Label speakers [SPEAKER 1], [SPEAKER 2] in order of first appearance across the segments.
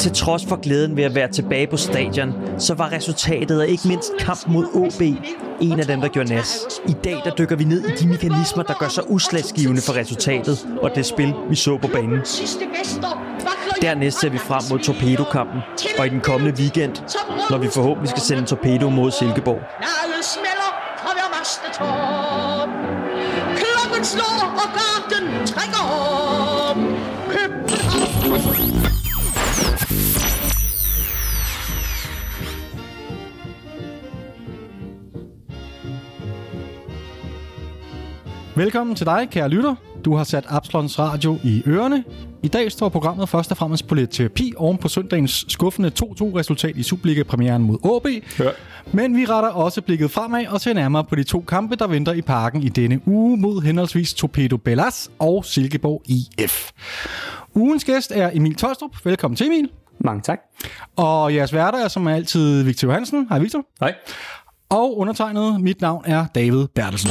[SPEAKER 1] Til trods for glæden ved at være tilbage på stadion, så var resultatet og ikke mindst kamp mod OB en af dem, der gjorde nas. I dag der dykker vi ned i de mekanismer, der gør sig udslagsgivende for resultatet og det spil, vi så på banen. Dernæst ser vi frem mod Torpedo-kampen, og i den kommende weekend, når vi forhåbentlig skal sende Torpedo mod Silkeborg.
[SPEAKER 2] Klokken slår, og garden trækker op. København.
[SPEAKER 3] Velkommen til dig, kære lytter. Du har sat Absalons Radio i ørerne. I dag står programmet først og fremmest på lidt terapi oven på søndagens skuffende 2-2-resultat i Superliga-premieren mod AB. Ja. Men vi retter også blikket fremad og ser nærmere på de to kampe, der venter i parken i denne uge mod henholdsvis Torpedo Bellas og Silkeborg IF. Ugens gæst er Emil Tostrup. Velkommen til, Emil.
[SPEAKER 4] Mange tak.
[SPEAKER 3] Og jeres værter er som altid Victor Johansen. Hej, Victor.
[SPEAKER 4] Hej.
[SPEAKER 3] Og undertegnet, mit navn er David Bertelsen.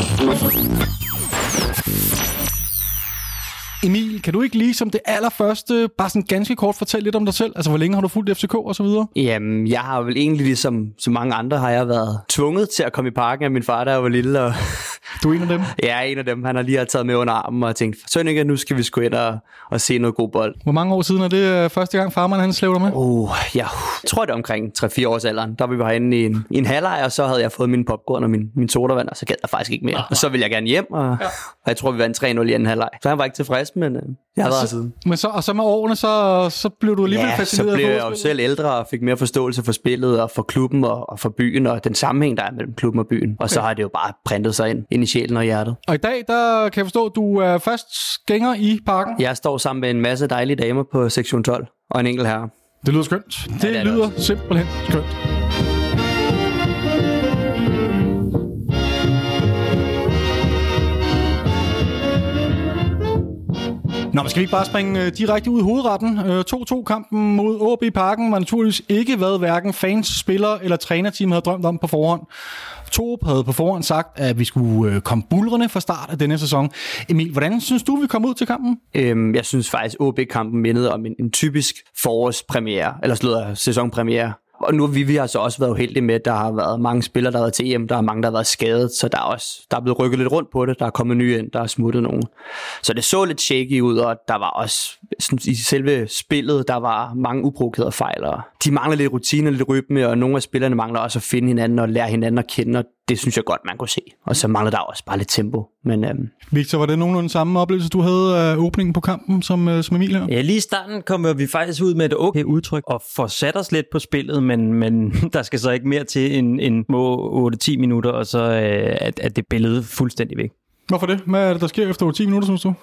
[SPEAKER 3] Emil, kan du ikke lige som det allerførste, bare sådan ganske kort fortælle lidt om dig selv? Altså, hvor længe har du fulgt FCK og så videre?
[SPEAKER 4] Jamen, jeg har vel egentlig ligesom så mange andre, har jeg været tvunget til at komme i parken af min far, jeg var lille. Og
[SPEAKER 3] Du er en af dem.
[SPEAKER 4] er en af dem, han har lige har taget med under armen og tænkt, Sønneke, nu skal vi sgu ind og, og se noget god bold.
[SPEAKER 3] Hvor mange år siden er det øh, første gang, farmand han slæver dig med?
[SPEAKER 4] Oh, jeg tror, det er omkring 3-4 års alderen. Der var vi var herinde i en, i en halvleg, og så havde jeg fået min popcorn og min, min sodavand, og så gad jeg faktisk ikke mere. Og så ville jeg gerne hjem, og, ja. og jeg tror, vi vandt 3-0 i anden halvleg. Så han var ikke tilfreds, men øh, jeg har været her siden.
[SPEAKER 3] Men så, og så med årene, så, så blev du alligevel
[SPEAKER 4] Ja, så
[SPEAKER 3] fascineret
[SPEAKER 4] blev
[SPEAKER 3] af
[SPEAKER 4] jeg jo selv ældre og fik mere forståelse for spillet og for klubben og, og for byen og den sammenhæng, der er mellem klubben og byen. Og så har det jo bare printet sig ind, ind i sjælen og hjertet.
[SPEAKER 3] Og i dag, der kan jeg forstå, at du er fast gænger i parken.
[SPEAKER 4] Jeg står sammen med en masse dejlige damer på sektion 12 og en enkelt herre.
[SPEAKER 3] Det lyder skønt. Det,
[SPEAKER 4] det er det
[SPEAKER 3] lyder simpelthen skønt. Nå, men skal vi ikke bare springe øh, direkte ud i hovedretten? Øh, 2-2-kampen mod AB Parken var naturligvis ikke, hvad hverken fans, spillere eller trænerteam havde drømt om på forhånd. Torup havde på forhånd sagt, at vi skulle øh, komme bulrende fra start af denne sæson. Emil, hvordan synes du, vi kom ud til kampen?
[SPEAKER 4] Øhm, jeg synes faktisk, OB-kampen mindede om en, en typisk forårspremiere, eller slået sæsonpremiere. Og nu vi, vi har så også været uheldige med, at der har været mange spillere, der har været til EM, der er mange, der har været skadet, så der er også der er blevet rykket lidt rundt på det, der er kommet nye ind, der er smuttet nogen. Så det så lidt shaky ud, og der var også sådan, i selve spillet, der var mange uprovokerede fejl, og de mangler lidt rutine, lidt rytme, og nogle af spillerne mangler også at finde hinanden og lære hinanden at kende, og det synes jeg godt, man kunne se. Og så mangler der også bare lidt tempo. Men øhm,
[SPEAKER 3] Victor, var det nogenlunde samme oplevelse, du havde af åbningen på kampen som, øh, som Emil her?
[SPEAKER 1] Ja, lige i starten kommer vi faktisk ud med et okay udtryk og får sat os lidt på spillet, men, men der skal så ikke mere til end, end må 8-10 minutter, og så øh, at, at det billede fuldstændig væk.
[SPEAKER 3] Hvorfor det? Hvad er det, der sker efter 10 minutter, synes du?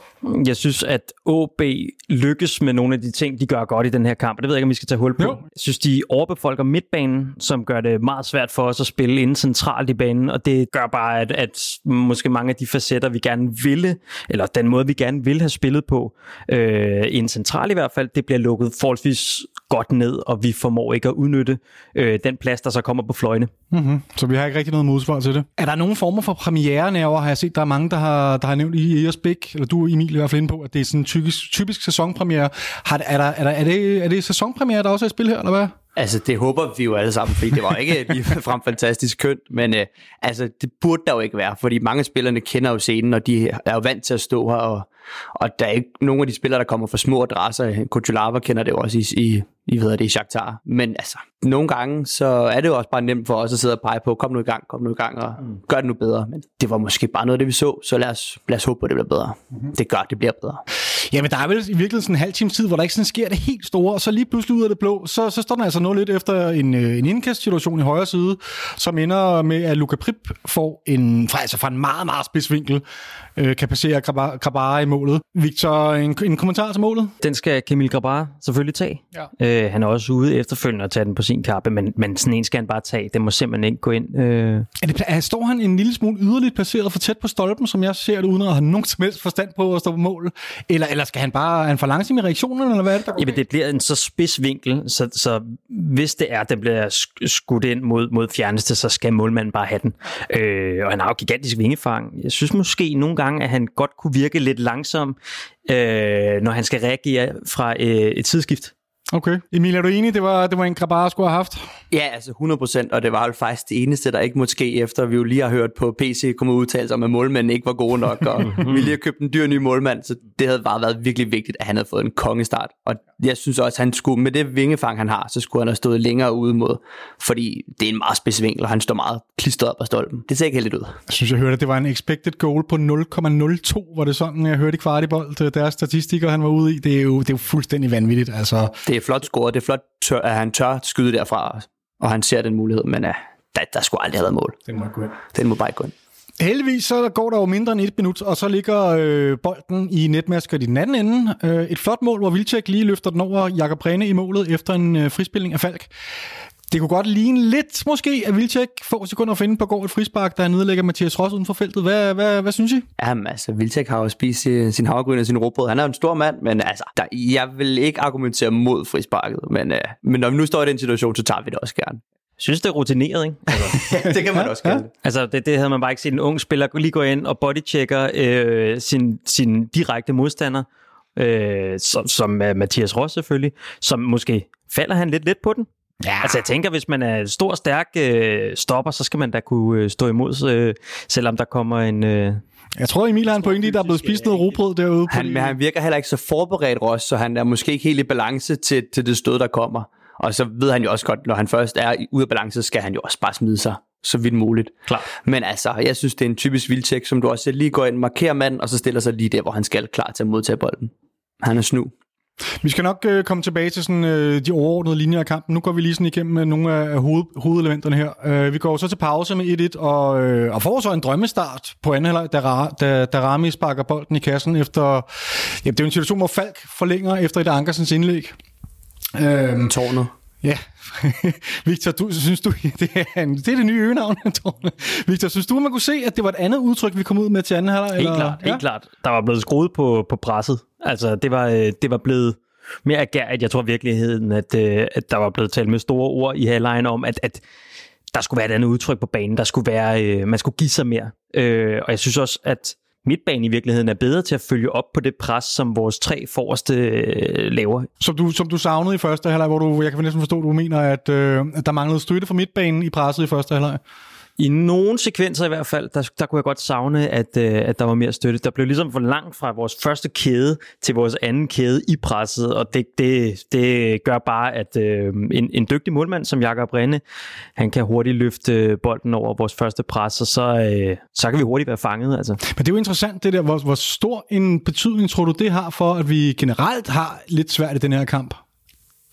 [SPEAKER 1] Jeg synes, at OB lykkes med nogle af de ting, de gør godt i den her kamp. Det ved jeg ikke, om vi skal tage hul på.
[SPEAKER 3] Jo.
[SPEAKER 1] Jeg synes, de overbefolker midtbanen, som gør det meget svært for os at spille inde centralt i banen, og det gør bare, at, at måske mange af de facetter, vi gerne ville, eller den måde, vi gerne vil have spillet på, øh, i en central i hvert fald, det bliver lukket forholdsvis godt ned, og vi formår ikke at udnytte øh, den plads, der så kommer på fløjene.
[SPEAKER 3] Mm-hmm. Så vi har ikke rigtig noget modsvar til det. Er der nogen former for premiere Har jeg set, der er mange, der har, der har nævnt i Eres Bæk, eller du Emil i hvert fald inde på, at det er sådan en typisk, typisk sæsonpremiere. Har, er, der, er, der, er, det, er det sæsonpremiere, der også er i spil her, eller hvad?
[SPEAKER 4] Altså, det håber vi jo alle sammen, fordi det var ikke ligefrem fantastisk kønt, men øh, altså, det burde der jo ikke være, fordi mange af spillerne kender jo scenen, og de er jo vant til at stå her, og, og der er ikke nogen af de spillere, der kommer fra små adresser. Kutulava kender det jo også i, i, i, hvad det, i Shakhtar. Men altså, nogle gange, så er det jo også bare nemt for os at sidde og pege på, kom nu i gang, kom nu i gang, og mm. gør det nu bedre. Men det var måske bare noget af det, vi så, så lad os, lad os håbe på, at det bliver bedre. Mm-hmm. Det gør, det bliver bedre.
[SPEAKER 3] Jamen, der er vel i virkeligheden sådan en halv times tid, hvor der ikke sådan sker det helt store, og så lige pludselig ud af det blå, så, så står der altså noget lidt efter en, øh, en indkastsituation i højre side, som ender med, at Luka Prip får en, fra, altså fra en meget, meget spids vinkel, øh, kan passere Grabara, Grabara i målet. Victor, en, en kommentar til målet?
[SPEAKER 1] Den skal Kamil Grabar selvfølgelig tage. Ja. Øh, han er også ude efterfølgende at tage den på sin kappe, men, men sådan en skal han bare tage. Den må simpelthen ikke gå ind. Øh.
[SPEAKER 3] Er det, er, står han en lille smule yderligt placeret for tæt på stolpen, som jeg ser det, uden at have nogen som helst forstand på at stå på mål? Eller, eller skal han bare, han for langsom i reaktionen, eller hvad er det, der går
[SPEAKER 1] Jamen, det bliver en så spids vinkel, så, så hvis det er, at den bliver sk- skudt ind mod, mod fjerneste, så skal målmanden bare have den. Øh, og han har jo gigantisk vingefang. Jeg synes måske nogle gange, at han godt kunne virke lidt langsom, øh, når han skal reagere fra øh, et tidsskift.
[SPEAKER 3] Okay. Emil, er du enig, det var, det var en Grabar skulle have haft?
[SPEAKER 4] Ja, altså 100%, og det var jo faktisk det eneste, der ikke måtte ske, efter vi jo lige har hørt på PC komme udtalelser om, at målmanden ikke var gode nok, og vi lige har købt en dyr ny målmand, så det havde bare været virkelig vigtigt, at han havde fået en kongestart. Og jeg synes også, at han skulle, med det vingefang, han har, så skulle han have stået længere ude mod, fordi det er en meget spids vinkel, og han står meget klistret op af stolpen. Det ser ikke heldigt ud.
[SPEAKER 3] Jeg synes, jeg hørte, at det var en expected goal på 0,02, var det sådan, jeg hørte i kvartibold, deres statistikker, han var ude i. Det er jo, det er jo fuldstændig vanvittigt. Altså,
[SPEAKER 4] Det er flot scoret, det er flot, tør, at han tør skyde derfra, og han ser den mulighed, men uh, der, der skulle aldrig have været mål.
[SPEAKER 3] den må gå ind.
[SPEAKER 4] Den må bare ikke gå ind.
[SPEAKER 3] Heldigvis så går der jo mindre end et minut, og så ligger øh, bolden i netmasket i den anden ende. Øh, et flot mål, hvor Vilcek lige løfter den over Jakob Brene i målet efter en øh, frispilling af Falk. Det kunne godt ligne lidt måske, at Vilcek få sekunder for inden på går et frispark, der nedlægger Mathias Ross uden for feltet. Hvad, hvad, hvad synes I?
[SPEAKER 4] Jamen altså, Vilcek har jo spist sin, havregryn og sin råbrød. Han er jo en stor mand, men altså, der, jeg vil ikke argumentere mod frisparket. Men, uh, men når vi nu står i den situation, så tager vi det også gerne.
[SPEAKER 1] Jeg synes, det er rutineret, ikke? Altså,
[SPEAKER 4] det kan man også kalde det.
[SPEAKER 1] altså det, det havde man bare ikke set en ung spiller lige gå ind og bodychecker øh, sin, sin direkte modstander, øh, som, som er Mathias Ross selvfølgelig, som måske falder han lidt let på den. Ja. Altså jeg tænker, hvis man er stor, stærk øh, stopper, så skal man da kunne øh, stå imod, øh, selvom der kommer en... Øh,
[SPEAKER 3] Jeg tror, Emil har en pointe i, der er blevet spist noget robrød derude. På
[SPEAKER 4] Han, men han virker heller ikke så forberedt, Ross, så han er måske ikke helt i balance til, til det stød, der kommer. Og så ved han jo også godt, når han først er ude af balance, skal han jo også bare smide sig så vidt muligt.
[SPEAKER 1] Klar.
[SPEAKER 4] Men altså, jeg synes, det er en typisk vildtjek, som du også lige går ind, markerer manden, og så stiller sig lige der, hvor han skal klar til at modtage bolden. Han er snu.
[SPEAKER 3] Vi skal nok øh, komme tilbage til sådan, øh, de overordnede linjer af kampen. Nu går vi lige sådan igennem med nogle af hoved, hovedelementerne her. Øh, vi går så til pause med 1-1 og, øh, og får så en drømmestart på anden halvleg, da, da, da Rami sparker bolden i kassen efter... Ja, det er jo en situation, hvor Falk forlænger efter et Ankersens indlæg. Øh,
[SPEAKER 4] Tårnet.
[SPEAKER 3] Ja, Victor, du, synes du, det er, en, det er det nye øgenavn, Tårne. Victor, synes du, man kunne se, at det var et andet udtryk, vi kom ud med til anden halvleg?
[SPEAKER 1] Helt klart, helt klart. Der var blevet skruet på, på presset. Altså, det var, øh, det var blevet mere agerigt. Jeg tror i virkeligheden, at, øh, at der var blevet talt med store ord i halvlejen om, at, at der skulle være et andet udtryk på banen. Der skulle være, øh, man skulle give sig mere. Øh, og jeg synes også, at midtbanen i virkeligheden er bedre til at følge op på det pres, som vores tre forreste øh, laver.
[SPEAKER 3] Som du, som du savnede i første halvleg, hvor du, jeg kan næsten forstå, at du mener, at, øh, at der manglede støtte fra midtbanen i presset i første halvleg.
[SPEAKER 1] I nogle sekvenser i hvert fald, der, der kunne jeg godt savne, at, øh, at der var mere støtte. Der blev ligesom for langt fra vores første kæde til vores anden kæde i presset, og det, det, det gør bare, at øh, en, en dygtig målmand som Jakob Rinde, han kan hurtigt løfte bolden over vores første pres, og så, øh, så kan vi hurtigt være fanget. Altså.
[SPEAKER 3] Men det er jo interessant, det der, hvor, hvor stor en betydning tror du, det har for, at vi generelt har lidt svært i den her kamp?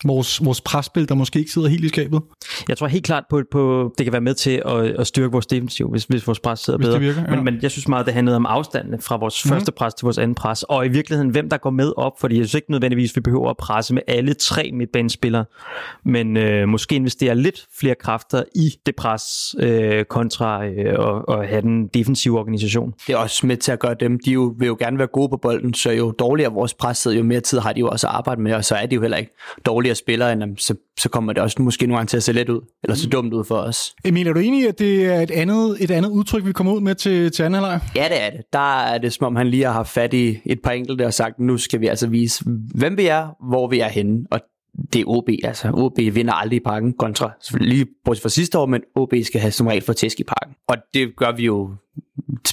[SPEAKER 3] Vores, vores presspil, der måske ikke sidder helt i skabet.
[SPEAKER 1] Jeg tror helt klart på, på det kan være med til at, at styrke vores defensiv, hvis, hvis vores pres sidder
[SPEAKER 3] Hvis
[SPEAKER 1] bedre.
[SPEAKER 3] virker, ja.
[SPEAKER 1] men, men jeg synes meget, det handlede om afstanden fra vores mm. første pres til vores anden pres, og i virkeligheden, hvem der går med op, fordi jeg synes ikke nødvendigvis, vi behøver at presse med alle tre midtbanespillere, men øh, måske investere lidt flere kræfter i det pres øh, kontra øh, og, og have den defensive organisation.
[SPEAKER 4] Det er også med til at gøre dem, de jo, vil jo gerne være gode på bolden, så jo dårligere vores pres sidder, jo mere tid har de jo også at arbejde med, og så er de jo heller ikke dårligere spillere, end så, så kommer det også måske nogle gange til at se let ud, eller så dumt ud for os.
[SPEAKER 3] Emil, er du enig i, at det er et andet, et andet udtryk, vi kommer ud med til, til anden halvleg?
[SPEAKER 4] Ja, det er det. Der er det, som om han lige har haft fat i et par enkelte og sagt, nu skal vi altså vise, hvem vi er, hvor vi er henne, og det er OB, altså. OB vinder aldrig i parken kontra, lige bortset fra sidste år, men OB skal have som regel for tæsk i parken. Og det gør vi jo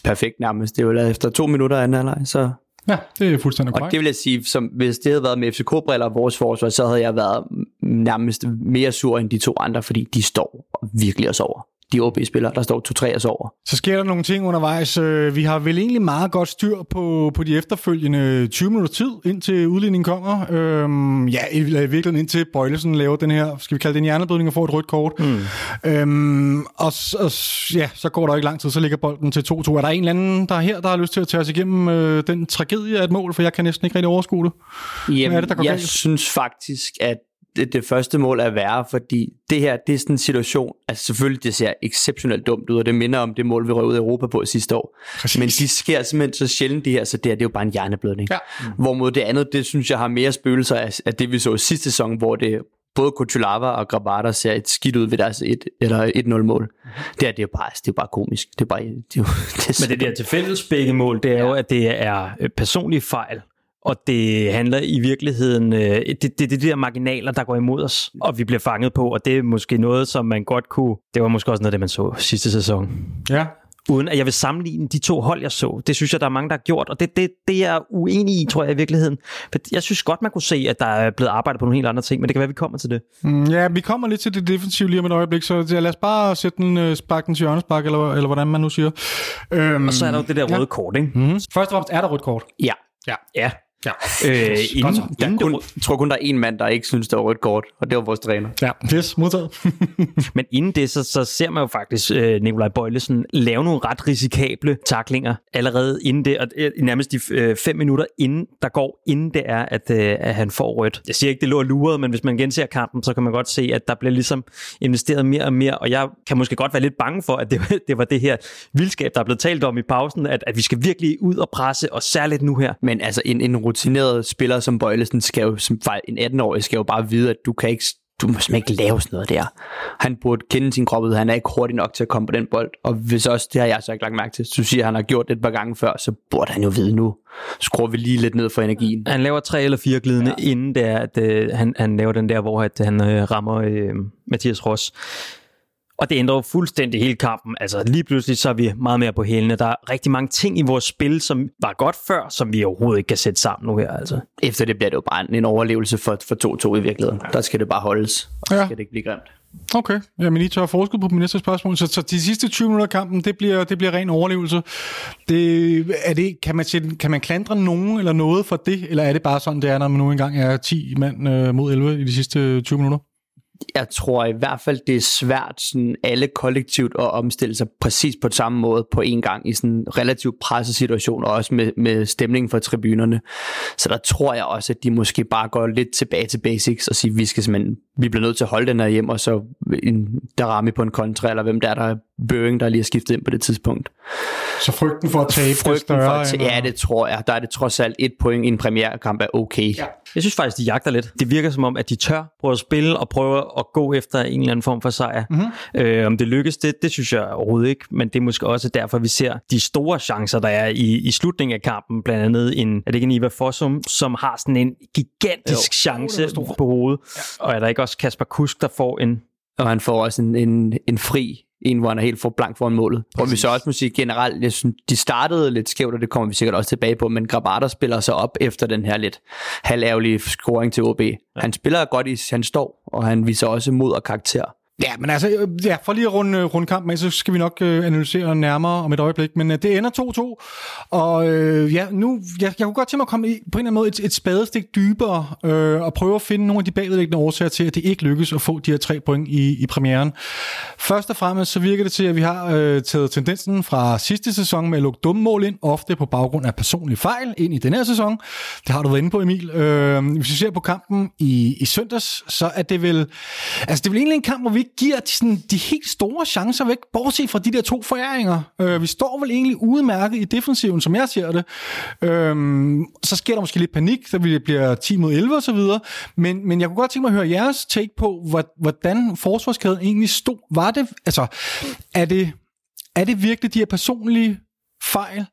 [SPEAKER 4] perfekt nærmest. Det er jo efter to minutter anden halvleg, så
[SPEAKER 3] Ja, det er fuldstændig
[SPEAKER 4] Og
[SPEAKER 3] korrekt.
[SPEAKER 4] det vil jeg sige, som, hvis det havde været med FCK-briller og vores forsvar, så havde jeg været nærmest mere sur end de to andre, fordi de står virkelig og sover. De OB-spillere, der står 2-3 og sover.
[SPEAKER 3] Så sker der nogle ting undervejs. Øh, Vi har vel egentlig meget godt styr på, på de efterfølgende 20 minutter tid, indtil udligningen kommer. Øhm, ja, i, virkeligheden indtil Bøjlesen laver den her, skal vi kalde det en hjerneblødning og får et rødt kort. Mm. Øhm, og, og ja, så går der ikke lang tid, så ligger bolden til 2-2. Er der en eller anden, der er her, der har lyst til at tage os igennem øh, den tragedie af et mål, for jeg kan næsten ikke rigtig overskue det.
[SPEAKER 4] Jamen,
[SPEAKER 3] er det, der går
[SPEAKER 4] jeg
[SPEAKER 3] galt?
[SPEAKER 4] synes faktisk, at det, det første mål er værre, fordi det her, det er sådan en situation, altså selvfølgelig, det ser exceptionelt dumt ud, og det minder om det mål, vi røg ud af Europa på sidste år.
[SPEAKER 3] Præcis.
[SPEAKER 4] Men de sker simpelthen så sjældent, de her, så det her, det er jo bare en hjerneblødning.
[SPEAKER 3] Ja.
[SPEAKER 4] Mm. Hvorimod det andet, det synes jeg har mere spøgelser af, af det, vi så sidste sæson, hvor det både Kutulava og Grabata ser et skidt ud ved deres et, eller 1-0 mål. Det, her, det er jo bare, det er bare komisk. Det er bare, det er det er
[SPEAKER 1] Men det der til fælles begge mål, det er ja. jo, at det er øh, personlige fejl og det handler i virkeligheden, øh, det, det, det er de der marginaler, der går imod os, og vi bliver fanget på, og det er måske noget, som man godt kunne, det var måske også noget, det man så sidste sæson.
[SPEAKER 3] Ja,
[SPEAKER 1] uden at jeg vil sammenligne de to hold, jeg så. Det synes jeg, der er mange, der har gjort, og det, det, det er jeg uenig i, tror jeg i virkeligheden. For jeg synes godt, man kunne se, at der er blevet arbejdet på nogle helt andre ting, men det kan være, vi kommer til det.
[SPEAKER 3] Mm, ja, vi kommer lidt til det defensive lige om et øjeblik, så lad os bare sætte den, uh, spark den til hjørnespark, eller, eller hvordan man nu siger.
[SPEAKER 1] Um, og så er der jo det der røde ja. kort, ikke?
[SPEAKER 3] Mm-hmm. Først og fremmest er der rødt kort.
[SPEAKER 4] Ja.
[SPEAKER 1] Ja. Ja.
[SPEAKER 3] Ja.
[SPEAKER 1] Øh, inden,
[SPEAKER 4] der
[SPEAKER 1] inden
[SPEAKER 4] kun,
[SPEAKER 1] det,
[SPEAKER 4] jeg tror kun, der er en mand, der ikke synes, der var rødt kort, og det var vores træner.
[SPEAKER 3] Ja, yes, modtaget.
[SPEAKER 1] men inden det, så, så ser man jo faktisk øh, Nikolaj Bøjlesen lave nogle ret risikable taklinger allerede inden det, og øh, nærmest de øh, fem minutter inden, der går, inden det er, at, øh, at han får rødt. Jeg siger ikke, det lå luret, men hvis man genser kampen, så kan man godt se, at der bliver ligesom investeret mere og mere, og jeg kan måske godt være lidt bange for, at det, det var det her vildskab, der er blevet talt om i pausen, at, at vi skal virkelig ud og presse, og særligt nu her.
[SPEAKER 4] Men altså, en, en rutineret spiller som Bøjlesen skal jo, som en 18-årig, skal jo bare vide, at du kan ikke du må simpelthen ikke lave sådan noget der. Han burde kende sin krop ud, han er ikke hurtig nok til at komme på den bold. Og hvis også, det har jeg så ikke lagt mærke til, så siger, at han har gjort det et par gange før, så burde han jo vide nu. Skruer vi lige lidt ned for energien.
[SPEAKER 1] Han laver tre eller fire glidende, ja. inden det er, at øh, han, han laver den der, hvor at, han øh, rammer øh, Mathias Ross. Og det ændrer jo fuldstændig hele kampen. Altså lige pludselig så er vi meget mere på hælene. Der er rigtig mange ting i vores spil, som var godt før, som vi overhovedet ikke kan sætte sammen nu her. Altså.
[SPEAKER 4] Efter det bliver det jo bare en overlevelse for, for 2-2 i virkeligheden. Der skal det bare holdes, og ja. skal det ikke blive grimt.
[SPEAKER 3] Okay, jamen I tør forskud på min næste spørgsmål. Så, så de sidste 20 minutter af kampen, det bliver, det bliver ren overlevelse. Det, er det, kan, man, kan man klandre nogen eller noget for det, eller er det bare sådan, det er, når man nu engang er 10 mand øh, mod 11 i de sidste 20 minutter?
[SPEAKER 4] Jeg tror i hvert fald, det er svært sådan alle kollektivt at omstille sig præcis på samme måde på en gang i sådan en relativt presset situation, og også med, med stemningen fra tribunerne. Så der tror jeg også, at de måske bare går lidt tilbage til basics og siger, vi skal simpelthen, vi bliver nødt til at holde den her hjem, og så en Darami på en kontra, eller hvem der er, der Børing, der lige har skiftet ind på det tidspunkt.
[SPEAKER 3] Så frygten for at tabe frygten større? For at
[SPEAKER 4] ja, det tror jeg. Der er det trods alt et point i en premierkamp er okay. Ja.
[SPEAKER 1] Jeg synes faktisk, de jagter lidt. Det virker som om, at de tør prøve at spille og prøve at gå efter en eller anden form for sejr. Mm-hmm. Øh, om det lykkes, det, det synes jeg overhovedet ikke, men det er måske også derfor, vi ser de store chancer, der er i, i slutningen af kampen. Blandt andet en, er det ikke en Ivar Fossum, som har sådan en gigantisk jo. chance oh, på hovedet. Ja. Og er der ikke også Kasper Kusk, der får en...
[SPEAKER 4] Og han får også en, en, en fri en, hvor han er helt for blank foran målet. Præcis. Og vi så også må sige generelt, jeg synes, de startede lidt skævt, og det kommer vi sikkert også tilbage på, men Grabater spiller sig op efter den her lidt halværlige scoring til OB. Ja. Han spiller godt i, han står, og han viser også mod og karakter.
[SPEAKER 3] Ja, men altså, øh, ja, for lige at runde, øh, runde kampen af, så skal vi nok øh, analysere nærmere om et øjeblik. Men øh, det ender 2-2, og øh, ja, nu, jeg, jeg kunne godt tænke mig at komme i, på en eller anden måde et, et spadestik dybere øh, og prøve at finde nogle af de bagvedliggende årsager til, at det ikke lykkes at få de her tre point i, i premieren. Først og fremmest så virker det til, at vi har øh, taget tendensen fra sidste sæson med at lukke dumme mål ind, ofte på baggrund af personlige fejl, ind i den her sæson. Det har du været inde på, Emil. Øh, hvis vi ser på kampen i, i søndags, så er det vel, altså det er vel egentlig en kamp, hvor vi giver de, sådan, de helt store chancer væk, bortset fra de der to foræringer. Øh, vi står vel egentlig udmærket i defensiven, som jeg ser det. Øh, så sker der måske lidt panik, så vi bliver 10 mod 11 og så videre. Men, men jeg kunne godt tænke mig at høre jeres take på, hvordan forsvarskæden egentlig stod. Var det, altså, er det, er det virkelig de her personlige fejl,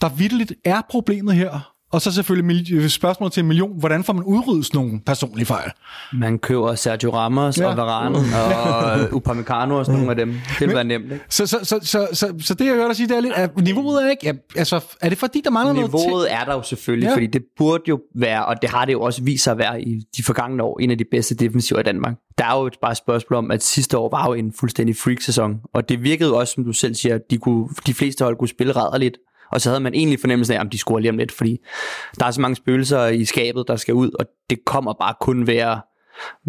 [SPEAKER 3] der vidteligt er problemet her? Og så selvfølgelig spørgsmål til en million. Hvordan får man udryddet nogle personlige fejl?
[SPEAKER 4] Man køber Sergio Ramos ja. og Varane og Upamecano og sådan nogle af dem. Det vil være nemt, ikke?
[SPEAKER 3] Så, så, så, så, så, så det, jeg hører dig sige, det er lidt... Er, niveauet er ikke... Altså, er det fordi, der mangler
[SPEAKER 4] niveauet
[SPEAKER 3] noget
[SPEAKER 4] Niveauet er der jo selvfølgelig, ja. fordi det burde jo være, og det har det jo også vist sig at være i de forgangne år, en af de bedste defensiver i Danmark. Der er jo et bare spørgsmål om, at sidste år var jo en fuldstændig freak-sæson, og det virkede også, som du selv siger, at de, kunne, de fleste hold kunne spille rædderligt, og så havde man egentlig fornemmelsen af, om de scorer lige om lidt, fordi der er så mange spøgelser i skabet, der skal ud, og det kommer bare kun være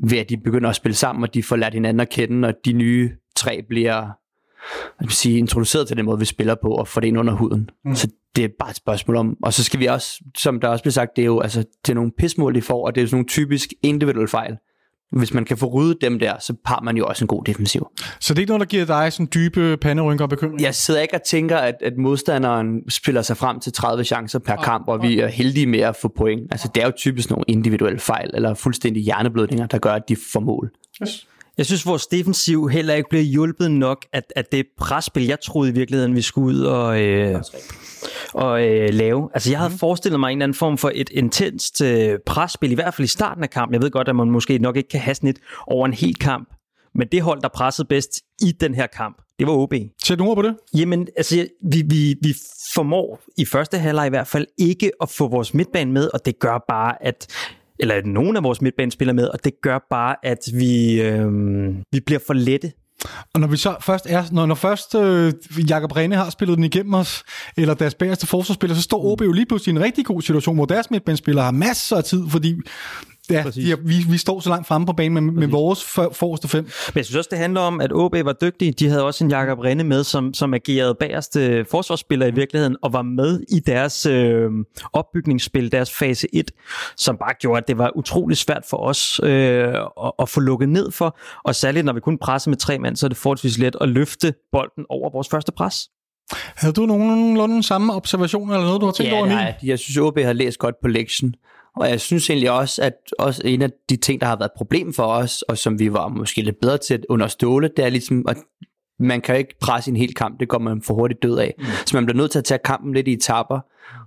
[SPEAKER 4] ved, at de begynder at spille sammen, og de får lært hinanden at kende, og de nye tre bliver vil sige, introduceret til den måde, vi spiller på, og får det ind under huden. Mm. Så det er bare et spørgsmål om, og så skal vi også, som der også bliver sagt, det er jo altså, det er nogle pismål, de får, og det er sådan nogle typisk individuelle fejl hvis man kan få ryddet dem der, så har man jo også en god defensiv.
[SPEAKER 3] Så det er ikke noget, der giver dig sådan dybe panderynker og bekymring?
[SPEAKER 4] Jeg sidder ikke og tænker, at, at modstanderen spiller sig frem til 30 chancer per okay. kamp, og vi er heldige med at få point. Altså det er jo typisk nogle individuelle fejl, eller fuldstændig hjerneblødninger, der gør, at de får mål. Yes.
[SPEAKER 1] Jeg synes, vores defensiv heller ikke bliver hjulpet nok af, af det presspil, jeg troede i virkeligheden, vi skulle ud og, øh, og øh, lave. Altså, jeg havde mm. forestillet mig en eller anden form for et intenst øh, presspil, i hvert fald i starten af kampen. Jeg ved godt, at man måske nok ikke kan have sådan et over en hel kamp. Men det hold, der pressede bedst i den her kamp, det var OB.
[SPEAKER 3] Sæt ord på det.
[SPEAKER 1] Jamen, altså, vi, vi, vi formår i første halvleg i hvert fald ikke at få vores midtbane med, og det gør bare, at eller nogen af vores midtbanespillere med, og det gør bare, at vi, øh, vi bliver for lette.
[SPEAKER 3] Og når vi så først er, når, når først øh, Jakob Rene har spillet den igennem os, eller deres bagerste forsvarsspiller, så står OB jo lige pludselig i en rigtig god situation, hvor deres midtbanespillere har masser af tid, fordi Ja, ja vi, vi står så langt fremme på banen med, med vores for, forreste fem.
[SPEAKER 1] Men jeg synes også, det handler om, at OB var dygtige. De havde også en Jakob Renne med, som, som agerede bagerste forsvarsspiller i virkeligheden, og var med i deres øh, opbygningsspil, deres fase 1, som bare gjorde, at det var utrolig svært for os øh, at, at få lukket ned for. Og særligt, når vi kun presser med tre mand, så er det forholdsvis let at løfte bolden over vores første pres.
[SPEAKER 3] Havde du nogenlunde samme observationer eller noget, du har tænkt
[SPEAKER 4] ja,
[SPEAKER 3] over?
[SPEAKER 4] Nej, jeg synes, OB har læst godt på lektien. Og jeg synes egentlig også, at også en af de ting, der har været et problem for os, og som vi var måske lidt bedre til at underståle, det er ligesom, at man kan ikke presse en hel kamp, det går man for hurtigt død af. Mm. Så man bliver nødt til at tage kampen lidt i etapper.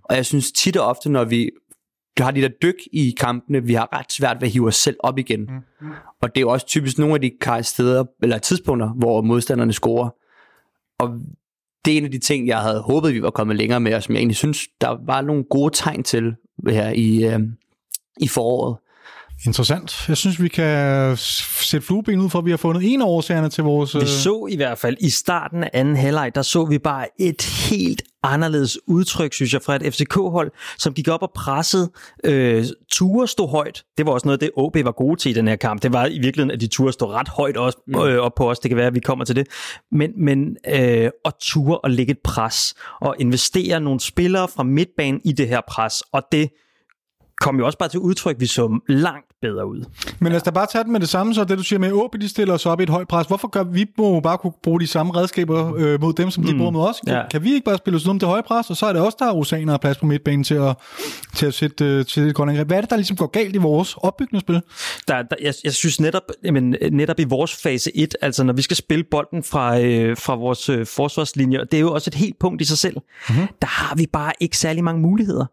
[SPEAKER 4] Og jeg synes tit og ofte, når vi har de der dyk i kampene, vi har ret svært ved at hive os selv op igen. Mm. Og det er jo også typisk nogle af de steder, eller tidspunkter, hvor modstanderne scorer. Og det er en af de ting, jeg havde håbet, vi var kommet længere med, og som jeg egentlig synes, der var nogle gode tegn til her i, øh, i foråret.
[SPEAKER 3] Interessant. Jeg synes, vi kan sætte flueben ud for, at vi har fundet en af årsagerne til vores...
[SPEAKER 1] Vi øh, så i hvert fald i starten af anden halvleg, der så vi bare et helt anderledes udtryk, synes jeg, fra et FCK-hold, som gik op og pressede. Øh, ture stod højt. Det var også noget, det OB var gode til i den her kamp. Det var i virkeligheden, at de ture stod ret højt også, mm. øh, op på os. Det kan være, at vi kommer til det. Men, men øh, at ture og lægge et pres og investere nogle spillere fra midtbanen i det her pres. Og det kom jo også bare til udtryk, vi så langt bedre ud.
[SPEAKER 3] Men lad os da bare tage den med det samme, så det du siger med, at de stiller os op i et højt pres. Hvorfor gør vi må bare kunne bruge de samme redskaber øh, mod dem, som de mm. bruger mod os? Kan, ja. kan vi ikke bare spille os ud om det høje pres, og så er det også der er Rosaner og plads på midtbanen til at, til at sætte øh, til et godt angreb. Hvad er det, der ligesom går galt i vores opbygningsspil?
[SPEAKER 1] Der, der, jeg, jeg synes netop, jamen, netop i vores fase 1, altså når vi skal spille bolden fra, øh, fra vores øh, forsvarslinjer, det er jo også et helt punkt i sig selv, mm-hmm. der har vi bare ikke særlig mange muligheder.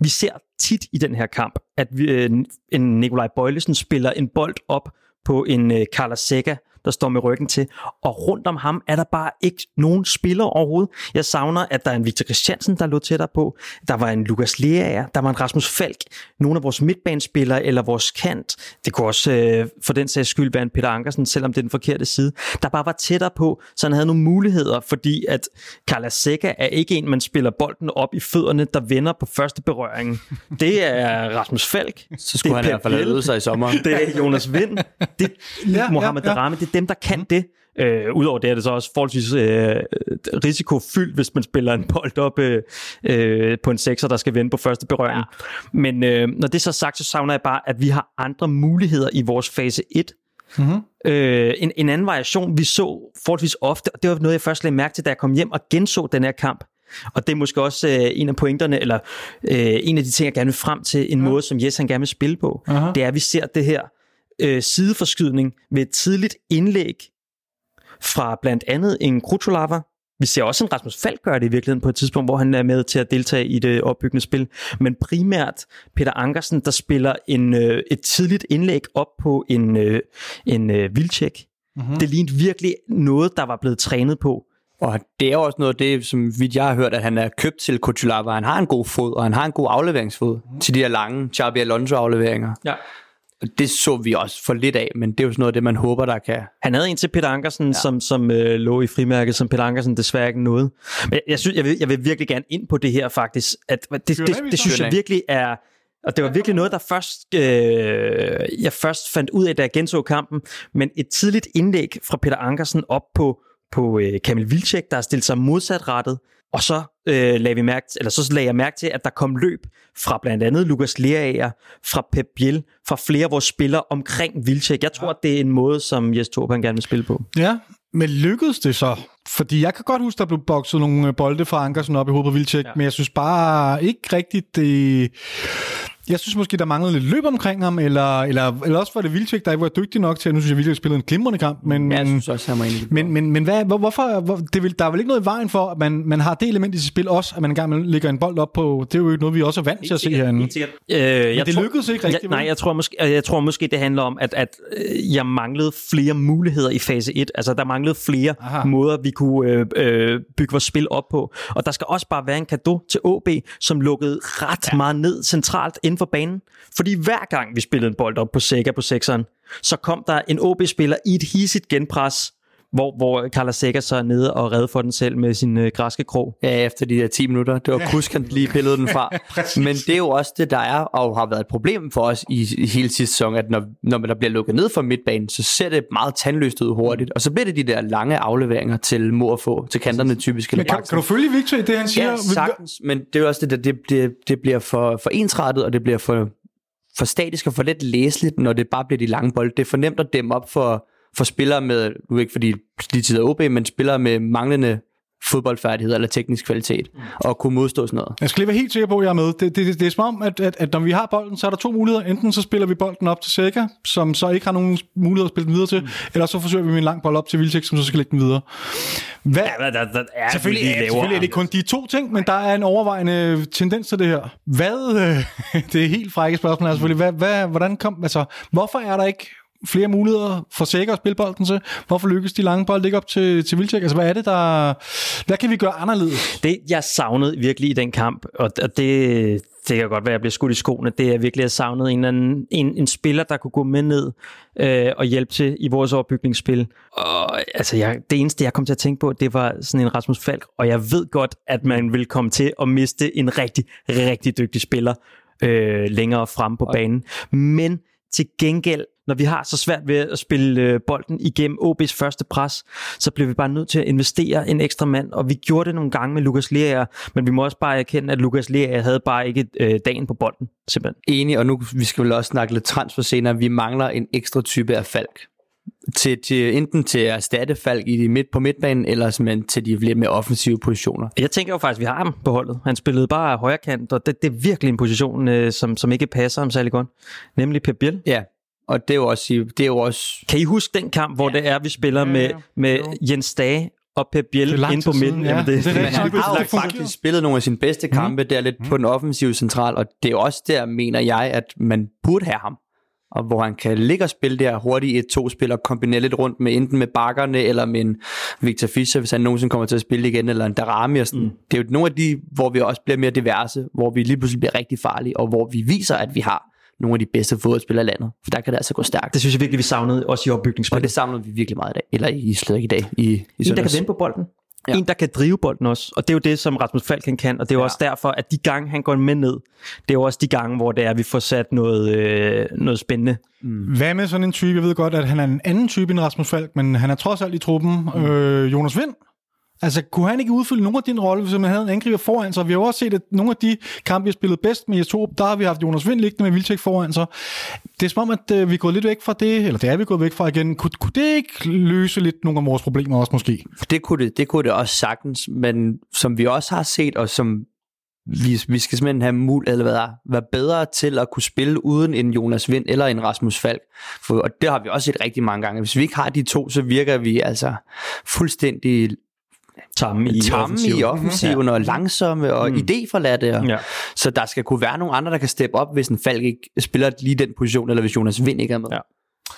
[SPEAKER 1] Vi ser tit i den her kamp, at vi, øh, en Nikolaj Bøjlesen spiller en bold op på en øh, Carla Sega, der står med ryggen til. Og rundt om ham er der bare ikke nogen spiller overhovedet. Jeg savner, at der er en Victor Christiansen, der lå tættere på. Der var en Lukas Leaer, der var en Rasmus Falk. Nogle af vores midtbanespillere eller vores kant. Det kunne også øh, for den sags skyld være en Peter Ankersen, selvom det er den forkerte side. Der bare var tættere på, så han havde nogle muligheder, fordi at Carla Seca er ikke en, man spiller bolden op i fødderne, der vender på første berøring. Det er Rasmus Falk.
[SPEAKER 4] Så skulle
[SPEAKER 1] det
[SPEAKER 4] han i hvert fald have sig i sommer.
[SPEAKER 1] Det er Jonas Vind. Det er ja, Mohamed ja, ja. Darame. Det er dem, der kan mm. det. Øh, Udover det er det så også forholdsvis øh, risikofyldt, hvis man spiller en bold op øh, øh, på en sekser, der skal vende på første berøring. Ja. Men øh, når det er så sagt, så savner jeg bare, at vi har andre muligheder i vores fase 1. Mm-hmm. Øh, en, en anden variation, vi så forholdsvis ofte, og det var noget, jeg først lagde mærke til, da jeg kom hjem og genså den her kamp, og det er måske også øh, en af pointerne, eller øh, en af de ting, jeg gerne vil frem til, en ja. måde, som Jes han gerne vil spille på. Uh-huh. Det er, at vi ser det her øh, sideforskydning ved et tidligt indlæg fra blandt andet en Krutulava. Vi ser også en Rasmus Falk gøre det i virkeligheden på et tidspunkt, hvor han er med til at deltage i det opbyggende spil. Men primært Peter Ankersen, der spiller en, øh, et tidligt indlæg op på en, øh, en øh, vildtjek. Mm-hmm. Det lignede virkelig noget, der var blevet trænet på.
[SPEAKER 4] Og det er også noget af det, som vidt jeg har hørt, at han er købt til Kutulava. Han har en god fod, og han har en god afleveringsfod mm. til de her lange Xabi Alonso afleveringer. Ja. Det så vi også for lidt af, men det er jo sådan noget af det, man håber, der kan...
[SPEAKER 1] Han havde en til Peter Ankersen, ja. som, som øh, lå i frimærket, som Peter Ankersen desværre ikke nåede. Men jeg, synes, jeg, vil, jeg vil virkelig gerne ind på det her faktisk. At, det, det, det, det synes jeg virkelig er... Og det var virkelig noget, der først, øh, jeg først fandt ud af, da jeg genså kampen. Men et tidligt indlæg fra Peter Ankersen op på, på øh, Kamil Vilcek, der har stillet sig modsatrettet. Og så øh, lagde vi mærke, eller så lagde jeg mærke til, at der kom løb fra blandt andet Lukas Leaer, fra Pep Biel, fra flere af vores spillere omkring Vilcek. Jeg tror, at det er en måde, som Jes Torp gerne vil spille på.
[SPEAKER 3] Ja, men lykkedes det så? Fordi jeg kan godt huske, der blev bokset nogle bolde fra Ankersen op i hovedet på Vilcek, ja. men jeg synes bare ikke rigtigt, det Jeg synes måske, der manglede lidt løb omkring ham, eller, eller, eller også var det Vilcek, der ikke var dygtig nok til, at nu synes jeg, Vilcek spillede en glimrende kamp. Men,
[SPEAKER 4] Ja, jeg
[SPEAKER 3] men,
[SPEAKER 4] synes også, han var egentlig
[SPEAKER 3] men, men, men hvad, hvor, hvorfor, hvor, det vil, der er vel ikke noget i vejen for, at man, man har det element i sit spil også, at man engang lægger en bold op på, det er jo ikke noget, vi også er vant til at se herinde.
[SPEAKER 1] Øh, jeg
[SPEAKER 3] det
[SPEAKER 1] tror-
[SPEAKER 3] lykkedes ikke rigtigt,
[SPEAKER 1] Jeg, nej, jeg tror, måske, jeg tror måske, det handler om, at, at øh, jeg manglede flere muligheder i fase 1. Altså, der manglede flere
[SPEAKER 3] Aha.
[SPEAKER 1] Aha. måder, vi kunne øh, øh, bygge vores spil op på. Og der skal også bare være en gave til OB, som lukkede ret ja. meget ned centralt inden for banen. Fordi hver gang vi spillede en bold op på Sega på sekseren, så kom der en OB-spiller i et hisigt genpres, hvor, hvor Carla Sega så er nede og redde for den selv med sin øh, græske krog.
[SPEAKER 4] Ja, efter de der 10 minutter. Det var Kusk, han lige pillede den fra. Men det er jo også det, der er, og har været et problem for os i, i hele sidste sæson, at når, når der bliver lukket ned for midtbanen, så ser det meget tandløst ud hurtigt. Og så bliver det de der lange afleveringer til mor få, til kanterne typisk.
[SPEAKER 3] Men kan, kan du følge Victor i det, han siger?
[SPEAKER 4] Ja, sagtens. Men det er jo også det, der, det, det, det bliver for, for ensrettet, og det bliver for, for statisk og for let læseligt, når det bare bliver de lange bolde. Det er for nemt at dæmme op for, for spillere med, nu ikke fordi de tider OB, men spillere med manglende fodboldfærdigheder eller teknisk kvalitet, og kunne modstå sådan noget.
[SPEAKER 3] Jeg skal lige være helt sikker på, at jeg er med. Det, det, det, det er som om, at, at, at når vi har bolden, så er der to muligheder. Enten så spiller vi bolden op til Sega, som så ikke har nogen mulighed at spille den videre til, mm. eller så forsøger vi med en lang bold op til Vilcek, som så skal lægge den videre. Hvad,
[SPEAKER 1] Ja, der, der, der er
[SPEAKER 3] Selvfølgelig,
[SPEAKER 1] laver
[SPEAKER 3] selvfølgelig er det kun de to ting, men der er en overvejende tendens til det her. Hvad, det er helt frække spørgsmål selvfølgelig. Hvad, hvad, hvordan kom, altså, hvorfor er der ikke flere muligheder for sikker at spille bolden til? Hvorfor lykkes de lange bolde ikke op til, til Vilcek? Altså, hvad er det, der... Hvad kan vi gøre anderledes?
[SPEAKER 1] Det, jeg savnede virkelig i den kamp, og, og det, det kan godt være, at jeg bliver skudt i skoene, det er virkelig, at jeg savnede en, anden, en, en spiller, der kunne gå med ned øh, og hjælpe til i vores overbygningsspil. Og altså, jeg, det eneste, jeg kom til at tænke på, det var sådan en Rasmus Falk, og jeg ved godt, at man vil komme til at miste en rigtig, rigtig dygtig spiller øh, længere frem på banen. Men til gengæld, når vi har så svært ved at spille øh, bolden igennem OB's første pres, så bliver vi bare nødt til at investere en ekstra mand, og vi gjorde det nogle gange med Lukas Lea, men vi må også bare erkende, at Lukas Lea havde bare ikke øh, dagen på bolden, simpelthen.
[SPEAKER 4] Enig, og nu vi skal vel også snakke lidt transfer senere. Vi mangler en ekstra type af Falk. Til, til, enten til at erstatte Falk i de midt på midtbanen, eller simpelthen til de lidt mere offensive positioner.
[SPEAKER 1] Jeg tænker jo faktisk, at vi har ham på holdet. Han spillede bare højre kant, og det, det er virkelig en position, øh, som, som ikke passer ham særlig godt. Nemlig Pep Biel.
[SPEAKER 4] Ja, og det er jo også, det er jo også
[SPEAKER 1] Kan I huske den kamp, hvor ja. det er, vi spiller
[SPEAKER 3] Ja,
[SPEAKER 1] med,
[SPEAKER 3] ja.
[SPEAKER 1] med
[SPEAKER 3] Jo.
[SPEAKER 1] Jens Dage og Pep Biel inde på midten?
[SPEAKER 3] ja.
[SPEAKER 1] Jamen, det,
[SPEAKER 3] Det er
[SPEAKER 1] det,
[SPEAKER 3] det
[SPEAKER 4] har jo faktisk spillet nogle af sine bedste kampe, der er lidt på den offensive central, og det er også der, mener jeg, at man burde have ham. Og hvor han kan ligge og spille der hurtigt et to spil og kombinere lidt rundt med enten med bakkerne eller med en Victor Fischer, hvis han nogensinde kommer til at spille igen, eller en Darami. Og sådan. Mm. Det er jo nogle af de, hvor vi også bliver mere diverse, hvor vi lige pludselig bliver rigtig farlige, og hvor vi viser, at vi har nogle af de bedste fodboldspillere i landet. For der kan det altså gå stærkt.
[SPEAKER 1] det synes jeg virkelig, vi savnede også i
[SPEAKER 4] Og
[SPEAKER 1] opbygningsspillet.
[SPEAKER 4] det savner vi virkelig meget i dag. Eller i slet ikke i dag. I, i
[SPEAKER 1] En, der kan vende på bolden.
[SPEAKER 4] Ja.
[SPEAKER 1] En, der kan drive bolden også. Og det er jo det, som Rasmus Falk kan. Og det er jo
[SPEAKER 4] Ja.
[SPEAKER 1] også derfor, at de gange, han går med ned, det er jo også de gange, hvor det er, at vi får sat noget, øh, noget spændende.
[SPEAKER 3] Hvad med sådan en type? Jeg ved godt, at han er en anden type end Rasmus Falk, men han er trods alt i truppen. Mm. Øh, Jonas Vind. Altså, kunne han ikke udfylde nogle af din rolle, hvis man havde en angriber foran sig? Vi har jo også set, at nogle af de kampe, vi har spillet bedst med Jes der har vi haft Jonas Vind liggende med Vildtjek foran sig. Det er som om, at øh, vi er gået lidt væk fra det, eller det er vi gået væk fra igen. Kunne, kunne det ikke løse lidt nogle af vores problemer også måske?
[SPEAKER 4] Det kunne det, det kunne det også sagtens, men som vi også har set, og som vi, vi skal simpelthen have mul eller hvad, er, være bedre til at kunne spille uden en Jonas Vind eller en Rasmus Falk. For, og det har vi også set rigtig mange gange. Hvis vi ikke har de to, så virker vi altså fuldstændig
[SPEAKER 1] Tamme i
[SPEAKER 4] tamme
[SPEAKER 1] offensiven.
[SPEAKER 4] i offensiven og langsomme og mm. idéforladte. Og,
[SPEAKER 1] Ja.
[SPEAKER 4] Så der skal kunne være nogle andre, der kan steppe op, hvis en Falk ikke spiller lige den position, eller hvis Jonas Vind ikke er med.
[SPEAKER 1] Ja.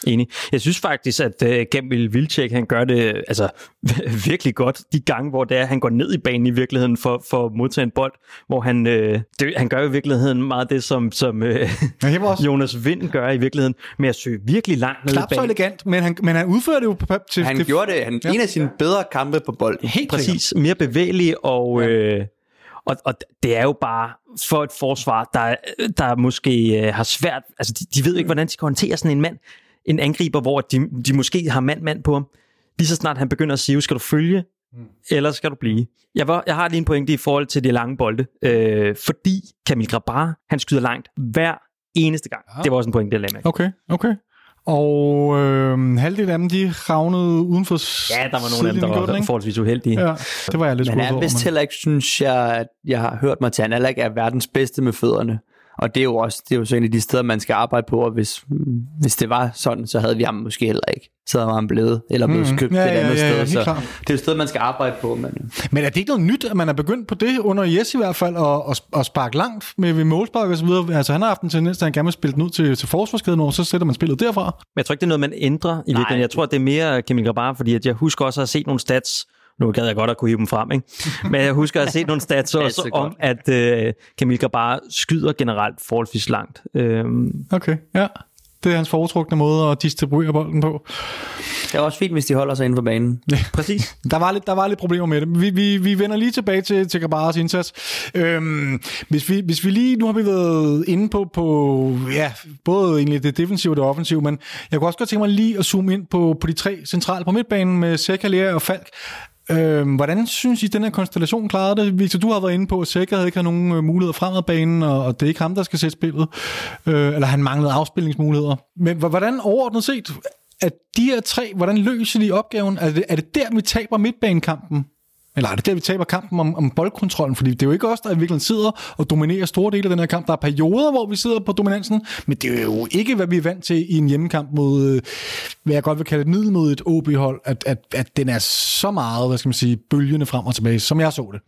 [SPEAKER 1] Enig. Jeg synes faktisk, at uh, Gemmel Vilcek, han gør det altså, virkelig godt de gange, hvor det er, han går ned i banen i virkeligheden for, for at modtage en bold, hvor han, øh, det, han gør i virkeligheden meget det, som, som øh, Jonas Vind gør i virkeligheden, med at søge virkelig langt ned i
[SPEAKER 3] knap så
[SPEAKER 1] banen.
[SPEAKER 3] elegant, men han, men han udfører det jo på, til...
[SPEAKER 4] Han
[SPEAKER 3] det,
[SPEAKER 4] gjorde det. Han,
[SPEAKER 3] Ja.
[SPEAKER 4] En af sine bedre kampe på bolden.
[SPEAKER 3] Helt
[SPEAKER 1] Præcis, mere bevægelig, og, ja. øh, og, og det er jo bare for et forsvar, der, der måske øh, har svært, altså de, de ved ikke, hvordan de skal håndtere sådan en mand, en angriber, hvor de, de måske har mand-mand på ham. Lige så snart han begynder at sige, skal du følge, eller skal du blive? Jeg, var, jeg har lige en pointe i forhold til de lange bolde, øh, fordi Kamil Grabar, han skyder langt hver eneste gang.
[SPEAKER 3] Ja.
[SPEAKER 1] Det var også en pointe, jeg lagde med.
[SPEAKER 3] Okay, okay. Og øh, halvdelen af dem, de ravnede uden for
[SPEAKER 1] Ja, der var nogle af dem, der
[SPEAKER 3] den,
[SPEAKER 1] var
[SPEAKER 3] ikke?
[SPEAKER 1] forholdsvis uheldige.
[SPEAKER 3] Ja, det var jeg lidt
[SPEAKER 4] Men han
[SPEAKER 3] skuffet
[SPEAKER 4] er
[SPEAKER 3] over.
[SPEAKER 4] vist heller ikke, synes jeg, at jeg har hørt mig til, han heller ikke er verdens bedste med fødderne. Og det er jo også det er jo så en af de steder, man skal arbejde på, og hvis, hvis det var sådan, så havde vi ham måske heller ikke. Så havde han blevet, eller blevet
[SPEAKER 3] Mm.
[SPEAKER 4] købt
[SPEAKER 3] Ja,
[SPEAKER 4] et
[SPEAKER 3] ja,
[SPEAKER 4] andet
[SPEAKER 3] ja, ja,
[SPEAKER 4] sted.
[SPEAKER 3] helt
[SPEAKER 4] Så
[SPEAKER 3] klart.
[SPEAKER 4] det er jo et sted, man skal arbejde på. Men,
[SPEAKER 3] Men er det ikke noget nyt, at man er begyndt på det under Jes i hvert fald, at, at, at sparke langt med, ved målspark og så videre? Altså han har haft en tendens til, at han gerne vil spille den ud til, til forsvarskæden, og så sætter man spillet derfra.
[SPEAKER 1] Men jeg tror ikke, det er noget, man ændrer i virkeligheden. Jeg tror, det er mere Kamil Grabar, fordi at jeg husker også at have set nogle stats, nu gad jeg godt at kunne hive dem frem, ikke? men jeg husker at have set nogle stats også om, at øh, Kamil Grabar skyder generelt forholdsvis langt. Øhm,
[SPEAKER 3] Okay, ja. Det er hans foretrukne måde at distribuere bolden på.
[SPEAKER 4] det er også fint, hvis de holder sig inden for banen.
[SPEAKER 1] præcis.
[SPEAKER 3] Der var lidt, der var lidt problemer med det. Vi, vi, vi vender lige tilbage til, til Gabaras indsats. Øhm, hvis, vi, hvis vi lige, nu har vi været inde på, på ja, både egentlig det defensive og det offensive, men jeg kunne også godt tænke mig lige at zoome ind på, på de tre centrale på midtbanen med Sekalea og Falk. Øhm, hvordan synes I, den her konstellation klarede det? Victor, du har været inde på, at Sækker ikke har nogen øh, muligheder fremad banen, og, og det er ikke ham, der skal sætte spillet. Øh, eller han manglede afspilningsmuligheder. Men hvordan overordnet set, at de her tre, hvordan løser de opgaven? Er det, er det der, vi taber midtbanekampen? Eller er det der, vi taber kampen om, om boldkontrollen? Fordi det er jo ikke os, der i virkeligheden sidder og dominerer store dele af den her kamp. Der er perioder, hvor vi sidder på dominansen, men det er jo ikke, hvad vi er vant til i en hjemmekamp mod, øh, hvad jeg godt vil kalde et middelmodigt OB-hold, at, at, at den er så meget, hvad skal man sige, bølgende frem og tilbage, som jeg så det.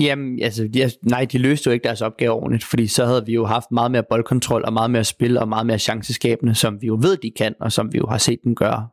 [SPEAKER 4] Jamen, altså, de, nej, de løste jo ikke deres opgave ordentligt, fordi så havde vi jo haft meget mere boldkontrol og meget mere spil og meget mere chanceskabende, som vi jo ved, de kan, og som vi jo har set dem gøre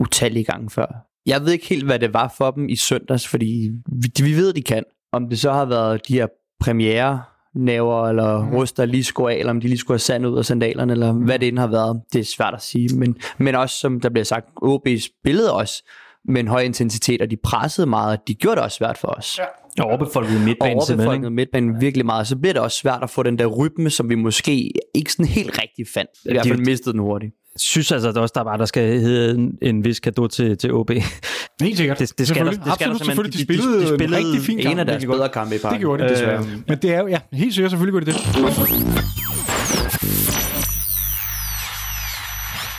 [SPEAKER 4] utallige gange før. Jeg ved ikke helt, hvad det var for dem i søndags, fordi vi, vi ved, de kan. Om det så har været de her premiere naver eller mm. ryster lige skulle af, eller om de lige skulle have sand ud af sandalerne, eller hvad det end har været. Det er svært at sige. Men, men også, som der bliver sagt, OB spillede også med en høj intensitet, og de pressede meget, og de gjorde det også svært for os. Ja
[SPEAKER 1] Og overbefolket midtbane
[SPEAKER 4] og overbefolket midtbanen virkelig meget, så bliver det også svært at få den der rytme, som vi måske ikke sådan helt rigtig fandt. I hvert fald
[SPEAKER 1] de-
[SPEAKER 4] mistede den hurtigt.
[SPEAKER 1] Synes altså at også, der bare der skal hedde en, en vis gave til, til OB.
[SPEAKER 3] Helt sikkert.
[SPEAKER 1] Det- det skal der- det skal der
[SPEAKER 3] Absolut,
[SPEAKER 1] simpelthen.
[SPEAKER 3] selvfølgelig. De,
[SPEAKER 1] De- de-
[SPEAKER 3] spillede,
[SPEAKER 1] de spillede
[SPEAKER 3] en rigtig fin kamp.
[SPEAKER 4] En af deres bedre kampe i parken.
[SPEAKER 3] Det gjorde de desværre.
[SPEAKER 1] Øhm.
[SPEAKER 3] Men det er jo, ja, helt sikkert, selvfølgelig gør de det.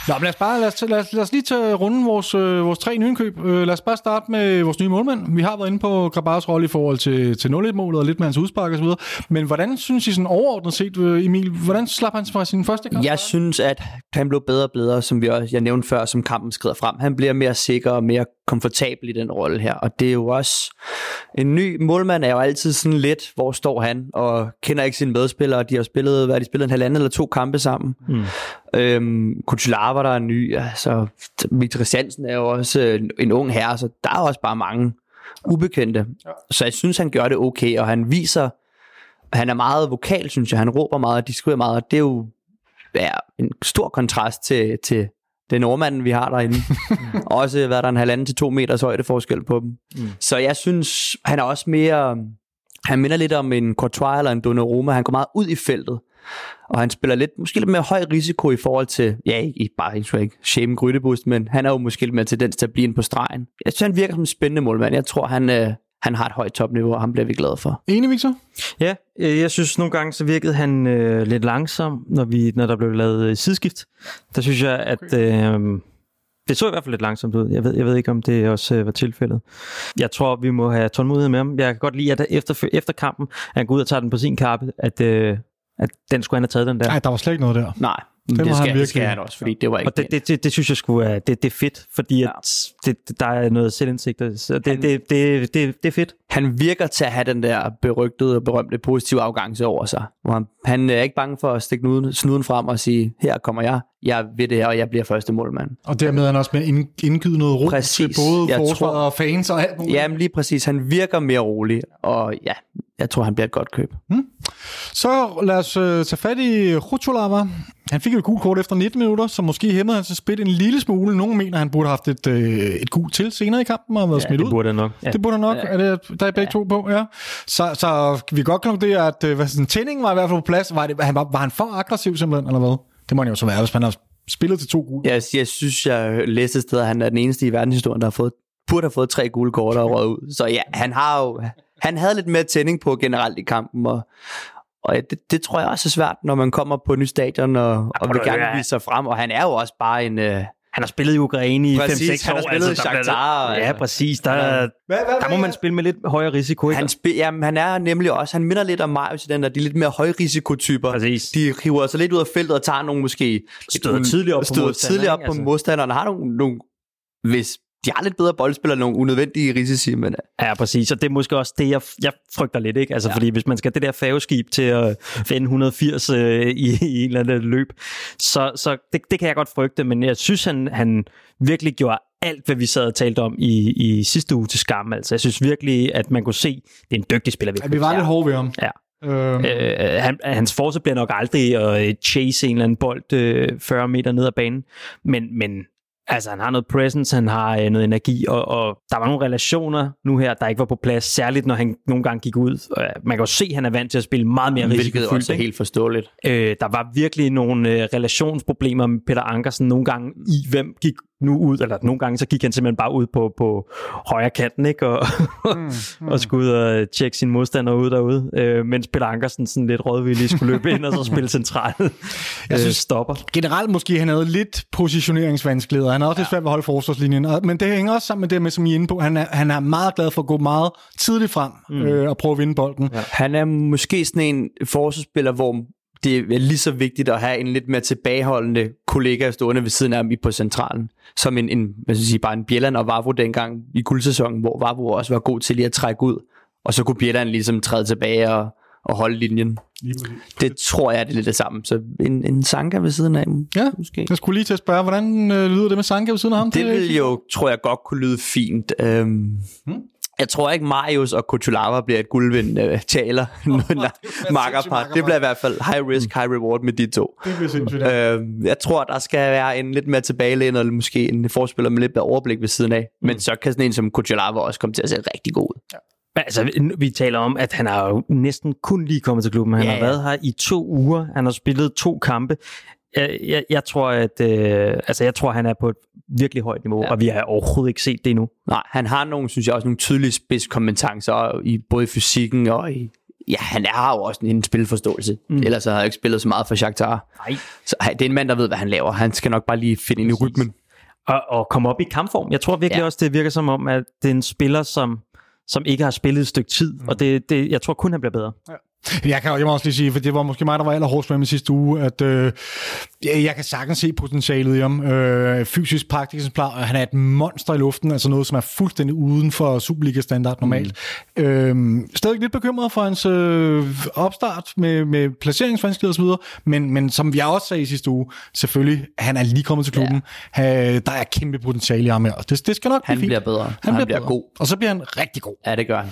[SPEAKER 3] Nå, men lad os bare lad os, lad os, lad os lige tage runden vores, øh, vores tre nye indkøb. Øh, lad os bare starte med vores nye målmand. Vi har været inde på Grabars rolle i forhold til, til 0-1-målet og lidt med hans udspark og så videre. Men hvordan synes I sådan overordnet set, øh, Emil, hvordan slap han fra sin første kamp?
[SPEAKER 4] Jeg synes, at han blev bedre og bedre, som vi også, jeg nævnte før, som kampen skrider frem. Han bliver mere sikker og mere komfortabel i den rolle her. Og det er jo også... En ny målmand er jo altid sådan lidt, hvor står han, og kender ikke sine medspillere. De har spillet, hvad har de spillet en halvanden eller to kampe sammen. Mm. Øhm, Kutular var der en ny, altså Victor Christiansen er jo også en, en ung herre, så der er også bare mange ubekendte. Ja. Så jeg synes, han gør det okay, og han viser, han er meget vokal, synes jeg. Han råber meget og diskuterer meget, og det er jo ja, en stor kontrast til, til den nordmanden, vi har derinde. også hvad der er en halvanden til to meters højde forskel på dem. Mm. Så jeg synes, han er også mere... Han minder lidt om en Courtois eller en Donnarumma. Han går meget ud i feltet. Og han spiller lidt, måske lidt mere høj risiko i forhold til, ja, ikke bare tror ikke, shame Grydebust, men han er jo måske lidt mere tendens til at blive inde på stregen. Jeg synes, han virker som en spændende målmand. Jeg tror, han, øh, han har et højt topniveau, og ham bliver vi glade for.
[SPEAKER 3] Enig, Victor?
[SPEAKER 1] Ja, øh, jeg synes nogle gange, så virkede han øh, lidt langsom, når, vi, når der blev lavet øh, sideskift. Der synes jeg, at øh, det så i hvert fald lidt langsomt ud. Jeg ved, jeg ved ikke, om det også øh, var tilfældet. Jeg tror, vi må have tålmodighed med ham. Jeg kan godt lide, at efter, efter kampen, at han går ud og tager den på sin kappe, at, øh, at den skulle han have taget den der.
[SPEAKER 3] Nej, der var slet ikke noget der.
[SPEAKER 4] Nej, det,
[SPEAKER 3] han
[SPEAKER 4] skal, det skal han også, fordi det var ikke
[SPEAKER 1] Og det, det, det, det synes jeg skulle er, det, det er fedt, fordi ja. at det, det, der er noget selvindsigt. Så det, det, det, det, det er fedt.
[SPEAKER 4] han virker til at have den der berygtede og berømte positive afgangse over sig. Hvor han, han er ikke bange for at stikke snuden, snuden frem og sige, her kommer jeg, jeg ved det her, og jeg bliver første målmand.
[SPEAKER 3] Og dermed er han også med at ind- indgyde noget ro
[SPEAKER 4] Præcis.
[SPEAKER 3] til både
[SPEAKER 4] Jeg
[SPEAKER 3] forsvaret
[SPEAKER 4] tror-
[SPEAKER 3] og fans og alt muligt.
[SPEAKER 4] Jamen lige præcis, han virker mere rolig, og ja, jeg tror, han bliver et godt køb.
[SPEAKER 3] Så lad os øh, tage fat i Rutulava. Han fik et gult kort efter 19 minutter, som måske hæmmede hans spil en lille smule. Nogle mener, han burde have haft et, øh, et gult til senere i kampen og været
[SPEAKER 1] Ja,
[SPEAKER 3] smidt
[SPEAKER 1] det
[SPEAKER 3] ud.
[SPEAKER 1] burde han nok. Ja.
[SPEAKER 3] Det burde han nok. Ja. Er det, der er begge ja. to på, ja. Så, så vi kan godt konkludere, at øh, hvad sådan, tændingen var i hvert fald på plads. Var, det, han, var, var han for aggressiv simpelthen, eller hvad? Det må han jo så være, hvis han har spillet til to gule.
[SPEAKER 4] Jeg, jeg synes, jeg læste et sted, at han er den eneste i verdenshistorien, der har fået, burde have fået tre gule kort og røget ud. Så ja, han har jo, han havde lidt mere tænding på generelt i kampen, og, og det, det tror jeg også er svært, når man kommer på nyt stadion og, og vil gerne vise sig frem. Og han er jo også bare en, øh,
[SPEAKER 1] Han har spillet i Ukraine i 5-6 år.
[SPEAKER 4] Præcis, han har spillet i
[SPEAKER 1] der
[SPEAKER 4] Shakhtar,
[SPEAKER 1] Ja,
[SPEAKER 4] altså.
[SPEAKER 1] præcis. Der,
[SPEAKER 3] Hvad- hvad-
[SPEAKER 1] der må man spille med lidt højere risiko, ikke?
[SPEAKER 4] Han, spil, jamen, han er nemlig også, han minder lidt om Marius i den der, de lidt mere højrisikotyper.
[SPEAKER 1] Præcis.
[SPEAKER 4] De hiver sig lidt ud af feltet og tager nogle måske...
[SPEAKER 1] Støder tidligere op på
[SPEAKER 4] støder
[SPEAKER 1] modstanderen,
[SPEAKER 4] tidligere op på
[SPEAKER 1] Altså.
[SPEAKER 4] modstanderen, har nogle, nogle hvis de har lidt bedre boldspillere, nogle unødvendige risici, men
[SPEAKER 1] Ja, præcis. Og det er måske også det, jeg, jeg frygter lidt, ikke? Altså, ja. fordi hvis man skal have det der færgeskib til at finde 180 øh, i, i en eller anden løb, så, så det, det kan jeg godt frygte, men jeg synes, han, han virkelig gjorde alt, hvad vi sad og talte om i, i sidste uge til skam. Altså, jeg synes virkelig, at man kunne se, det er en dygtig spiller.
[SPEAKER 3] Ja, vi var lidt hårde ved ham.
[SPEAKER 1] Ja.
[SPEAKER 3] Øhm,
[SPEAKER 1] Øh, han, hans force bliver nok aldrig at øh, chase en eller anden bold øh, 40 meter ned ad banen, men, men altså, han har noget presence, han har øh, noget energi, og, og der var nogle relationer nu her, der ikke var på plads, særligt når han nogle gange gik ud. Øh, man kan jo se, at han er vant til at spille meget mere
[SPEAKER 4] hvilket
[SPEAKER 1] risikofyldt.
[SPEAKER 4] også er helt forståeligt.
[SPEAKER 1] Øh, der var virkelig nogle øh, relationsproblemer med Peter Ankersen nogle gange i, hvem gik nu ud, eller nogle gange så gik han simpelthen bare ud på, på højre kanten, ikke? Og, mm, mm. og skulle ud og tjekke sin modstander ud derude, øh, mens Peter Ankersen sådan lidt rådvillig skulle løbe ind og så spille centralt. Jeg synes, stopper.
[SPEAKER 3] generelt måske, han havde lidt positioneringsvanskeligheder. Han havde også lidt svært ved at holde forsvarslinjen. Og- Men det hænger også sammen med det med, som I er inde på. Han er, han er meget glad for at gå meget tidligt frem mm. øh, og prøve at vinde bolden. Ja.
[SPEAKER 4] Han er måske sådan en forsvarsspiller, hvor det er lige så vigtigt at have en lidt mere tilbageholdende kollega stående ved siden af ham på centralen. Som en, en hvad skal jeg sige, bare en Bjelland og Vavro dengang i guldsæsonen, hvor Vavro også var god til lige at trække ud. Og så kunne Bjelland ligesom træde tilbage og, og holde linjen. Det tror jeg, det er lidt det samme. Så en, en Sanka ved siden af,
[SPEAKER 3] Ja,
[SPEAKER 4] måske.
[SPEAKER 3] jeg skulle lige til at spørge, hvordan øh, lyder det med Sanka ved siden af ham?
[SPEAKER 4] Det vil jo, tror jeg, godt kunne lyde fint. Øhm, Jeg tror ikke, Marius og Kutulava bliver et guldvind uh, taler. Makkerpar. Det bliver i hvert fald high risk, high reward med de to.
[SPEAKER 3] Det bliver sindssygt. ja.
[SPEAKER 4] Øh, jeg tror, der skal være en lidt mere tilbagelænet, eller måske en forspiller med lidt bedre overblik ved siden af. Men så kan sådan en som Kutulava også komme til at se rigtig god ud.
[SPEAKER 1] Altså, vi taler om, at han har jo næsten kun lige kommet til klubben. Han
[SPEAKER 4] Ja,
[SPEAKER 1] har
[SPEAKER 4] ja.
[SPEAKER 1] været her i to uger. Han har spillet to kampe. Jeg, jeg, jeg tror, at øh, altså, jeg tror, han er på et virkelig højt niveau, ja.
[SPEAKER 4] Ja.
[SPEAKER 1] og vi har overhovedet ikke set det endnu.
[SPEAKER 4] Nej, han har nogle, synes jeg, også nogle tydelige spidskompetencer, i både i fysikken og i... Ja, han har jo også en spilforståelse. Mm. Ellers så har jeg ikke spillet så meget for Shakhtar.
[SPEAKER 1] Nej.
[SPEAKER 4] Så det er en mand, der ved, hvad han laver. Han skal nok bare lige finde ind i rytmen.
[SPEAKER 1] Og, og komme op i kampform. Jeg tror virkelig ja.
[SPEAKER 4] Ja.
[SPEAKER 1] også, det virker som om, at det er en spiller, som, som ikke har spillet et stykke tid, mm. og det, det, jeg tror kun, han bliver bedre.
[SPEAKER 3] Jeg kan jeg må også lige sige, for det var måske mig, der var allerhårdest med i sidste uge, at øh, jeg kan sagtens se potentialet i ham. Øh, fysisk, praktisk og han er et monster i luften, altså noget, som er fuldstændig uden for Superliga-standard normalt. Mm. Øh, stadig lidt bekymret for hans øh, opstart med, med placeringsvanskeligheder osv., men, men som jeg også sagde i sidste uge, selvfølgelig, han er lige kommet til klubben. Ja. Der er kæmpe potentiale i ham her. Det, det skal nok
[SPEAKER 4] Han
[SPEAKER 3] blive fint.
[SPEAKER 4] bliver bedre.
[SPEAKER 3] Han,
[SPEAKER 4] Han
[SPEAKER 3] bliver,
[SPEAKER 4] bliver
[SPEAKER 3] bedre.
[SPEAKER 4] god.
[SPEAKER 3] Og så bliver han rigtig god.
[SPEAKER 4] Ja, det gør han.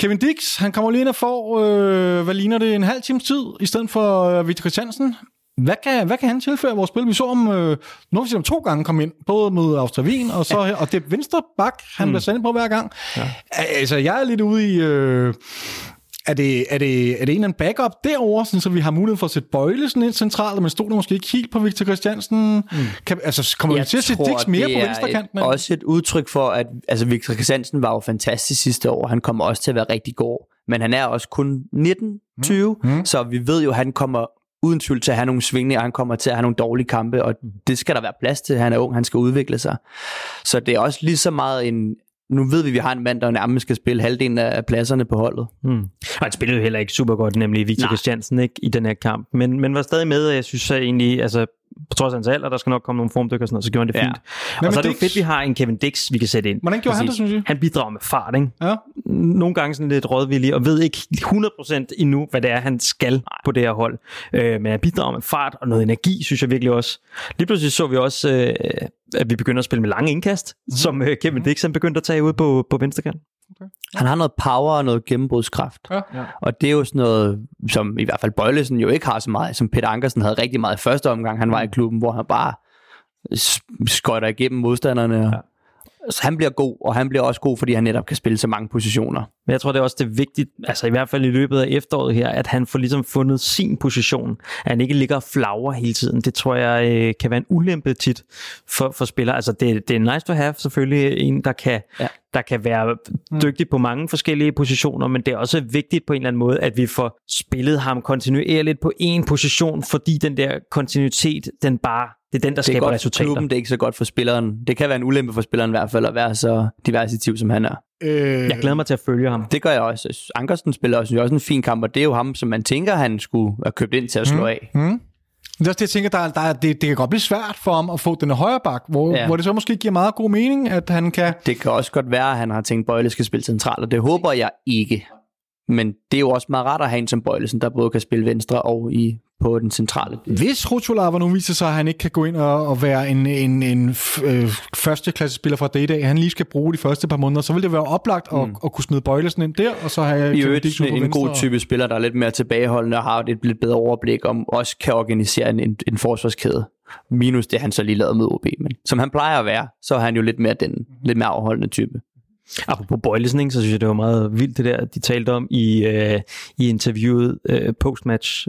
[SPEAKER 3] Kevin Dix, han kommer lige ind og får, øh, hvad ligner det, en halv times tid, i stedet for øh, Victor Christiansen. Hvad kan, hvad kan han tilføre vores spil? Vi så ham, øh, nu har vi to gange komme ind, både mod Australien, og så her, og det er venstre bak, han mm. bliver sendt på hver gang. Ja. Altså, jeg er lidt ude i... Øh, er det, er, det, er det en eller anden backup derovre, sådan, så vi har mulighed for at sætte Bøjlesen ind centralt, men stod der måske ikke helt på Victor Christiansen? Mm. Kan, altså, kommer vi til at se Dix mere på venstre
[SPEAKER 4] det er et, også et udtryk for, at altså, Victor Christiansen var jo fantastisk sidste år. Han kommer også til at være rigtig god. Men han er også kun 19-20, mm. så vi ved jo, at han kommer uden tvivl til at have nogle svingninger, han kommer til at have nogle dårlige kampe, og det skal der være plads til. Han er ung, han skal udvikle sig. Så det er også lige så meget en... Nu ved vi, at vi har en mand, der nærmest skal spille halvdelen af pladserne på holdet.
[SPEAKER 1] Mm. Og han spillede jo heller ikke super godt, nemlig Victor
[SPEAKER 4] Nej.
[SPEAKER 1] Christiansen ikke, i den her kamp. Men, men var stadig med, og jeg synes så egentlig, altså på trods af hans alder, der skal nok komme nogle formdykker og sådan noget, så gjorde han det
[SPEAKER 4] Ja.
[SPEAKER 1] fint.
[SPEAKER 3] Hvad
[SPEAKER 1] og så er det jo fedt, vi har en Kevin Dix, vi kan sætte ind.
[SPEAKER 3] Hvordan gjorde han det, synes I?
[SPEAKER 1] Han bidrager med fart, ikke?
[SPEAKER 3] Ja.
[SPEAKER 1] Nogle gange sådan lidt rådvillig, og ved ikke 100% endnu, hvad det er, han skal Nej. på det her hold. Øh, men han bidrager med fart og noget energi, synes jeg virkelig også. Lige pludselig så vi også, øh, at vi begynder at spille med lange indkast, mm. som øh, Kevin Dix han begyndte at tage ud på, på venstrekant.
[SPEAKER 4] Han har noget power og noget gennembrudskraft.
[SPEAKER 3] Ja.
[SPEAKER 4] Og det er jo sådan noget, som i hvert fald Bøjlesen jo ikke har så meget, som Peter Ankersen havde rigtig meget i første omgang, han var i klubben, hvor han bare skøjter igennem modstanderne. Ja. Så han bliver god, og han bliver også god, fordi han netop kan spille så mange positioner.
[SPEAKER 1] Men jeg tror, det er også det vigtigt, altså i hvert fald i løbet af efteråret her, at han får ligesom fundet sin position. At han ikke ligger og flagrer hele tiden. Det tror jeg øh, kan være en ulempe tit for, for spillere. Altså det, det er nice to have selvfølgelig en, der kan, ja. der kan være dygtig på mange forskellige positioner, men det er også vigtigt på en eller anden måde, at vi får spillet ham kontinuerligt på en position, fordi den der kontinuitet, den bare det er den, der
[SPEAKER 4] Det er
[SPEAKER 1] skaber
[SPEAKER 4] godt
[SPEAKER 1] resultater.
[SPEAKER 4] for klubben, det er ikke så godt for spilleren. Det kan være en ulempe for spilleren i hvert fald at være så diversitiv, som han er.
[SPEAKER 3] Øh,
[SPEAKER 1] Jeg glæder mig til at følge ham.
[SPEAKER 4] Det gør jeg også. Ankersen spiller også, også en fin kamp, og det er jo ham, som man tænker, han skulle have købt ind til at slå af.
[SPEAKER 3] Mm. Det er også det, jeg tænker, der, er- der, er- det, det kan godt blive svært for ham at få den højre bak, hvor, ja. Hvor det så måske giver meget god mening, at han kan...
[SPEAKER 4] Det kan også godt være, at han har tænkt, at Bøjle skal spille centralt, og det håber jeg ikke. Men det er jo også meget rart at have en som Bøjlesen, der både kan spille venstre og i på den centrale del.
[SPEAKER 3] Hvis Rutscholava nu viser sig, at han ikke kan gå ind og, og være en, en, en øh, førsteklasse spiller fra det i dag, han lige skal bruge de første par måneder, så vil det være oplagt at, mm. at kunne smide Bøjlesen ind der, og så have
[SPEAKER 4] I øvrigt en, en god type spiller, der er lidt mere tilbageholdende og har et lidt bedre overblik, om også kan organisere en, en, en forsvarskæde. Minus det, han så lige lavede med OB. Men som han plejer at være, så er han jo lidt mere den lidt mere afholdende type.
[SPEAKER 1] Apropos Bøjlesen, ikke, så synes jeg, det var meget vildt det der, de talte om i, øh, i interviewet øh, postmatch.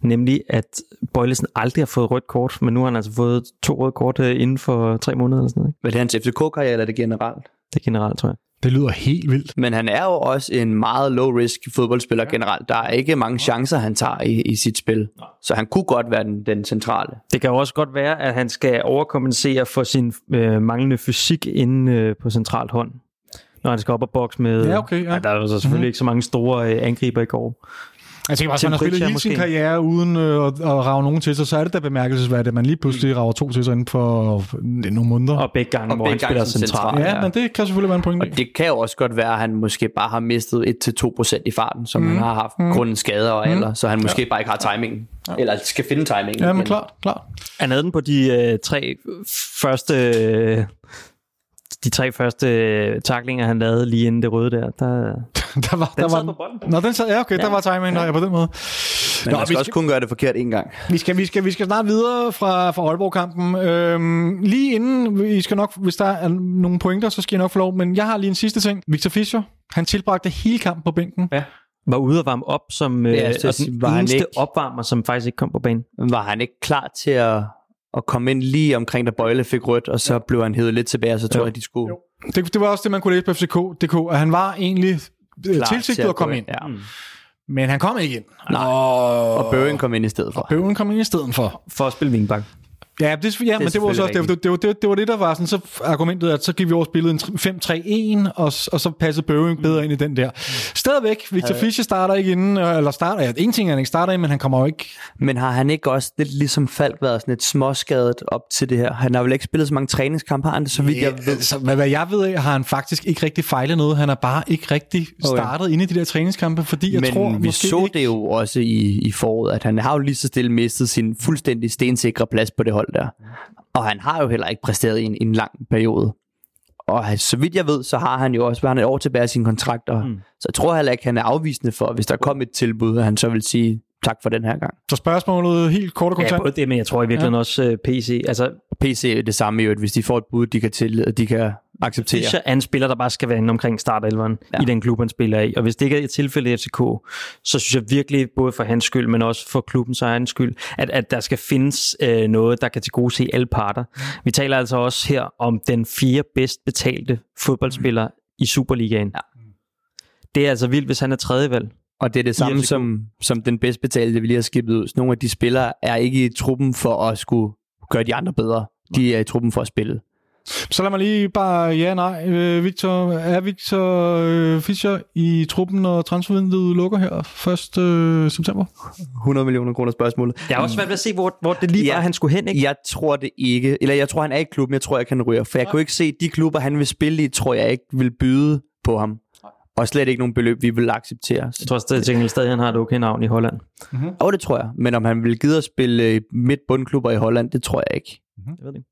[SPEAKER 1] Nemlig, at Bøjlesen aldrig har fået rødt kort, men nu har han altså fået to røde kort øh, inden for tre måneder eller sådan noget. Ikke?
[SPEAKER 4] Er det hans FCK-karriere, eller er det generelt?
[SPEAKER 1] Det er generelt, tror jeg.
[SPEAKER 3] Det lyder helt vildt.
[SPEAKER 4] Men han er jo også en meget low-risk fodboldspiller generelt. Der er ikke mange chancer, han tager i, i sit spil. Så han kunne godt være den, den centrale.
[SPEAKER 1] Det kan jo også godt være, at han skal overkompensere for sin øh, manglende fysik inde øh, på centralt hånd. Når han skal op og bokse med...
[SPEAKER 3] Ja, okay, ja.
[SPEAKER 1] Ej, der er jo så selvfølgelig mm-hmm. ikke så mange store øh, angriber i går.
[SPEAKER 3] Jeg tænker bare, hvis han har spillet hele sin karriere uden øh, at, at rave nogen til sig, så er det da bemærkelsesværdigt, at man lige pludselig rager to til sig inden for øh, nogle måneder.
[SPEAKER 1] Og begge gange,
[SPEAKER 4] Og
[SPEAKER 1] hvor
[SPEAKER 4] begge
[SPEAKER 1] han spiller
[SPEAKER 4] gange
[SPEAKER 1] centralt.
[SPEAKER 4] central.
[SPEAKER 3] ja, men det kan selvfølgelig være en pointe.
[SPEAKER 4] Og det kan jo også godt være, at han måske bare har mistet 1-2% i farten, som mm. han har haft, mm. grunden skader og alder, så han måske ja. bare ikke har timingen. Ja. Eller skal finde timingen.
[SPEAKER 3] Ja, men
[SPEAKER 4] igen.
[SPEAKER 3] klart, klart.
[SPEAKER 1] Han havde den på de øh, tre første... Øh, de tre første øh, taklinger, han lavede lige inden det røde der, der,
[SPEAKER 3] der var,
[SPEAKER 1] den
[SPEAKER 3] der
[SPEAKER 1] sad
[SPEAKER 3] var,
[SPEAKER 1] på bolden.
[SPEAKER 3] Nå, den sad, ja, okay, ja. der var timing ja. på den måde.
[SPEAKER 4] Men
[SPEAKER 3] Nå,
[SPEAKER 4] man
[SPEAKER 3] vi
[SPEAKER 4] skal også
[SPEAKER 3] skal-
[SPEAKER 4] kun gøre det forkert en gang.
[SPEAKER 3] Vi skal, vi skal, vi skal snart videre fra, fra Aalborg-kampen. Øhm, lige inden, vi skal nok, hvis der er nogle pointer, så skal jeg nok få lov. Men jeg har lige en sidste ting. Victor Fischer, han tilbragte hele kampen på bænken.
[SPEAKER 1] Ja. var ude og varme op som øh,
[SPEAKER 4] Ja,
[SPEAKER 1] ja,
[SPEAKER 4] så
[SPEAKER 1] og den
[SPEAKER 4] var
[SPEAKER 1] eneste
[SPEAKER 4] ikke-
[SPEAKER 1] opvarmer, som faktisk ikke kom på banen.
[SPEAKER 4] Var han ikke klar til at, at komme ind lige omkring, da Bøjle fik rødt, og så blev han hævet lidt tilbage, og så tror
[SPEAKER 1] Jo.
[SPEAKER 4] jeg, de skulle...
[SPEAKER 3] Det, det var også det, man kunne læse på FCK.dk, at han var egentlig øh,
[SPEAKER 4] klar
[SPEAKER 3] tilsigtet
[SPEAKER 4] til
[SPEAKER 3] at komme ind.
[SPEAKER 4] Ja.
[SPEAKER 3] Men han kom ikke ind.
[SPEAKER 4] Nej.
[SPEAKER 3] Og,
[SPEAKER 4] Og Bøving kom ind i stedet for.
[SPEAKER 3] Bøven kom ind i stedet for.
[SPEAKER 1] For at spille vingbak.
[SPEAKER 3] Ja, det, ja men det var, så også, det, det, var, det, det var det, der var sådan, så argumentet, at så gik vi over og spillede en 5-3-1, og, og så passede Bøving bedre ind i den der. Stadigvæk, Victor Fischer starter ikke inden, øh, eller starter, ja, en ting er, han ikke starter ind, men han kommer jo ikke
[SPEAKER 4] Men har han ikke også lidt ligesom Falk været sådan lidt småskadet op til det her? Han har vel ikke spillet så mange træningskampe, har han det, så vidt jeg ved.
[SPEAKER 3] Altså, hvad, hvad jeg ved har han faktisk ikke rigtig fejlet noget. Han er bare ikke rigtig
[SPEAKER 4] Okay.
[SPEAKER 3] startet inde i de der træningskampe, fordi jeg
[SPEAKER 4] Men
[SPEAKER 3] tror
[SPEAKER 4] vi
[SPEAKER 3] måske
[SPEAKER 4] så
[SPEAKER 3] ikke...
[SPEAKER 4] det jo også i, i foråret, at han har jo lige så stille mistet sin fuldstændig stensikre plads på det hold der. Og han har jo heller ikke præsteret i en, en lang periode. Og så vidt jeg ved, så har han jo også været et år tilbage af sin kontrakt. Og, mm. Så jeg tror heller ikke, han er afvisende for, hvis der kom et tilbud, at han så vil sige tak for den her gang.
[SPEAKER 3] Så spørgsmålet helt kort og
[SPEAKER 1] Ja,
[SPEAKER 3] kontant.
[SPEAKER 1] både det, men jeg tror i virkeligheden ja. også uh, PC. Altså,
[SPEAKER 4] PC er det samme jo, at hvis de får et bud, de kan, til, de kan acceptere.
[SPEAKER 1] Fischer er en spiller, der bare skal være inde omkring startelveren ja. I den klub, han spiller i. Og hvis det ikke er et tilfælde i FCK, så synes jeg virkelig, både for hans skyld, men også for klubbens egen skyld, at, at der skal findes øh, noget, der kan til gode se alle parter. Vi taler altså også her om den fire bedst betalte fodboldspiller i Superligaen.
[SPEAKER 4] Ja.
[SPEAKER 1] Det er altså vildt, hvis han er tredje valg.
[SPEAKER 4] Og det er det samme som, som den bedst betalte, vi lige har skibet ud. Så nogle af de spillere er ikke i truppen for at skulle gøre de andre bedre. De er i truppen for at spille.
[SPEAKER 3] Så lad mig lige bare, ja nej, øh, Victor, er Victor øh, Fischer i truppen, når transfervinduet lukker her 1. Øh, september?
[SPEAKER 4] 100 millioner kroner spørgsmålet.
[SPEAKER 1] Jeg har også svært ved at se, hvor, hvor det lige
[SPEAKER 4] Ja.
[SPEAKER 1] var, han skulle hen. Ikke?
[SPEAKER 4] Jeg tror det ikke. Eller jeg tror, han er i klubben. Jeg tror, jeg kan ryge. For jeg kunne ikke se, de klubber, han vil spille i, tror jeg ikke vil byde på ham. Og slet ikke nogen beløb, vi vil acceptere.
[SPEAKER 1] Jeg tror stadig, gengæld stadig, han har et okay navn i Holland.
[SPEAKER 4] Og det tror jeg. Men om han vil gide at spille i midt bundklubber i Holland, det tror jeg ikke.
[SPEAKER 1] Jeg ved det ikke.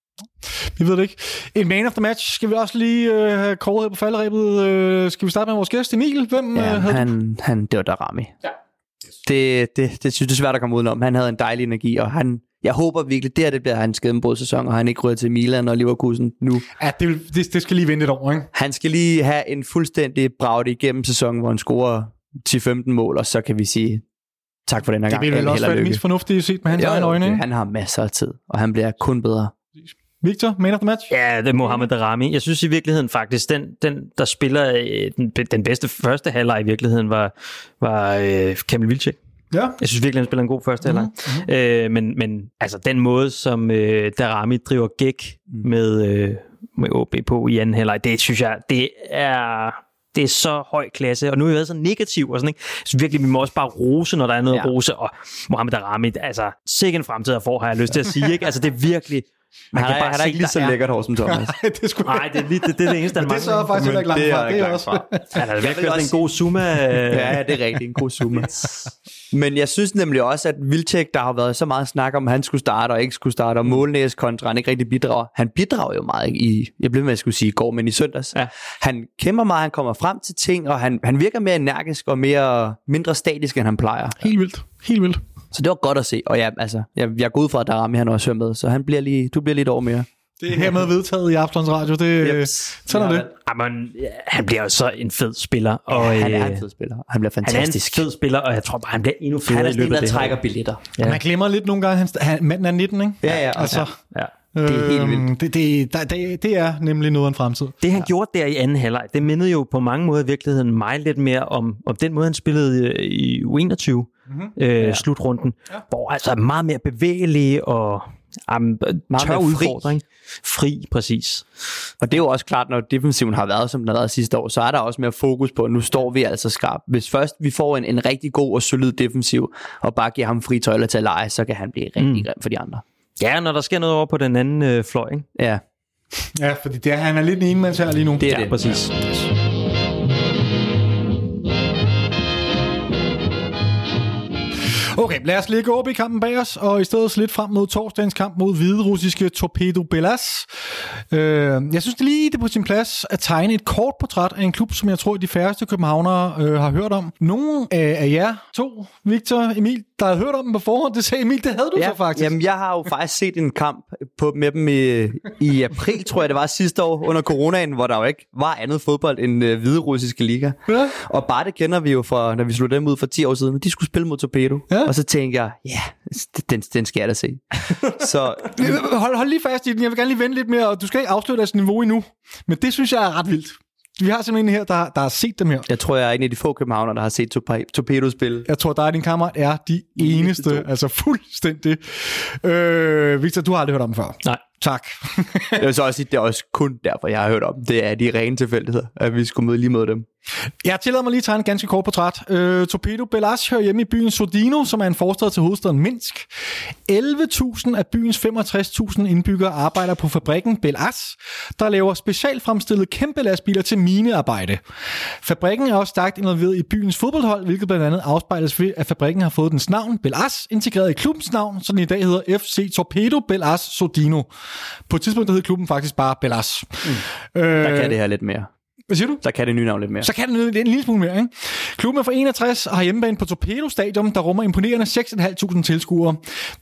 [SPEAKER 3] Vi ved det ikke. En man of the match. Skal vi også lige øh, have kåret her på falderæbet? Øh, skal vi starte med vores gæst, Emil? Hvem
[SPEAKER 4] Ja,
[SPEAKER 3] øh, havde
[SPEAKER 4] han, han, det var Darami. Ja. Det, det, det synes jeg er svært at komme udenom. Han havde en dejlig energi, og han jeg håber virkelig, det her det bliver hans sæson, og han ikke ryger til Milan og Leverkusen nu.
[SPEAKER 3] Ja, det, det, det skal lige vente et år, ikke?
[SPEAKER 4] Han skal lige have en fuldstændig bragte igennem sæsonen, hvor han scorer 10-15 mål, og så kan vi sige tak for den her
[SPEAKER 3] det
[SPEAKER 4] gang.
[SPEAKER 3] Det vil vel også være det mest fornuftige set med hans egen øjne, ikke?
[SPEAKER 4] Han har masser af tid, og han bliver kun bedre.
[SPEAKER 3] Victor, man of the match?
[SPEAKER 1] Ja, det er Mohamed Darami. Jeg synes i virkeligheden faktisk, den, den der spiller øh, den, den bedste første halvleg i virkeligheden, var, var øh, Kamil Vilcek.
[SPEAKER 3] Ja.
[SPEAKER 1] Jeg synes virkelig, han spiller en god første halvleg. Mm-hmm. Øh, men, men altså den måde, som øh, Darami driver gæk mm. med, øh, med OB på i anden halvleg, det synes jeg, det er det er så høj klasse, og nu har jeg været så negativ og sådan, ikke? Så virkelig, vi må også bare rose, når der er noget ja. at rose, og Mohamed Darami, altså, sikkert en fremtid for, har jeg lyst til at sige, ikke? Altså, det er virkelig,
[SPEAKER 4] man kan bare han er ikke lige så lækkert hår som Thomas.
[SPEAKER 1] Nej, det, skulle... Nej, det, er lige, det, det er det eneste,
[SPEAKER 3] han mangler. Det er så faktisk heller ikke langt fra. Det er, også.
[SPEAKER 1] Han er virkelig også en god Zuma.
[SPEAKER 4] ja, det er rigtigt. En god Zuma. Men jeg synes nemlig også, at Vilcek, der har været så meget snak om, at han skulle starte og ikke skulle starte, og målnæs kontra, han ikke rigtig bidrager. Han bidrager jo meget i, jeg blev med at skulle sige i går, men i søndags. Ja. Han kæmper meget, han kommer frem til ting, og han, han virker mere energisk og mere, mindre statisk, end han plejer.
[SPEAKER 3] Helt vildt. Helt vildt.
[SPEAKER 4] Så det var godt at se. Og ja, altså, jeg, jeg går ud fra, at Darami han også med, så han bliver lige, du bliver lidt over mere.
[SPEAKER 3] Det er hermed vedtaget i Aftons Radio. Det, yep. Sådan er det.
[SPEAKER 1] Jamen, han bliver jo så en fed spiller. Og,
[SPEAKER 4] ja, han er en fed spiller. Han bliver fantastisk.
[SPEAKER 1] Han er en fed spiller, og jeg tror bare, han bliver endnu federe
[SPEAKER 4] han er
[SPEAKER 1] i løbet af
[SPEAKER 4] det trækker billetter.
[SPEAKER 3] Ja. Man glemmer lidt nogle gange, han, han, manden er 19, ikke?
[SPEAKER 4] Ja, ja.
[SPEAKER 3] Altså,
[SPEAKER 4] ja. Det er helt vildt.
[SPEAKER 3] Øhm, det, det, det, det er nemlig noget af en fremtid.
[SPEAKER 1] Det han ja. gjorde der i anden halvleg, det mindede jo på mange måder i virkeligheden mig lidt mere om, om den måde, han spillede i U21 mm-hmm. øh, ja. slutrunden, ja. hvor altså meget mere bevægelig og um, meget tør udfordring. Fri, præcis.
[SPEAKER 4] Og det er jo også klart, når defensiven har været, som den har været sidste år, så er der også mere fokus på, at nu står vi altså skarpt. Hvis først vi får en, en rigtig god og solid defensiv, og bare giver ham fri tøjler til at lege, så kan han blive rigtig mm. grim for de andre.
[SPEAKER 1] Ja, når der sker noget over på den anden øh, fløj, ikke?
[SPEAKER 4] Ja.
[SPEAKER 3] Ja, fordi det er, han er lidt en enmands her lige nu.
[SPEAKER 1] Det er ja, det. præcis. Ja.
[SPEAKER 3] Okay, lad os lægge op i kampen bag os, og i stedet lidt frem mod torsdagens kamp mod hvide russiske Torpedo Belas. Øh, jeg synes det lige, det er på sin plads at tegne et kort portræt af en klub, som jeg tror, de færreste københavnere øh, har hørt om. Nogle af, af jer to, Victor, Emil, der har hørt om dem på forhånd, det sagde Emil, det havde du ja, så faktisk.
[SPEAKER 4] Jamen, jeg har jo faktisk set en kamp på, med dem i, i april, tror jeg det var sidste år, under coronaen, hvor der jo ikke var andet fodbold end øh, hvide russiske liga. Ja. Og bare det kender vi jo fra, når vi slog dem ud for 10 år siden. De skulle spille mod Torpedo. Ja. Og så tænkte jeg, ja, den, den skal jeg da se.
[SPEAKER 3] så, hold, hold lige fast i den. Jeg vil gerne lige vente lidt mere, og du skal ikke afsløre deres niveau endnu. Men det synes jeg er ret vildt. Vi har simpelthen en her, der, der har set dem her.
[SPEAKER 4] Jeg tror, jeg er en af de få københavner, der har set Torpedo spille.
[SPEAKER 3] Jeg tror, der er din kammerat er de eneste. Altså fuldstændig. Øh, Victor, du har aldrig hørt om dem før.
[SPEAKER 1] Nej.
[SPEAKER 3] Tak.
[SPEAKER 4] jeg vil så også sige, det er også kun derfor, jeg har hørt om. Det er de rene tilfældigheder, at vi skulle møde lige mod dem.
[SPEAKER 3] Jeg tillader mig lige at tegne en ganske kort portræt. Uh, Torpedo Belas hører hjemme i byen Sodino, som er en forstad til hovedstaden Minsk. 11.000 af byens 65.000 indbyggere arbejder på fabrikken Belas, der laver specialfremstillede kæmpe lastbiler til minearbejde. Fabrikken er også stærkt involveret i byens fodboldhold, hvilket blandt andet afspejles ved, at fabrikken har fået dens navn Belas integreret i klubbens navn, så den i dag hedder FC Torpedo Belas Sodino. På et tidspunkt hed klubben faktisk bare Belas.
[SPEAKER 4] Mm. Øh, der kan det her lidt mere.
[SPEAKER 3] Hvad siger du?
[SPEAKER 4] Så kan det nye navn lidt mere.
[SPEAKER 3] Så kan det en lille smule mere, ikke? Klubben er fra 61 og har hjemmebane på Torpedo Stadion, der rummer imponerende 6.500 tilskuere.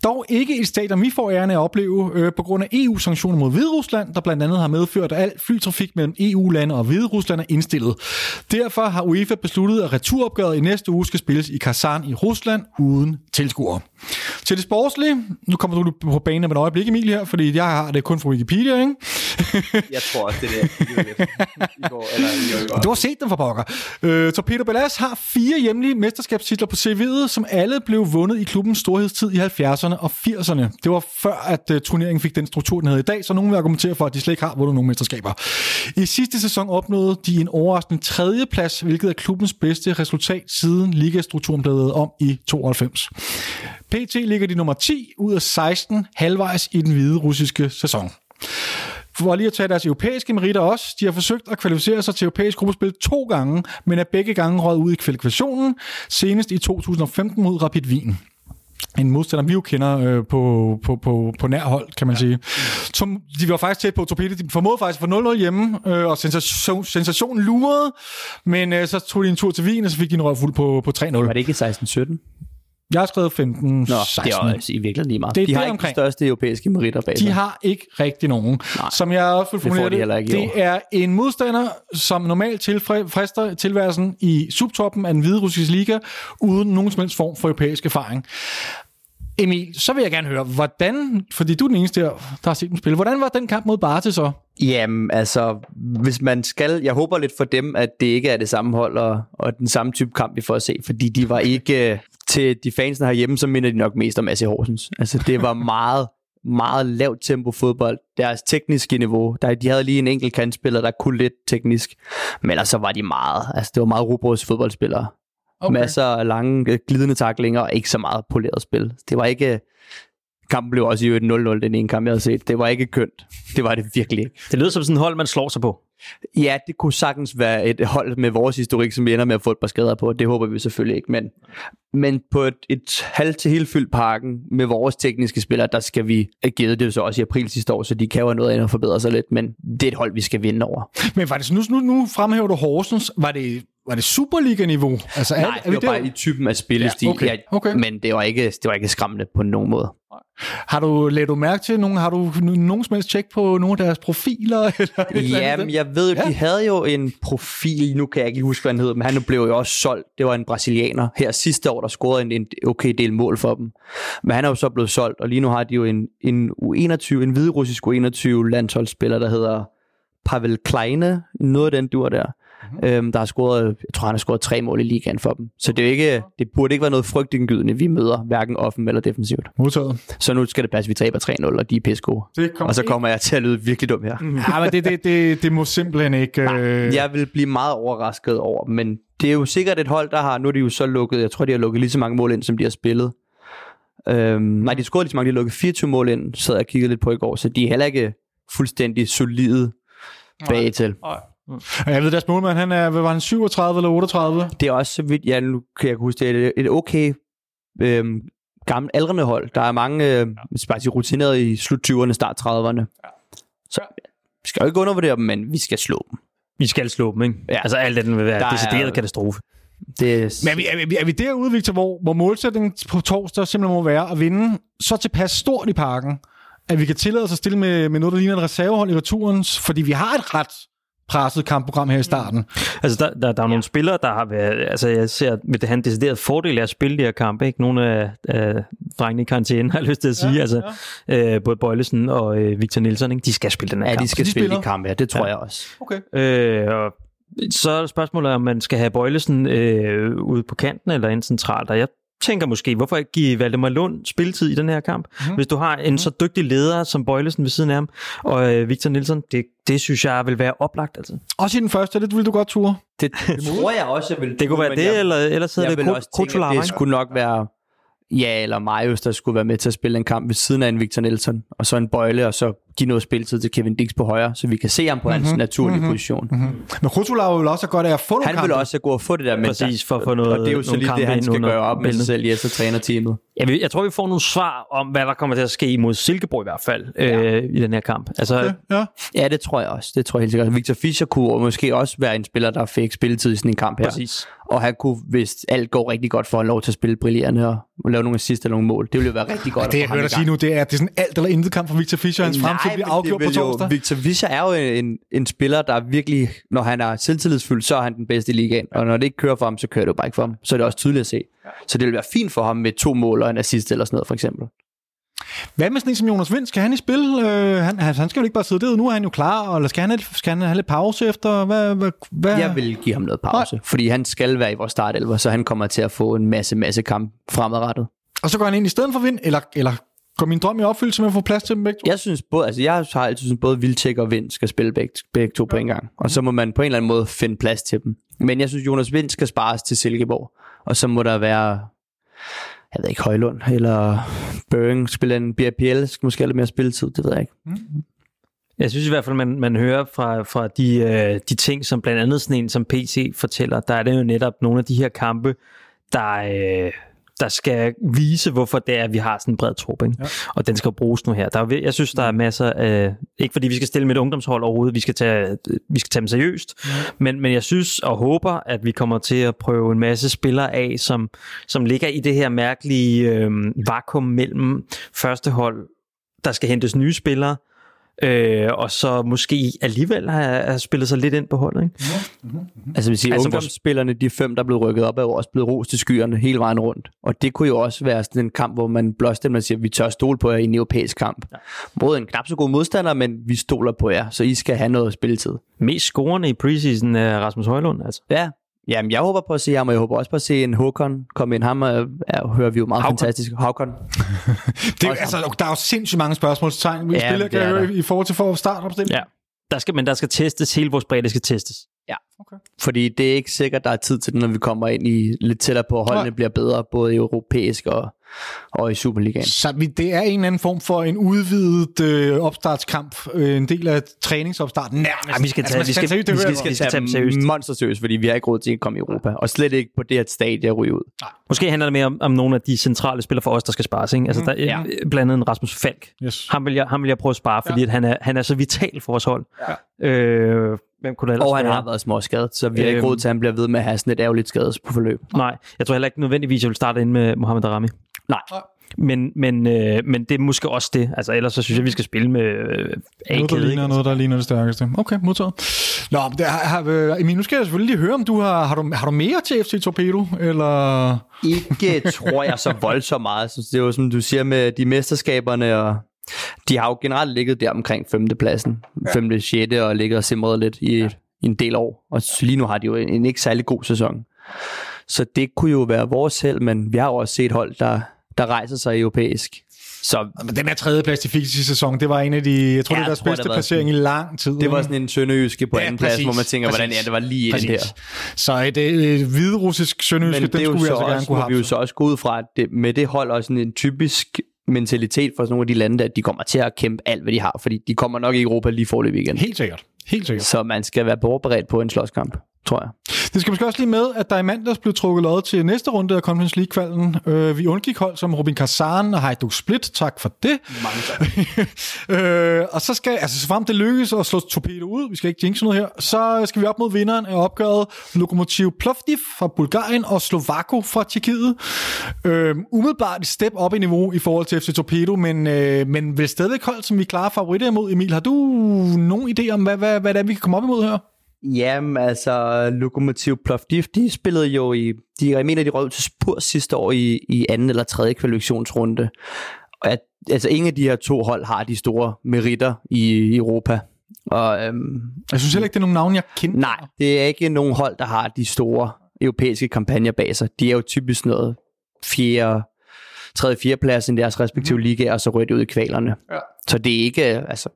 [SPEAKER 3] Dog ikke et stadion, vi får ærende at opleve øh, på grund af EU-sanktioner mod Hviderusland, der blandt andet har medført, at al flytrafik mellem EU-lande og Hviderusland er indstillet. Derfor har UEFA besluttet, at returopgøret i næste uge skal spilles i Kazan i Rusland uden tilskuere. Til det sportslige, nu kommer du på banen om et øjeblik, Emil, her, fordi jeg har det kun fra Wikipedia, ikke?
[SPEAKER 4] jeg tror også, det er det, I går, eller
[SPEAKER 3] Du har set dem for pokker. Uh, Torpedo Belas har fire hjemlige mesterskabstitler på CV'et, som alle blev vundet i klubbens storhedstid i 70'erne og 80'erne. Det var før, at uh, turneringen fik den struktur, den havde i dag, så nogen vil argumentere for, at de slet ikke har vundet nogen mesterskaber. I sidste sæson opnåede de en overraskende tredjeplads, hvilket er klubbens bedste resultat siden ligastrukturen blev lavet om i 92. PT ligger de nummer 10 ud af 16 halvvejs i den hvide russiske sæson. For lige at tage deres europæiske meritter også, de har forsøgt at kvalificere sig til europæisk gruppespil to gange, men er begge gange røget ud i kvalifikationen, senest i 2015 mod Rapid Wien en modstander, vi jo kender øh, på, på, på, på nær hold, kan man ja. sige. Som, de var faktisk tæt på Torpedo. De formåede faktisk for 0-0 hjemme, øh, og sensation, sensation lurede, men øh, så tog de en tur til Wien, og så fik de en røv fuld på, på 3-0.
[SPEAKER 4] Var det ikke 16-17?
[SPEAKER 3] Jeg har skrevet 15,
[SPEAKER 4] Nå,
[SPEAKER 3] 16.
[SPEAKER 4] det er også i virkeligheden lige meget.
[SPEAKER 3] Det er
[SPEAKER 4] de har ikke
[SPEAKER 3] omkring.
[SPEAKER 4] de største europæiske meritter bag
[SPEAKER 3] De
[SPEAKER 4] sig.
[SPEAKER 3] har ikke rigtig nogen.
[SPEAKER 4] Nej.
[SPEAKER 3] Som jeg også vil formulere
[SPEAKER 4] de
[SPEAKER 3] det,
[SPEAKER 4] i
[SPEAKER 3] det er en modstander, som normalt tilfrister tilværelsen i subtoppen af den hvide russiske liga, uden nogen som helst form for europæisk erfaring. Emil, så vil jeg gerne høre, hvordan, fordi du er den eneste, der, der har set dem spille, hvordan var den kamp mod Barte så?
[SPEAKER 4] Jamen, altså, hvis man skal... Jeg håber lidt for dem, at det ikke er det samme hold og, og den samme type kamp, vi får at se, fordi de var ikke... Til de fansene herhjemme, så minder de nok mest om AC Horsens. Altså, det var meget, meget lavt tempo fodbold. Deres tekniske niveau, der, de havde lige en enkelt kantspiller, der kunne lidt teknisk, men ellers så var de meget... Altså, det var meget rubros fodboldspillere. Okay. Masser af lange, øh, glidende taklinger og ikke så meget poleret spil. Det var ikke... Kampen blev også i øvrigt 0-0, den ene kamp, jeg havde set. Det var ikke kønt. Det var det virkelig ikke.
[SPEAKER 1] Det lyder som sådan et hold, man slår sig på.
[SPEAKER 4] Ja, det kunne sagtens være et hold med vores historik, som vi ender med at få et par skader på. Det håber vi selvfølgelig ikke, men, men på et, et halvt til helt fyldt parken med vores tekniske spillere, der skal vi give det så også i april sidste år, så de kan jo have noget andet at forbedre sig lidt, men det er et hold, vi skal vinde over.
[SPEAKER 3] Men faktisk, nu, nu, nu fremhæver du Horsens. Var det, var det Superliga-niveau? Altså, er,
[SPEAKER 4] Nej,
[SPEAKER 3] er vi
[SPEAKER 4] det var
[SPEAKER 3] der?
[SPEAKER 4] bare i typen af spillestil,
[SPEAKER 3] Ja, okay,
[SPEAKER 4] ja,
[SPEAKER 3] okay.
[SPEAKER 4] men det var, ikke, det var ikke skræmmende på nogen måde.
[SPEAKER 3] Har du, lagde du mærke til nogen, har du nogen som helst tjek på nogle af deres profiler? Eller?
[SPEAKER 4] Jamen, jeg ved,
[SPEAKER 3] Ja.
[SPEAKER 4] de havde jo en profil, nu kan jeg ikke huske, hvad han hed, men han blev jo også solgt. Det var en brasilianer her sidste år, der scorede en, en okay del mål for dem. Men han er jo så blevet solgt, og lige nu har de jo en, en U21, en hviderussisk U21 landsholdsspiller, der hedder Pavel Kleine, noget af den dur der. Mm-hmm. Øhm, der har scoret, jeg tror han har scoret tre mål i ligaen for dem. Så det, er ikke, det burde ikke være noget frygtindgydende, vi møder, hverken offen eller defensivt.
[SPEAKER 3] Modtaget.
[SPEAKER 4] Så nu skal det passe, vi taber 3-0, og de er pisse
[SPEAKER 3] kommer
[SPEAKER 4] Og så
[SPEAKER 3] ikke-
[SPEAKER 4] kommer jeg til at lyde virkelig dum her.
[SPEAKER 3] Ja, men det, det, det, det må simpelthen ikke... Øh...
[SPEAKER 4] Jeg vil blive meget overrasket over men det er jo sikkert et hold, der har, nu er de jo så lukket, jeg tror, de har lukket lige så mange mål ind, som de har spillet. Øhm, nej, de scorede lige så mange, de har lukket 24 mål ind, sad jeg kiggede lidt på i går, så de er heller ikke fuldstændig solide bag til.
[SPEAKER 3] Og Jeg ved, deres målmand, han er, hvad var han, 37 eller 38?
[SPEAKER 4] Det er også, så vidt jeg nu kan jeg huske, det er et, et okay øhm, gammelt aldrende hold. Der er mange øh, bare sige, rutinerede i slut 20'erne, start 30'erne. Så vi skal jo ikke undervurdere dem, men vi skal slå dem.
[SPEAKER 1] Vi skal slå dem, ikke?
[SPEAKER 4] Ja.
[SPEAKER 1] Altså alt det vil være
[SPEAKER 4] Der er-
[SPEAKER 1] decideret katastrofe.
[SPEAKER 4] Det er,
[SPEAKER 3] Men er vi, er vi, er vi derude, Victor, hvor, hvor målsætningen på torsdag simpelthen må være at vinde så tilpas stort i parken, at vi kan tillade os at stille med, med noget, der ligner et reservehold i returen, fordi vi har et ret presset kampprogram her i starten.
[SPEAKER 1] Altså, der, der, der er nogle spillere, der har været... Altså, jeg ser, vil det have en decideret fordel af at spille de her kampe, ikke? Nogle af, af drengene i karantæne, har jeg lyst til at sige. Ja, altså, ja. øh, både Bøjlesen og øh, Victor Nielsen, ikke? De skal spille den her
[SPEAKER 4] ja,
[SPEAKER 1] kamp.
[SPEAKER 4] de skal
[SPEAKER 3] de
[SPEAKER 4] spille
[SPEAKER 3] spiller.
[SPEAKER 4] de kampe, ja, det tror
[SPEAKER 1] Ja.
[SPEAKER 4] jeg også.
[SPEAKER 3] Okay.
[SPEAKER 1] Øh, og så er spørgsmålet, om man skal have Bøjlesen øh, ude på kanten eller ind centralt. Og jeg tænker måske, hvorfor ikke give Valdemar Lund spilletid i den her kamp? Mm. Hvis du har en så dygtig leder som Bøjlesen ved siden af ham, og øh, Victor Nielsen, det, det synes jeg vil være oplagt. Altså.
[SPEAKER 3] Også i den første, det vil du godt ture.
[SPEAKER 4] Det tror jeg også, jeg vil
[SPEAKER 1] Det kunne være det,
[SPEAKER 4] jeg,
[SPEAKER 1] eller ellers hedder
[SPEAKER 4] jeg
[SPEAKER 1] det
[SPEAKER 4] vil også tænke, at
[SPEAKER 1] Kotolara.
[SPEAKER 4] det skulle nok være ja, eller Marius, der skulle være med til at spille en kamp ved siden af en Victor Nielsen, og så en bøjle, og så give noget spilletid til Kevin Dix på højre, så vi kan se ham på hans naturlige
[SPEAKER 1] Mhm.
[SPEAKER 4] position.
[SPEAKER 3] Men Rotula vil også have godt af at få nogle
[SPEAKER 4] Han vil også gå og få det der, men
[SPEAKER 1] Præcis, for at få
[SPEAKER 4] og
[SPEAKER 1] noget-
[SPEAKER 4] det er jo så lige det, han skal gøre op med sig selv i efter trænerteamet.
[SPEAKER 1] Jeg, vil, jeg tror, vi får nogle svar om, hvad der kommer til at ske mod Silkeborg i hvert fald øh, i den her kamp. Altså,
[SPEAKER 3] Okay, ja.
[SPEAKER 4] Ja, det tror jeg også. Det tror jeg helt sikkert. Victor Fischer kunne måske også være en spiller, der fik spilletid i sådan en kamp her.
[SPEAKER 1] Præcis.
[SPEAKER 4] Og han kunne, hvis alt går rigtig godt, få lov til at spille brillerende og lave nogle assist eller nogle mål. Det ville jo være rigtig godt.
[SPEAKER 3] Det,
[SPEAKER 4] at
[SPEAKER 3] jeg hører dig sige nu, det er, det er sådan alt eller intet kamp for Victor Fischer. Hans fremtid bliver afgjort
[SPEAKER 4] det
[SPEAKER 3] på
[SPEAKER 4] vil jo-
[SPEAKER 3] torsdag.
[SPEAKER 4] Victor Fischer er jo en, en spiller, der virkelig, når han er selvtillidsfyldt, så er han den bedste i ligaen. Og når det ikke kører for ham, så kører det jo bare ikke for ham. Så er det også tydeligt at se. Så det vil være fint for ham med to mål og en assist eller sådan noget, for eksempel.
[SPEAKER 3] Hvad med sådan en som Jonas Vind? Skal han i spil? Øh, han, han, skal jo ikke bare sidde derude. Nu er han jo klar. Eller skal han, have- skal han have lidt pause efter? Hvad, hvad, hvad?
[SPEAKER 4] Jeg vil give ham noget pause, Nej. fordi han skal være i vores startelver, så han kommer til at få en masse, masse kamp fremadrettet.
[SPEAKER 3] Og så går han ind i stedet for Vind? Eller, eller går min drøm i opfyldelse med at få plads til dem begge to?
[SPEAKER 4] Jeg synes både, altså jeg har altid synes både Vildtjek og Vind skal spille begge, begge to på en gang. Og så må man på en eller anden måde finde plads til dem. Men jeg synes, Jonas Vind skal spares til Silkeborg. Og så må der være, jeg ved ikke, Højlund eller Børing spille en BRPL, skal måske have lidt mere spilletid, det ved jeg ikke.
[SPEAKER 1] Jeg synes i hvert fald, man, man hører fra, fra de, øh, de ting, som blandt andet sådan en som PC fortæller, der er det jo netop nogle af de her kampe, der, øh, der skal vise, hvorfor det er, at vi har sådan en bred trup, ikke? Ja. og den skal bruges nu her. Der er, jeg synes, der er masser af, ikke fordi vi skal stille med et ungdomshold overhovedet, vi skal tage, vi skal tage dem seriøst, ja. men, men jeg synes og håber, at vi kommer til at prøve en masse spillere af, som, som ligger i det her mærkelige øh, vakuum mellem første hold, der skal hentes nye spillere, øh, og så måske alligevel har, har spillet sig lidt ind på holdet. Ikke?
[SPEAKER 4] Mm-hmm. Mm-hmm. Altså, vi siger, altså ungdomsspillerne, de fem, der er blevet rykket op, er jo også blevet rost til skyerne hele vejen rundt. Og det kunne jo også være sådan en kamp, hvor man blåste dem og siger, vi tør stole på jer i en europæisk kamp. Ja. Både en knap så god modstander, men vi stoler på jer, så I skal have noget spilletid.
[SPEAKER 1] Mest scorende i preseason er Rasmus Højlund, altså.
[SPEAKER 4] Ja, Jamen, jeg håber på at se ham, og jeg håber også på at se en Håkon komme ind. Ham er, er, hører vi jo meget Havkon. fantastisk. Håkon.
[SPEAKER 3] det, er, altså, der er jo sindssygt mange spørgsmålstegn. Vi ja, spiller kan jo, i forhold til for startopstilling.
[SPEAKER 1] Ja, der skal, men der skal testes. Hele vores bredde skal testes.
[SPEAKER 4] Ja, okay. fordi det er ikke sikkert, der er tid til det, når vi kommer ind i lidt tættere på, at holdene Nej. bliver bedre, både europæisk og og i Superligaen.
[SPEAKER 3] Så det er en eller anden form for en udvidet øh, opstartskamp, øh, en del af træningsopstarten nærmest.
[SPEAKER 4] Ja, vi skal tage, altså, vi skal, vi skal, vi skal, vi skal tage dem seriøst. monster seriøst, fordi vi har ikke råd til at komme i Europa, og slet ikke på det her stadie at ryge ud.
[SPEAKER 1] Nej. Måske handler det mere om, om nogle af de centrale spillere for os, der skal spares. Ikke? Altså, mm. der, ja. Blandt andet Rasmus Falk. Yes. Ham, vil jeg, ham vil jeg prøve at spare, fordi ja. at han, er, han er så vital for vores hold. Ja. Øh,
[SPEAKER 4] Hvem kunne det og han være? har været små skadet, så vi har ikke øhm. råd til, at han bliver ved med at have sådan et ærgerligt skades på forløb.
[SPEAKER 1] Nej, jeg tror heller ikke nødvendigvis, at jeg vil starte ind med Mohamed Darami.
[SPEAKER 4] Nej.
[SPEAKER 1] Men, men, øh, men det er måske også det. Altså, ellers så synes jeg, vi skal spille med øh,
[SPEAKER 3] Noget, der ligner, noget, der ligner det stærkeste. Okay, modtaget. Nå, det har, har, øh, Emil, nu skal jeg selvfølgelig lige høre, om du har, har, du, har du mere til FC Torpedo, eller...
[SPEAKER 4] Ikke tror jeg så voldsomt meget. Så det er jo, som du siger, med de mesterskaberne, og de har jo generelt ligget der omkring 5. pladsen, 5. 6. og ligget og simret lidt i, ja. i en del år. Og lige nu har de jo en, en ikke særlig god sæson. Så det kunne jo være vores held, men vi har jo også set hold, der, der rejser sig europæisk.
[SPEAKER 3] Så, men den her tredje plads i sidste sæson, det var en af de, jeg tror, ja, det er deres bedste placering sådan, i lang tid.
[SPEAKER 4] Det var sådan en sønderjyske på ja, anden plads, hvor man tænker, præcis, hvordan ja, det var lige præcis. der.
[SPEAKER 3] Så et, et hvidrussisk sønderjyske, den skulle vi altså gerne kunne have.
[SPEAKER 4] vi jo så også gå ud fra, at det, med det hold og sådan en typisk mentalitet for sådan nogle af de lande, at de kommer til at kæmpe alt, hvad de har, fordi de kommer nok i Europa lige forløb igen.
[SPEAKER 3] Helt sikkert. Helt sikkert.
[SPEAKER 4] Så man skal være forberedt på en slåskamp tror jeg.
[SPEAKER 3] Det skal måske også lige med, at der i mandags blev trukket lod til næste runde af Conference League-kvalden. Øh, vi undgik hold som Robin Kazan og Hajduk Split. Tak for det.
[SPEAKER 4] Mange tak.
[SPEAKER 3] øh, og så skal, altså så frem det lykkes at slå Torpedo ud, vi skal ikke jinxe noget her, så skal vi op mod vinderen af opgøret Lokomotiv Plovdiv fra Bulgarien og Slovako fra Tjekkiet. Øh, umiddelbart et step op i niveau i forhold til FC Torpedo, men, øh, men vil stadigvæk hold, som vi klarer favoritter imod. Emil, har du nogen idé om, hvad, hvad, hvad det er, vi kan komme op imod her?
[SPEAKER 4] Jamen, altså, Lokomotiv Plovdiv, de spillede jo i, de, jeg mener, de rød til Spurs sidste år i, i anden eller tredje kvalifikationsrunde. Og at, altså, ingen af de her to hold har de store meritter i, i Europa. Og, øhm,
[SPEAKER 3] jeg synes heller ikke, det er nogen navn, jeg kender.
[SPEAKER 4] Nej, det er ikke nogen hold, der har de store europæiske kampagner bag sig. De er jo typisk noget fjerde, tredje, fjerde plads i deres respektive mm. liga, og så rører de ud i kvalerne. Ja. Så det er ikke, altså,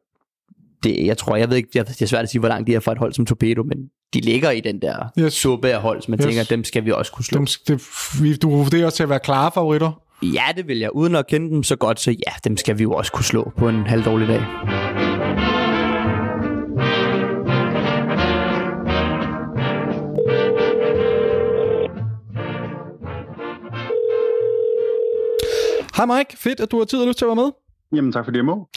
[SPEAKER 4] det, jeg tror, jeg ved ikke, jeg, det er svært at sige, hvor langt de er fra et hold som Torpedo, men de ligger i den der yes. suppe af hold, så man yes. tænker, dem skal vi også kunne slå. Dem,
[SPEAKER 3] det, du vurderer også til at være klare favoritter?
[SPEAKER 4] Ja, det vil jeg. Uden at kende dem så godt, så ja, dem skal vi jo også kunne slå på en halvdårlig dag.
[SPEAKER 3] Hej Mike, fedt at du har tid og lyst til at være med.
[SPEAKER 5] Jamen tak fordi jeg må.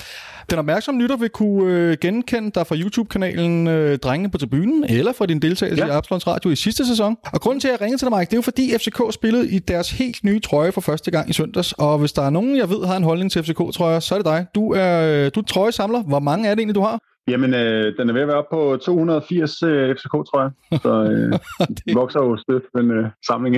[SPEAKER 3] Den opmærksomme lytter vil kunne øh, genkende dig fra YouTube-kanalen øh, Drengene på tribunen, eller fra din deltagelse ja. i Absalons Radio i sidste sæson. Og grunden til, at jeg ringede til dig, Mike, det er jo fordi FCK spillede i deres helt nye trøje for første gang i søndags. Og hvis der er nogen, jeg ved har en holdning til FCK-trøjer, så er det dig. Du er, øh, du er trøjesamler. Hvor mange er det egentlig, du har?
[SPEAKER 5] Jamen, øh, den er ved at være op på 280 øh, FCK, tror jeg. Så øh, det vokser jo stødt den øh, samling.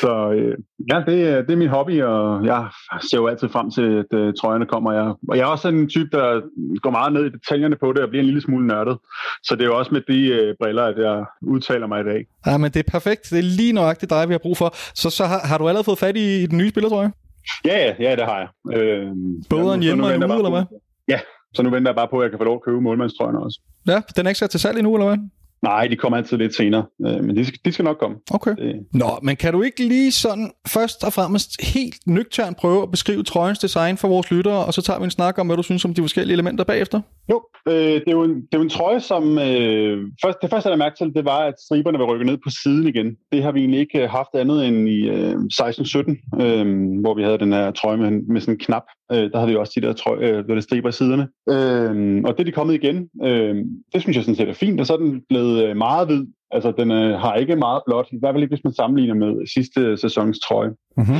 [SPEAKER 5] Så øh, ja, det, det er min hobby, og jeg ser jo altid frem til, at uh, trøjerne kommer. Jeg, og jeg er også en type, der går meget ned i detaljerne på det, og bliver en lille smule nørdet. Så det er jo også med de uh, briller, at jeg udtaler mig i dag.
[SPEAKER 3] Ja, men det er perfekt. Det er lige nøjagtigt dig, vi har brug for. Så, så har, har du allerede fået fat i, i den nye spillertrøje?
[SPEAKER 5] Ja, ja, ja, det har jeg. Øh,
[SPEAKER 3] Både en hjemme og en ude, eller hvad?
[SPEAKER 5] Ja, så nu venter jeg bare på, at jeg kan få lov at købe målmandstrøjen også.
[SPEAKER 3] Ja, den er ikke sat til salg endnu, eller hvad?
[SPEAKER 5] Nej, de kommer altid lidt senere, øh, men de skal, de skal nok komme.
[SPEAKER 3] Okay. Det... Nå, men kan du ikke lige sådan først og fremmest helt nøgternt prøve at beskrive trøjens design for vores lyttere, og så tager vi en snak om, hvad du synes om de forskellige elementer bagefter?
[SPEAKER 5] Jo, øh, det, er jo en, det er jo en trøje, som... Øh, først, det første, jeg mærke til, det var, at striberne var rykket ned på siden igen. Det har vi egentlig ikke haft andet end i øh, 16-17, øh, hvor vi havde den her trøje med, med sådan en knap. Øh, der havde vi også de der trøje, øh, der striber i siderne. Øh, og det er de kommet igen. Øh, det synes jeg sådan set er fint, og så er den blevet øh, meget hvid. Altså, den øh, har ikke meget blåt, i hvert fald ikke, hvis man sammenligner med sidste sæsons trøje. Mm-hmm.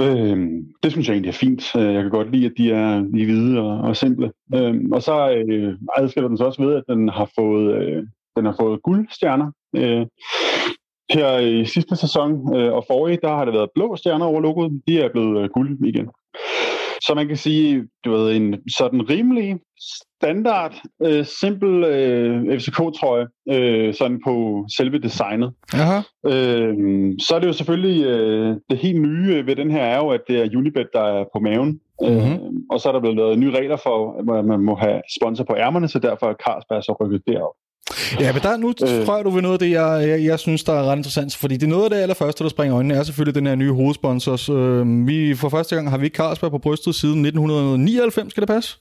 [SPEAKER 5] Øh, det synes jeg egentlig er fint. Øh, jeg kan godt lide, at de er, er hvide og, og simple. Øh, og så øh, adskiller den så også ved, at den har fået, øh, den har fået guldstjerner. Øh, her i sidste sæson øh, og forrige, der har det været blå stjerner over logoet. De er blevet øh, guld igen. Så man kan sige, du ved, en sådan rimelig standard, øh, simpel øh, FCK-trøje, øh, sådan på selve designet. Aha. Øh, så er det jo selvfølgelig, øh, det helt nye ved den her er jo, at det er Unibet, der er på maven. Mm-hmm. Øh, og så er der blevet lavet nye regler for, at man må have sponsor på ærmerne, så derfor er Carlsberg så rykket derop.
[SPEAKER 3] Ja, men der, nu øh, tror du ved noget af det, jeg, jeg, jeg synes, der er ret interessant, fordi det er noget af det allerførste, der springer øjnene, er selvfølgelig den her nye hovedsponsor. Øh, vi, for første gang har vi Carlsberg på brystet siden 1999, skal det passe?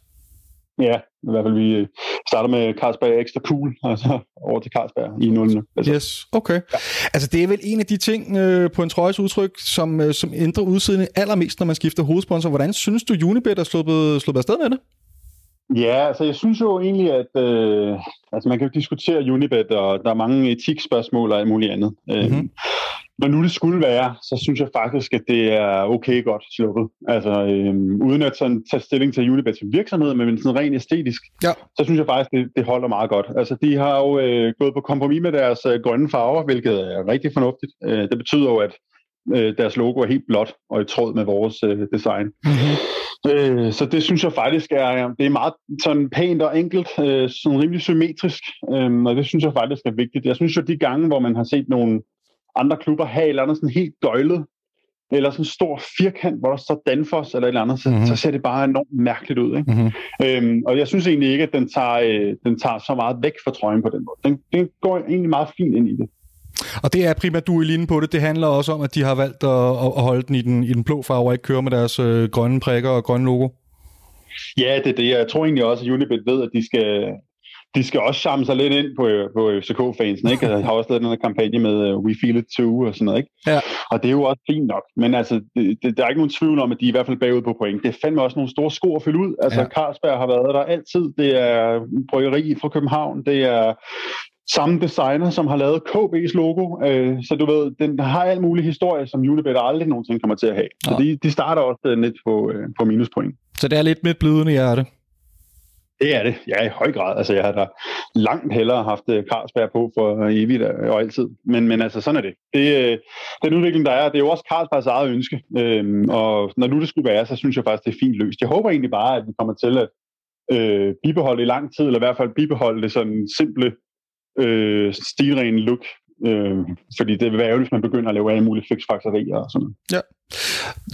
[SPEAKER 5] Ja, i hvert fald vi starter med Carlsberg Extra Pool, altså over til Carlsberg i nullene. Altså.
[SPEAKER 3] Yes, okay. Ja. Altså det er vel en af de ting øh, på en trøjes udtryk, som, øh, som ændrer udseende allermest, når man skifter hovedsponsor. Hvordan synes du, Unibet er sluppet, sluppet afsted med det?
[SPEAKER 5] Ja, altså jeg synes jo egentlig, at øh, altså man kan jo diskutere Unibet, og der er mange etikspørgsmål og alt muligt andet. Mm-hmm. Øh, når nu det skulle være, så synes jeg faktisk, at det er okay godt sluppet. Altså, øh, uden at sådan, tage stilling til Unibet som virksomhed, men sådan rent æstetisk, ja. så synes jeg faktisk, det, det holder meget godt. Altså, de har jo øh, gået på kompromis med deres øh, grønne farver, hvilket er rigtig fornuftigt. Øh, det betyder jo, at øh, deres logo er helt blåt og i tråd med vores øh, design. Mm-hmm. Øh, så det synes jeg faktisk er, det er meget sådan pænt og enkelt, øh, sådan rimelig symmetrisk, øh, og det synes jeg faktisk er vigtigt. Jeg synes jo, de gange, hvor man har set nogle andre klubber have et eller andet sådan helt døjlet, eller sådan en stor firkant, hvor der står Danfoss eller et eller andet, så, mm-hmm. så ser det bare enormt mærkeligt ud. Ikke? Mm-hmm. Øhm, og jeg synes egentlig ikke, at den tager, øh, den tager så meget væk fra trøjen på den måde. Den, den går egentlig meget fint ind i det.
[SPEAKER 3] Og det er primært, du inde på det. Det handler også om, at de har valgt at, at holde den i den, i den blå farve og ikke køre med deres øh, grønne prikker og grønne logo.
[SPEAKER 5] Ja, det er det. Jeg tror egentlig også, at Unibet ved, at de skal, de skal også charme sig lidt ind på, på FCK-fansen, ikke? Jeg har også lavet den her kampagne med uh, We Feel It Too og sådan noget, ikke? Ja. Og det er jo også fint nok, men altså, det, det, der er ikke nogen tvivl om, at de er i hvert fald bagud på point. Det er fandme også nogle store sko at fylde ud. Altså, ja. Carlsberg har været der altid. Det er bryggeri fra København. Det er samme designer, som har lavet KB's logo. Øh, så du ved, den har alt mulig historie, som Unibet aldrig nogensinde kommer til at have. Så de, de starter også lidt på, øh, på minuspoint.
[SPEAKER 3] Så det er lidt med blødende hjerte?
[SPEAKER 5] Det er det, ja, i høj grad. Altså, jeg har da langt hellere haft øh, Carlsberg på for evigt og altid. Men, men altså, sådan er det. det øh, den udvikling, der er, det er jo også Carlsbergs eget ønske. Øhm, og når nu det skulle være, så synes jeg faktisk, det er fint løst. Jeg håber egentlig bare, at vi kommer til at øh, bibeholde det i lang tid, eller i hvert fald bibeholde det sådan simple øh, stilren look. Øh, fordi det vil være ærgerligt, hvis man begynder at lave alle mulige fiksfakserier og sådan
[SPEAKER 3] Ja.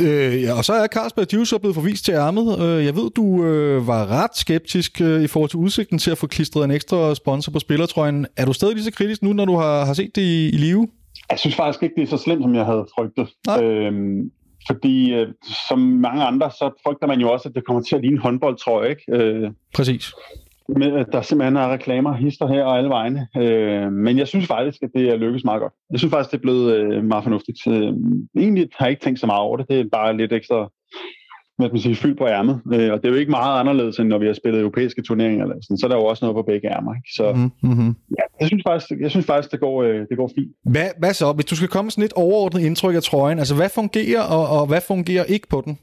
[SPEAKER 3] Øh, ja, og så er Carlsberg Juice blevet forvist til ærmet. Øh, jeg ved, du øh, var ret skeptisk øh, i forhold til udsigten til at få klistret en ekstra sponsor på spillertrøjen. Er du stadig lige så kritisk nu, når du har, har set det i, i live?
[SPEAKER 5] Jeg synes faktisk ikke, det er så slemt, som jeg havde frygtet. Øhm, fordi øh, som mange andre, så frygter man jo også, at det kommer til at ligne en håndboldtrøje. Ikke? Øh,
[SPEAKER 3] Præcis
[SPEAKER 5] med, at der simpelthen er reklamer, hister her og alle vegne. Øh, men jeg synes faktisk, at det er lykkes meget godt. Jeg synes faktisk, det er blevet øh, meget fornuftigt. Øh, egentlig har jeg ikke tænkt så meget over det. Det er bare lidt ekstra hvad man sige, fyld på ærmet. Øh, og det er jo ikke meget anderledes, end når vi har spillet europæiske turneringer. Eller sådan. Så er der jo også noget på begge ærmer. Ikke? Så mm-hmm. ja, jeg synes faktisk, jeg synes faktisk det, går, øh, det går fint.
[SPEAKER 3] Hvad, hvad så? Hvis du skal komme sådan et overordnet indtryk af trøjen, altså hvad fungerer, og, og hvad fungerer ikke på den?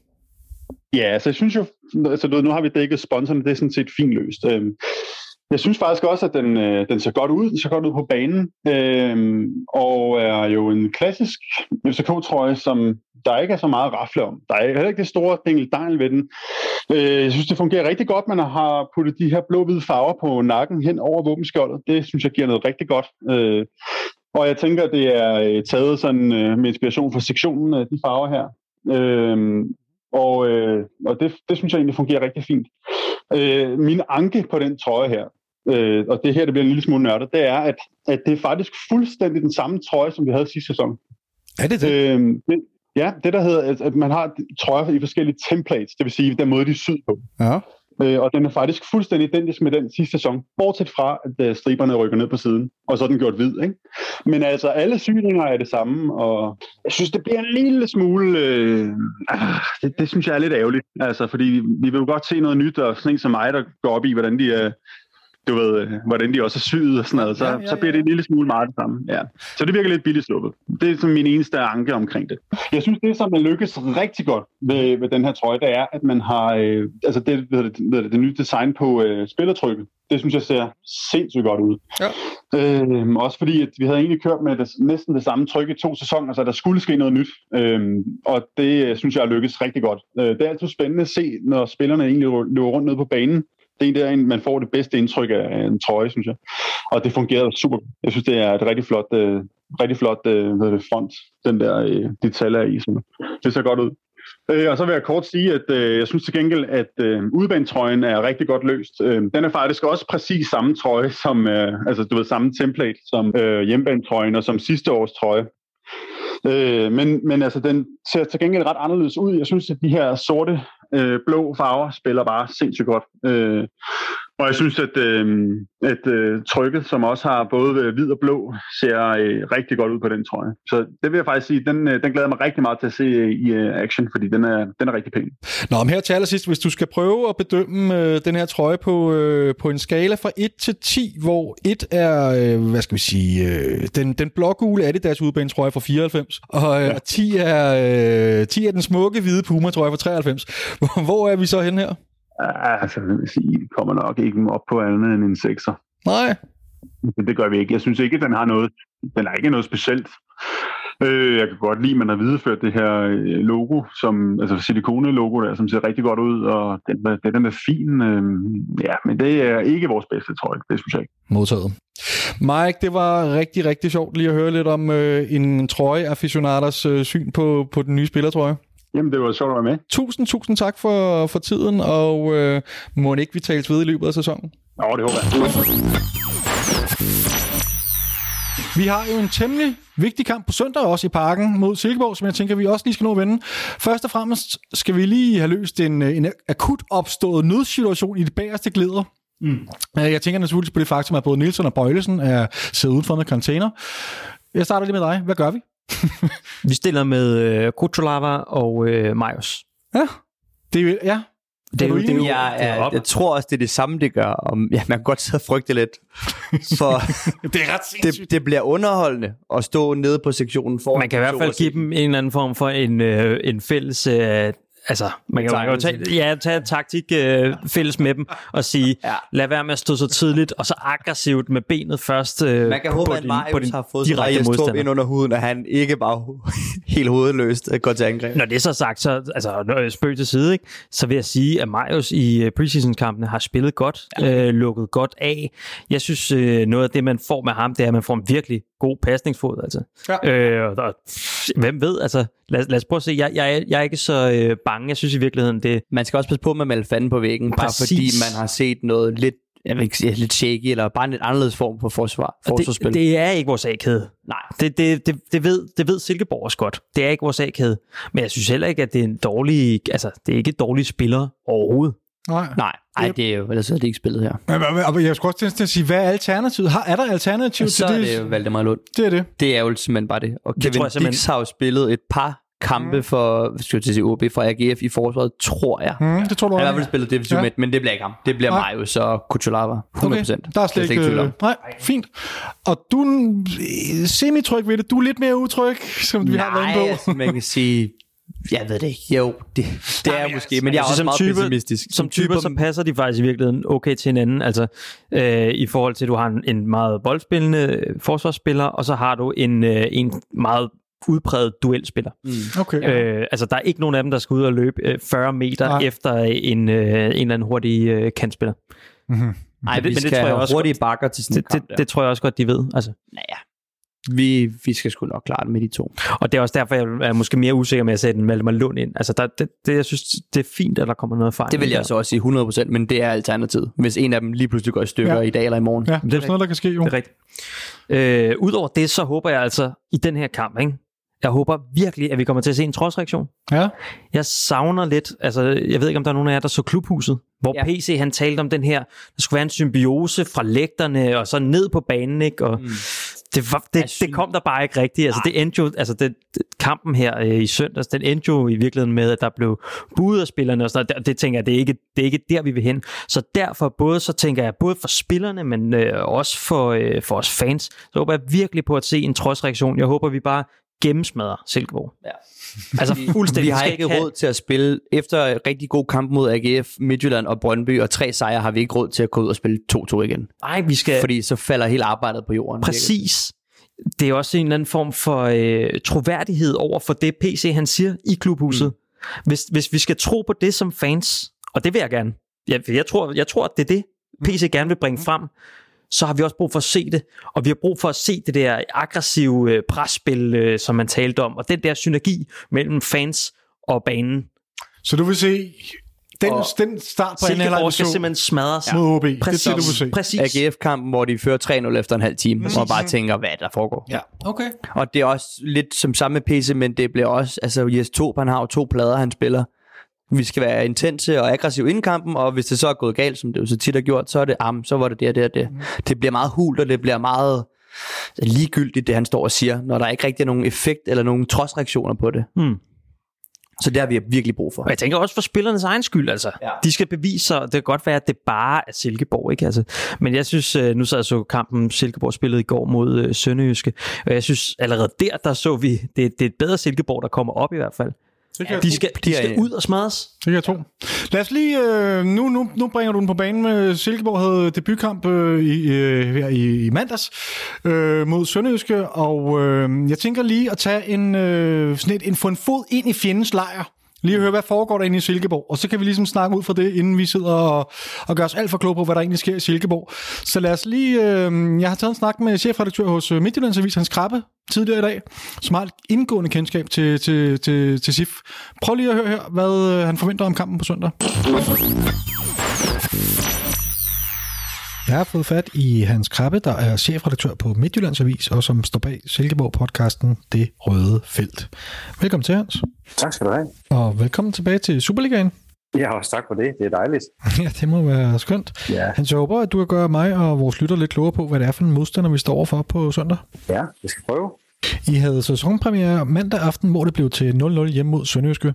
[SPEAKER 5] Ja, altså jeg synes jo, altså nu har vi dækket sponsorerne, det er sådan set fint løst. Øhm, jeg synes faktisk også, at den, øh, den ser godt ud, den ser godt ud på banen, øhm, og er jo en klassisk FCK-trøje, som der ikke er så meget at rafle om. Der er heller ikke det store dejl ved den. Øh, jeg synes, det fungerer rigtig godt, man har puttet de her blå-hvide farver på nakken hen over våbenskjoldet. Det synes jeg giver noget rigtig godt. Øh, og jeg tænker, det er øh, taget sådan øh, med inspiration fra sektionen af de farver her. Øh, og, øh, og det, det synes jeg egentlig fungerer rigtig fint. Øh, min anke på den trøje her, øh, og det her det bliver en lille smule nørdet, det er, at, at det er faktisk fuldstændig den samme trøje, som vi havde sidste sæson.
[SPEAKER 3] Er det det? Øh,
[SPEAKER 5] det ja, det der hedder, at, at man har trøjer i forskellige templates, det vil sige den måde, de er syd på. Ja. Øh, og den er faktisk fuldstændig identisk med den sidste sæson, bortset fra, at øh, striberne rykker ned på siden, og så er den gjort hvid. Ikke? Men altså, alle syninger er det samme, og jeg synes, det bliver en lille smule... Øh, ah, det, det synes jeg er lidt ærgerligt, altså, fordi vi vil jo godt se noget nyt, og sådan en som mig, der går op i, hvordan de er du ved, øh, hvordan de også er syet og sådan noget, så, ja, ja, ja. så bliver det en lille smule meget det samme. Ja. Så det virker lidt billigt sluppet. Det er som min eneste anke omkring det. Jeg synes, det som er lykkes rigtig godt ved, ved den her trøje, det er, at man har øh, altså det, ved det, ved det, det nye design på øh, spillertrykket. Det synes jeg ser sindssygt godt ud. Ja. Øh, også fordi, at vi havde egentlig kørt med det, næsten det samme tryk i to sæsoner, så der skulle ske noget nyt. Øh, og det øh, synes jeg er lykkes rigtig godt. Øh, det er altid spændende at se, når spillerne egentlig løber rundt ned på banen, det er der, man får det bedste indtryk af en trøje, synes jeg. Og det fungerede super. Jeg synes, det er et rigtig flot, øh, rigtig flot øh, hvad det, front, den der øh, uh, detaljer i. Sådan. Det ser godt ud. Øh, og så vil jeg kort sige, at øh, jeg synes til gengæld, at øh, udbanetrøjen er rigtig godt løst. Øh, den er faktisk også præcis samme trøje, som, øh, altså du ved, samme template som øh, hjemmebanetrøjen og som sidste års trøje. Øh, men, men altså, den ser til gengæld ret anderledes ud. Jeg synes, at de her sorte, øh, blå farver spiller bare sindssygt godt. Øh, og jeg synes, at, øh, at øh, trykket, som også har både hvid og blå, ser øh, rigtig godt ud på den trøje. Så det vil jeg faktisk sige, den, øh, den glæder mig rigtig meget til at se øh, i øh, action, fordi den er, den er rigtig pæn.
[SPEAKER 3] Nå, men her til allersidst, hvis du skal prøve at bedømme øh, den her trøje på, øh, på en skala fra 1 til 10, hvor 1 er, øh, hvad skal vi sige, øh, den, den blågule Adidas udbanetrøje fra 94, og, øh, ja. 10, er, øh, 10 er den smukke hvide Puma-trøje fra 93. Hvor, hvor er vi så hen her?
[SPEAKER 5] Altså, jeg vil sige, kommer nok ikke op på andet end en 6'er.
[SPEAKER 3] Nej.
[SPEAKER 5] Det, det gør vi ikke. Jeg synes ikke, at den har noget, den har ikke noget specielt. Øh, jeg kan godt lide, at man har videreført det her øh, logo, som, altså silikone-logo der, som ser rigtig godt ud, og den, den, den er fin. Øh, ja, men det er ikke vores bedste trøje, det synes jeg ikke.
[SPEAKER 3] Modtaget. Mike, det var rigtig, rigtig sjovt lige at høre lidt om øh, en trøje aficionaders øh, syn på, på den nye spillertrøje.
[SPEAKER 5] Jamen, det var sjovt at være med.
[SPEAKER 3] Tusind, tusind tak for, for tiden, og øh, må ikke vi tales ved i løbet af sæsonen?
[SPEAKER 5] Ja, det håber jeg.
[SPEAKER 3] Vi har jo en temmelig vigtig kamp på søndag også i parken mod Silkeborg, som jeg tænker, vi også lige skal nå at vende. Først og fremmest skal vi lige have løst en, en akut opstået nødsituation i de bagerste glæder. Mm. Jeg tænker naturligvis på det faktum, at både Nielsen og Bøjlesen er siddet uden for en container. Jeg starter lige med dig. Hvad gør vi?
[SPEAKER 1] vi stiller med øh, Kuchulava og øh, Majos.
[SPEAKER 3] Ja, det er ja,
[SPEAKER 4] det er jo, det er jo, jeg, jeg, jeg tror også, det er det samme, det gør. Om, ja, man kan godt sidde og frygte lidt. For
[SPEAKER 3] det, er ret
[SPEAKER 4] det, det bliver underholdende at stå nede på sektionen for.
[SPEAKER 1] Man kan i hvert fald give dem en eller anden form for en, øh, en fælles øh, altså, man kan jo tage, ja, tage taktik øh, fælles med dem og sige, ja. lad være med at stå så tidligt, og så aggressivt med benet først øh,
[SPEAKER 4] Man kan håbe, at Marius har fået direkte ind under huden, og han ikke bare helt hovedløst går til angreb.
[SPEAKER 1] Når det er så sagt, så altså, spøg til side, ikke, så vil jeg sige, at Marius i øh, preseason-kampene har spillet godt, ja. øh, lukket godt af. Jeg synes, øh, noget af det, man får med ham, det er, at man får en virkelig god pasningsfod. Altså. Ja. Øh, og, hvem ved, altså, lad, lad os prøve at se. Jeg, jeg, jeg er ikke så øh, bange. Jeg synes i virkeligheden, det...
[SPEAKER 4] Man skal også passe på med at melde fanden på væggen, Præcis. bare fordi man har set noget lidt jeg vil ikke sige, lidt shaky, eller bare en lidt anderledes form for forsvar, forsvarsspil.
[SPEAKER 1] Det, det er ikke vores A-kæde. Nej. Det, det, det, det, ved, det ved Silkeborg også godt. Det er ikke vores A-kæde. Men jeg synes heller ikke, at det er en dårlig, altså, det er ikke et dårligt spiller overhovedet.
[SPEAKER 4] Nej. Nej, ej, det er jo, ellers er det ikke spillet her.
[SPEAKER 3] Men, jeg skulle også til at sige, hvad er alternativet? Har, er der alternativ
[SPEAKER 4] til
[SPEAKER 3] det?
[SPEAKER 4] Så er det jo Valdemar Lund.
[SPEAKER 3] Det er det.
[SPEAKER 4] Det er jo simpelthen bare det. Og Kevin det Dix har jo spillet et par kampe mm. for, skal jeg sige, OB for AGF i forsvaret, tror jeg.
[SPEAKER 3] Mm, det tror du
[SPEAKER 4] Han har i hvert fald spillet defensiv ja. men det bliver ikke ham. Det bliver Nej. Marius og Kuchulava, 100%. Okay.
[SPEAKER 3] Der er slet, ikke, tvivl om. Nej, fint. Og du er semi-tryg ved det. Du er lidt mere utryg, som vi
[SPEAKER 4] Nej,
[SPEAKER 3] har været på.
[SPEAKER 4] Altså, man kan sige, jeg ved det ikke. Jo, det, det Nej, er jeg måske, men jeg er også meget type, pessimistisk.
[SPEAKER 1] Som, som typer, så passer de faktisk i virkeligheden okay til hinanden. Altså, øh, i forhold til, at du har en, en meget boldspillende forsvarsspiller, og så har du en, øh, en meget udpræget duelspiller.
[SPEAKER 3] Mm. Okay.
[SPEAKER 1] Øh, altså, der er ikke nogen af dem, der skal ud og løbe øh, 40 meter Nej. efter en, øh, en eller anden hurtig øh, kantspiller.
[SPEAKER 4] Mm-hmm. Nej, men, men det tror jeg også hurtige godt, bakker til sådan
[SPEAKER 1] det, det, det, tror jeg også godt, de ved. Altså.
[SPEAKER 4] Naja, vi, vi skal sgu nok klare det med de to.
[SPEAKER 1] Og det er også derfor, jeg er måske mere usikker med at sætte en Valdemar Lund ind. Altså, der, det, det, jeg synes, det er fint, at der kommer noget fejl.
[SPEAKER 4] Det vil jeg så også sige 100%, men det er alternativet. Hvis en af dem lige pludselig går i stykker ja. i dag eller i morgen.
[SPEAKER 3] Ja, det er sådan noget, der kan ske jo.
[SPEAKER 1] Det er rigtigt. Øh, Udover det, så håber jeg altså i den her kamp, ikke? Jeg håber virkelig, at vi kommer til at se en trodsreaktion.
[SPEAKER 3] Ja.
[SPEAKER 1] Jeg savner lidt, altså jeg ved ikke, om der er nogen af jer, der så klubhuset hvor ja. PC han talte om den her, der skulle være en symbiose fra lægterne og så ned på banen, ikke? Og mm. Det, var, det, det kom der bare ikke rigtigt. Altså, det endte jo, altså det, det, kampen her øh, i søndags, den endte jo i virkeligheden med, at der blev budet af spillerne og sådan noget. Det, det tænker jeg, det er, ikke, det er ikke der, vi vil hen. Så derfor både, så tænker jeg, både for spillerne, men øh, også for, øh, for os fans, så håber jeg virkelig på at se en trodsreaktion. Jeg håber, vi bare gennemsmadrer Silkeborg. Ja.
[SPEAKER 4] Altså fuldstændig. Vi har ikke have... råd til at spille efter rigtig god kamp mod AGF, Midtjylland og Brøndby, og tre sejre har vi ikke råd til at gå ud og spille 2-2 igen.
[SPEAKER 1] Nej, vi skal...
[SPEAKER 4] Fordi så falder hele arbejdet på jorden.
[SPEAKER 1] Præcis. Virkelig. Det er også en eller anden form for øh, troværdighed over for det PC, han siger i klubhuset. Mm. Hvis, hvis vi skal tro på det som fans, og det vil jeg gerne. Jeg, jeg, tror, jeg tror, at det er det, PC gerne vil bringe frem så har vi også brug for at se det, og vi har brug for at se det der aggressive øh, presspil, øh, som man talte om, og den der synergi mellem fans og banen.
[SPEAKER 3] Så du vil se den, og den start på anden halvleg,
[SPEAKER 1] skal simpelthen smadres.
[SPEAKER 3] Ja. Mod OB. Præcis. Det er det, du vil se.
[SPEAKER 4] Præcis. AGF-kampen, hvor de fører 3-0 efter en halv time, Præcis. og bare tænker, hvad der foregår.
[SPEAKER 3] Ja, okay.
[SPEAKER 4] Og det er også lidt som samme PC, men det bliver også, altså Jes Top, han har jo to plader, han spiller. Vi skal være intense og aggressive inden kampen, og hvis det så er gået galt, som det jo så tit har gjort, så er det, am, så var det det og det. Mm. Det bliver meget hult, og det bliver meget ligegyldigt, det han står og siger, når der ikke rigtig er nogen effekt eller nogen trodsreaktioner på det. Mm. Så det har vi virkelig brug for.
[SPEAKER 1] Og jeg tænker også for spillernes egen skyld, altså. Ja. De skal bevise sig, det kan godt være, at det bare er Silkeborg, ikke? Altså, men jeg synes, øh, nu så jeg så kampen Silkeborg spillede i går mod øh, Sønderjyske, og jeg synes allerede der, der så vi, det, det er et bedre Silkeborg, der kommer op i hvert fald. Kan de, skal, de skal ud og smadres.
[SPEAKER 3] Det kan jeg tro. Lad os lige... Øh, nu, nu, nu bringer du den på banen med Silkeborg havde debutkamp øh, i, øh, her i, i mandags øh, mod Sønderjyske, og øh, jeg tænker lige at tage en, øh, sådan et, en, få en fod ind i fjendens lejr Lige at høre, hvad foregår der inde i Silkeborg, og så kan vi ligesom snakke ud fra det, inden vi sidder og, og gør os alt for kloge på, hvad der egentlig sker i Silkeborg. Så lad os lige... Øh, jeg har taget en snak med chefredaktør hos øh, Midtjyllandsavis, Hans Krabbe, tidligere i dag, som har et indgående kendskab til, til, til, til SIF. Prøv lige at høre her, hvad øh, han forventer om kampen på søndag. Jeg har fået fat i Hans Krabbe, der er chefredaktør på Midtjyllandsavis, og som står bag Silkeborg-podcasten Det Røde Felt. Velkommen til, Hans.
[SPEAKER 6] Tak skal du have.
[SPEAKER 3] Og velkommen tilbage til Superligaen.
[SPEAKER 6] Ja, også tak for det. Det er dejligt.
[SPEAKER 3] ja, det må være skønt. Ja. Hans, jeg håber, at du kan gøre mig og vores lytter lidt klogere på, hvad det er for en modstander, vi står overfor på søndag.
[SPEAKER 6] Ja, vi skal prøve.
[SPEAKER 3] I havde sæsonpremiere mandag aften, hvor det blev til 0-0 hjemme mod Sønderjyske.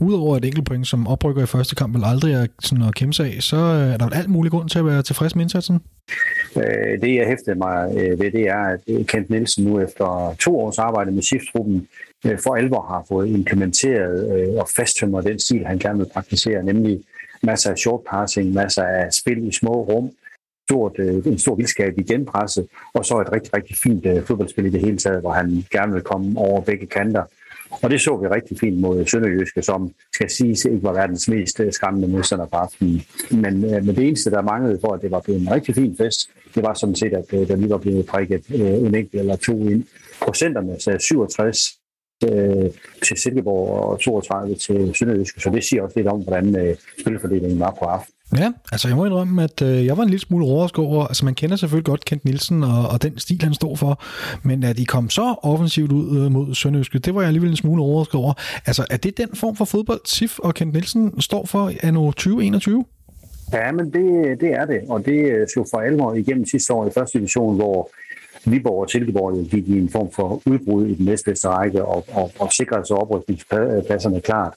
[SPEAKER 3] Udover et enkelt point, som oprykker i første kamp, vel aldrig er sådan at kæmpe sig af, så øh, er der alt mulig grund til at være tilfreds med indsatsen.
[SPEAKER 6] Øh, det, jeg hæftede mig øh, ved, det er, at Kent Nielsen nu efter to års arbejde med shiftgruppen for alvor har fået implementeret og fasttømmer den stil, han gerne vil praktisere, nemlig masser af short passing, masser af spil i små rum, stort, øh, en stor vildskab i genpresset, og så et rigtig, rigtig fint øh, fodboldspil i det hele taget, hvor han gerne vil komme over begge kanter. Og det så vi rigtig fint mod Sønderjyske, som skal siges ikke var verdens mest øh, skræmmende modstander på aftenen. Men, men det eneste, der manglede for, at det var blevet en rigtig fin fest, det var sådan set, at der lige var blevet prikket en enkelt eller to ind. Procenterne sagde 67 til Silkeborg og 32 til Sønderjyske, så det siger også lidt om, hvordan spilfordelingen var på aften.
[SPEAKER 3] Ja, altså jeg må indrømme, at øh, jeg var en lille smule overrasket over, altså man kender selvfølgelig godt Kent Nielsen og, og den stil, han står for, men at de kom så offensivt ud øh, mod Sønderjyske, det var jeg alligevel en smule overrasket over. Altså er det den form for fodbold, Sif og Kent Nielsen står for anno 2021?
[SPEAKER 6] Ja, men det, det er det, og det øh, slog for alvor igennem sidste år i første division, hvor Viborg og Silkeborg gik i en form for udbrud i den næstbedste række og, og, og sikrede sig oprykningspladserne klart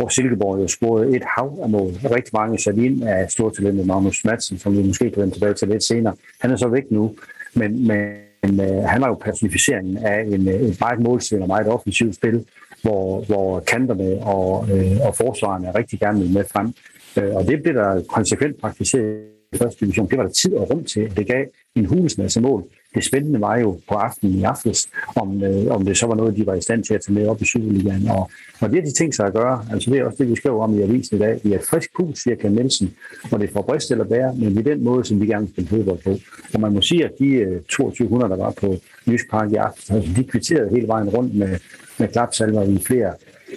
[SPEAKER 6] hvor Silkeborg jo scorede et hav af mål. Rigtig mange sat ind af stortalentet Magnus Madsen, som vi måske kan vende tilbage til lidt senere. Han er så væk nu, men, men øh, han er jo personificeringen af en, øh, en meget målsvind og meget offensivt spil, hvor, hvor kanterne og, øh, og forsvarerne rigtig gerne vil med frem. Øh, og det bliver der konsekvent praktiseret første division. Det var der tid og rum til. Det gav en hulsmasse mål. Det spændende var jo på aftenen i aftes, om, øh, om det så var noget, de var i stand til at tage med op i Superligaen. Og, og det har de ting sig at gøre. Altså det er også det, vi skriver om i avisen i dag. Vi er frisk pus, siger Ken Nielsen, og det er fra brist eller bære, men det er den måde, som vi gerne vil spille fodbold på. Og man må sige, at de øh, 2200, der var på Jysk Park i aften, altså, de kvitterede hele vejen rundt med, med klapsalver i flere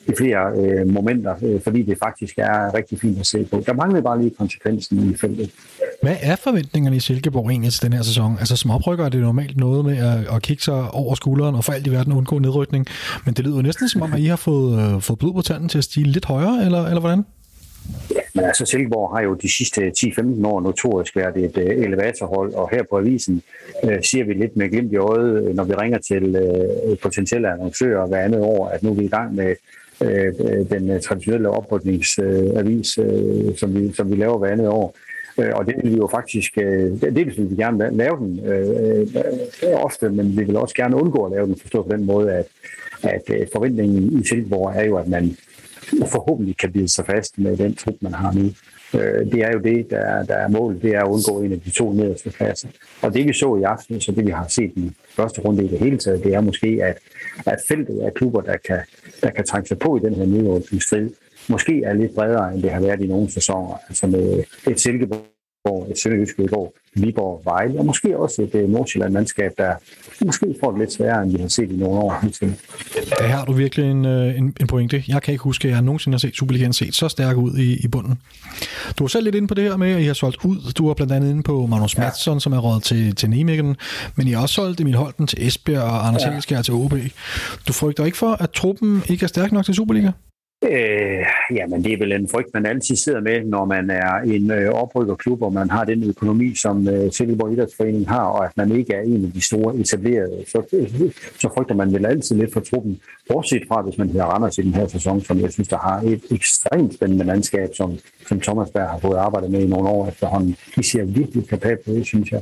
[SPEAKER 6] i flere øh, momenter, øh, fordi det faktisk er rigtig fint at se på. Der mangler bare lige konsekvensen i feltet.
[SPEAKER 3] Hvad er forventningerne i Silkeborg egentlig til den her sæson? Altså som oprykker er det normalt noget med at, at kigge sig over skulderen og for alt i verden undgå nedrykning, men det lyder jo næsten som om, at I har fået, øh, fået blod på tanden til at stige lidt højere, eller, eller hvordan?
[SPEAKER 6] Ja, men altså Silkeborg har jo de sidste 10-15 år notorisk været et uh, elevatorhold, og her på avisen uh, siger vi lidt med glimt i øjet, når vi ringer til uh, potentielle annoncører hver andet år, at nu er vi i gang med uh, den øh, traditionelle oprydningsavis, uh, som, vi, som vi laver hver andet år. Og det vil vi jo faktisk, dels vil vi gerne lave den øh, ofte, men vi vil også gerne undgå at lave den, forstå på den måde, at, at forventningen i Silkeborg er jo, at man forhåbentlig kan bide sig fast med den trup, man har nu. Det er jo det, der er, der er målet, det er at undgå en af de to nederste pladser. Og det vi så i aften, så det vi har set i første runde i det hele taget, det er måske, at, at feltet af klubber, der kan, der kan trække sig på i den her nedrykningsstrid, måske er lidt bredere, end det har været i nogle sæsoner. Altså med et Silkeborg et Sønderjysk i går, Viborg, Vejle, og måske også et øh, Nordsjælland-mandskab, der måske får det lidt sværere, end vi har set i nogle år.
[SPEAKER 3] Der har du virkelig en, øh, en, en pointe. Jeg kan ikke huske, at jeg nogensinde har set Superligaen set så stærk ud i, i bunden. Du var selv lidt inde på det her med, at I har solgt ud. Du var blandt andet inde på Magnus Madsen, ja. som er råd til, til Nijmegen, men I har også solgt Emil Holten til Esbjerg og Anders ja. Helskær til OB. Du frygter ikke for, at truppen ikke er stærk nok til Superliga?
[SPEAKER 6] Øh, jamen, det er vel en frygt, man altid sidder med, når man er en øh, oprykkerklub, og man har den økonomi, som øh, Silkeborg Idrætsforening har, og at man ikke er en af de store etablerede. Så, øh, så frygter man vel altid lidt for truppen, bortset fra, hvis man hedder Randers i den her sæson, som jeg synes, der har et ekstremt spændende landskab, som, som Thomas Berg har fået arbejdet med i nogle år efterhånden. De ser virkelig kapabelt ud, synes jeg.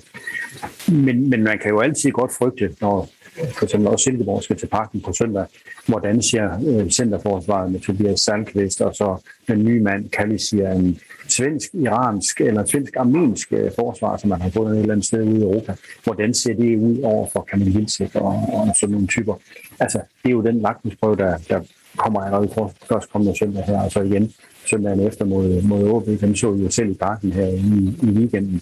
[SPEAKER 6] Men, men man kan jo altid godt frygte, når for eksempel også Silkeborg skal til parken på søndag, hvordan ser øh, centerforsvaret med Tobias Sandqvist og så den nye mand, Kalli siger en svensk-iransk eller svensk-armensk øh, forsvar, som man har fundet et eller andet sted ude i Europa. Hvordan ser det ud over for Kamil Vilcek og, og sådan nogle typer? Altså, det er jo den lagtningsprøve, der, der kommer allerede for, først kommende søndag her, og så igen søndagen efter mod, mod OB. Den så vi jo selv i parken her i, i weekenden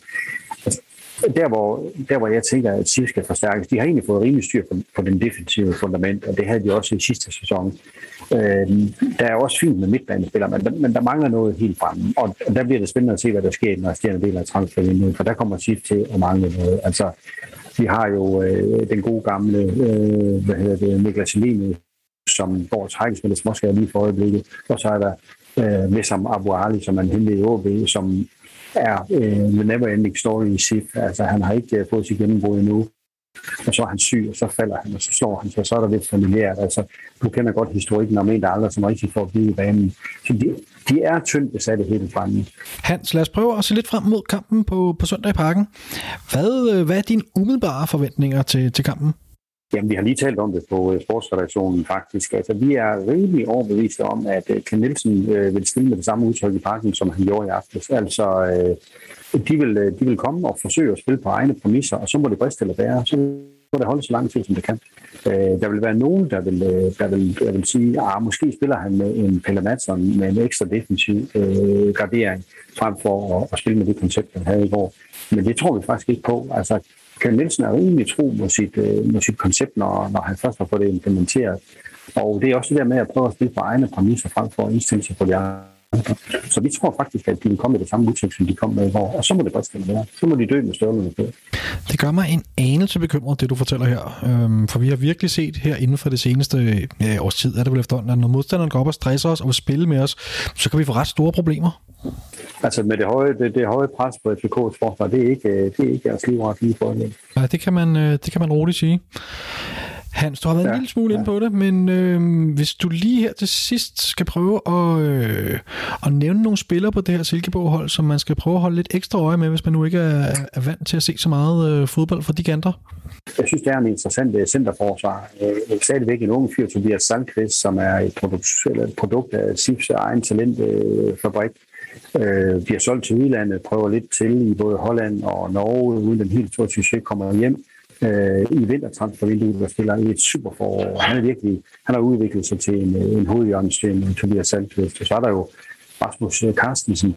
[SPEAKER 6] der hvor, der, hvor jeg tænker, at SIF skal forstærkes, de har egentlig fået rimelig styr på, på den defensive fundament, og det havde de også i sidste sæson. Øh, der er også fint med midtbanespillere, men, men der mangler noget helt fremme, og der bliver det spændende at se, hvad der sker, i den resterende del af transfervinduet, for der kommer SIF til at mangle noget. Altså, vi har jo øh, den gode gamle, øh, hvad hedder det, Niklas Helene, som går og trækkes med det småskager lige for øjeblikket, og så er der øh, Messam Abu Ali, som man hentede i OB, som er øh, the never ending story i SIF. Altså, han har ikke øh, fået sit gennembrud endnu. Og så er han syg, og så falder han, og så slår han sig, så er der lidt familiært. Altså, du kender godt historikken om en, der aldrig som rigtig får at blive i banen. Så de, de er tyndt besatte hele fremme.
[SPEAKER 3] Hans, lad os prøve at se lidt frem mod kampen på, på søndag i parken. Hvad, øh, hvad er dine umiddelbare forventninger til, til kampen?
[SPEAKER 6] Jamen, vi har lige talt om det på øh, sportsredaktionen faktisk. Altså, vi er rimelig overbeviste om, at øh, Ken Nielsen øh, vil stille med det samme udtryk i parken, som han gjorde i aftes. Altså, øh, de, vil, øh, de vil komme og forsøge at spille på egne præmisser, og så må det briste eller bære. Så må det holde så lang tid, som det kan. Øh, der vil være nogen, der vil, der vil, der vil sige, at ah, måske spiller han med en Pelle Madsen med en ekstra defensiv øh, gradering, frem for at, at spille med det koncept, han havde i går. Men det tror vi faktisk ikke på. Altså, Ken Nielsen er rimelig tro mod sit, øh, mod sit koncept, når, når han først har fået det implementeret. Og det er også det der med at prøve at spille på egne præmisser frem for at indstille sig på de andre. Så vi tror faktisk, at de vil komme med det samme udtryk, som de kom med i går. Og så må det stille være. Så må de dø med støvlerne på.
[SPEAKER 3] Det gør mig en anelse bekymret, det du fortæller her. Øhm, for vi har virkelig set her inden for det seneste ja, års tid, er det vel efterhånden, at når modstanderen går op og stresser os og vil spille med os, så kan vi få ret store problemer.
[SPEAKER 6] Altså med det høje, det, det høje pres på FCK's forsvar, det er ikke, det er ikke jeres livret lige for.
[SPEAKER 3] Nej, det kan man, øh, det kan man roligt sige. Hans, du har været ja, en lille smule ja. ind på det, men øh, hvis du lige her til sidst skal prøve at, øh, at nævne nogle spillere på det her Silkeborg-hold, som man skal prøve at holde lidt ekstra øje med, hvis man nu ikke er, er vant til at se så meget øh, fodbold fra de kanter.
[SPEAKER 6] Jeg synes, det er en interessant øh, centerforsvar. Øh, stadigvæk en ung fyr, Tobias Sandqvist, som er et produkt, eller et produkt af SIFs egen talentfabrik. Øh, bliver solgt til udlandet, prøver lidt til i både Holland og Norge, uden den helt store succes kommer hjem øh, i vintertransfervinduet der spiller i et super forår. Han er virkelig, han har udviklet sig til en, en hovedhjørnsten, Tobias Sandqvist. Og så er der jo Rasmus øh, Carstensen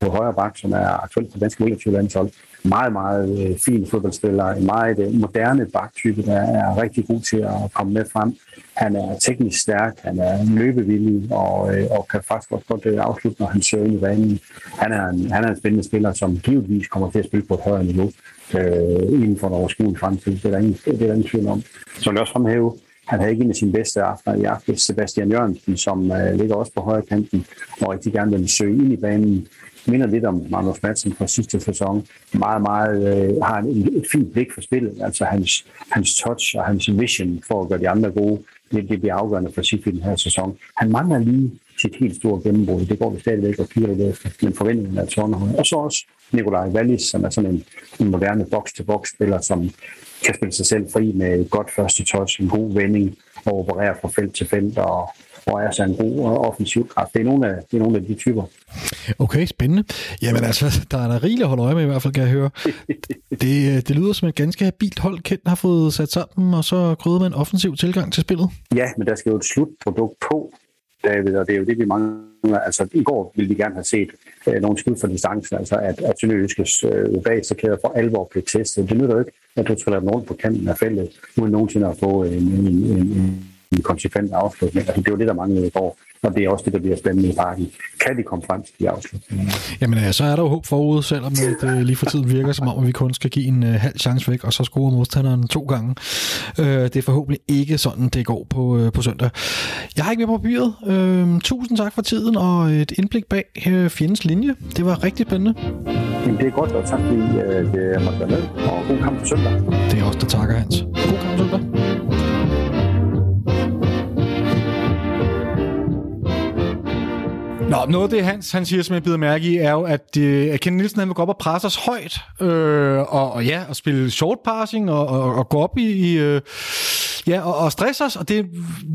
[SPEAKER 6] på højre bak, som er aktuelt på danske landshold. Meget, meget øh, fin fodboldspiller, en meget øh, moderne baktype, der er rigtig god til at komme med frem. Han er teknisk stærk, han er løbevillig og, øh, og kan faktisk også godt øh, afslutte, når han søger ind i banen. Han er, en, han er en spændende spiller, som givetvis kommer til at spille på et højere niveau øh, inden for en overskuelig fremtid. Det er der ingen, det er der ingen tvivl om. Så vil jeg også fremhæve Han havde ikke en af sine bedste aftener i aften. Sebastian Jørgensen, som øh, ligger også på højre kanten, og rigtig gerne vil søge ind i banen. Minder lidt om Magnus Madsen fra sidste sæson. Meget, meget øh, har en, et fint blik for spillet. Altså hans, hans touch og hans vision for at gøre de andre gode. Det, det bliver afgørende for Sifri den her sæson. Han mangler lige sit helt store gennembrud. Det går vi stadigvæk og kigger lidt efter, men forventningen er tårnhøje. Og så også Nikolaj Wallis, som er sådan en, en moderne box-to-box-spiller, som kan spille sig selv fri med et godt første touch, en god vending og operere fra felt til felt og, og er så en god offensiv kraft. Det er nogle af, det er nogle af de typer.
[SPEAKER 3] Okay, spændende. Jamen altså, der er der rigeligt at holde øje med i hvert fald, kan jeg høre. Det, det lyder som et ganske habilt hold, Kent har fået sat sammen, og så krydder man en offensiv tilgang til spillet.
[SPEAKER 6] Ja, men der skal jo et slutprodukt på, David, og det er jo det, vi mangler. Altså, i går ville vi gerne have set øh, nogle skud for distancen, altså at, at Sønderjyskes øh, bagsekæder for alvor blev testet. Det nytter jo ikke, at du triller dem rundt på kanten af feltet, uden nogensinde at få en, en, en, en konsekvent afslutning. Altså, det var det, der manglede i går, og det er også det, der bliver spændende i parken. Kan de komme frem til de afslutninger?
[SPEAKER 3] Jamen, ja, så er der jo håb forud, selvom det øh, lige for tiden virker som om, at vi kun skal give en uh, halv chance væk, og så score modstanderen to gange. Uh, det er forhåbentlig ikke sådan, det går på, uh, på søndag. Jeg har ikke mere på papiret. Uh, tusind tak for tiden og et indblik bag uh, fjendens linje. Det var rigtig spændende.
[SPEAKER 6] Jamen, det er godt, og tak fordi uh, det måtte være med, og god kamp på søndag.
[SPEAKER 3] Det er også der takker, Hans. God kamp Nå, noget af det, Hans han siger, som jeg bider mærke i, er jo, at, øh, at Ken Nielsen han vil gå op og presse os højt, øh, og, og ja, og spille short passing, og, og, og gå op i, i øh, ja, og, og stresse os, og det,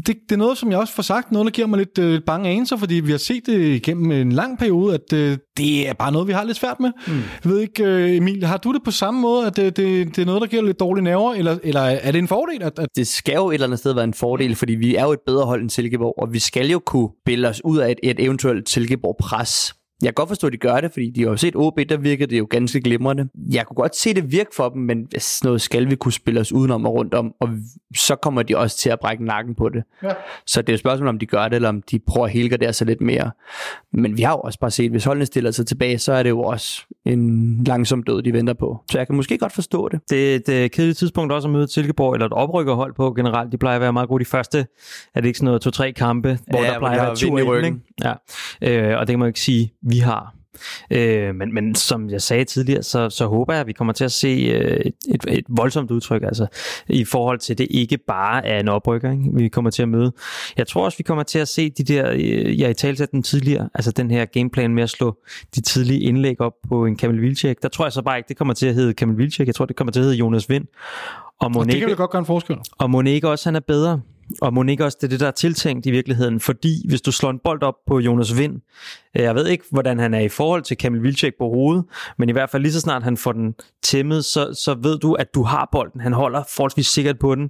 [SPEAKER 3] det, det er noget, som jeg også får sagt, noget, der giver mig lidt øh, bange anelser, fordi vi har set det igennem en lang periode, at øh, det er bare noget, vi har lidt svært med. Mm. Jeg ved ikke, øh, Emil, har du det på samme måde, at det, det, det er noget, der giver lidt dårlige nerver, eller, eller er det en fordel? At, at...
[SPEAKER 4] Det skal jo et eller andet sted være en fordel, fordi vi er jo et bedre hold end Silkeborg, og vi skal jo kunne bille os ud af et, et eventuelt Silkeborg-pres. Jeg kan godt forstå, at de gør det, fordi de har jo set OB, der virker det jo ganske glimrende. Jeg kunne godt se det virke for dem, men sådan noget skal vi kunne spille os udenom og rundt om, og så kommer de også til at brække nakken på det. Ja. Så det er et spørgsmål, om de gør det, eller om de prøver at helgardere sig lidt mere. Men vi har jo også bare set, hvis holdene stiller sig tilbage, så er det jo også en langsom død, de venter på. Så jeg kan måske godt forstå det.
[SPEAKER 1] Det, det er et kedeligt tidspunkt også at møde Silkeborg, eller et oprykkerhold på generelt. De plejer at være meget gode de første, er det ikke sådan noget to-tre kampe, hvor ja, der plejer at være tur i ryggen. Ja. Øh, og det kan man ikke sige, vi har. Øh, men, men som jeg sagde tidligere, så, så håber jeg, at vi kommer til at se øh, et, et, et voldsomt udtryk, altså i forhold til det ikke bare er en oprykker, ikke? vi kommer til at møde. Jeg tror også, vi kommer til at se de der, øh, jeg i talsat den tidligere, altså den her gameplan med at slå de tidlige indlæg op på en Kamil Vilcek. Der tror jeg så bare ikke, det kommer til at hedde Kamil Vilcek, jeg tror, det kommer til at hedde Jonas Vind.
[SPEAKER 3] Og, Monique, og det kan vi godt gøre en forskel.
[SPEAKER 1] Og Monique også, han er bedre. Og Monique også, det er det, der er tiltænkt i virkeligheden, fordi hvis du slår en bold op på Jonas Vind, øh, jeg ved ikke, hvordan han er i forhold til Kamil Vilcek på hovedet, men i hvert fald lige så snart han får den tæmmet, så, så ved du, at du har bolden. Han holder forholdsvis sikkert på den,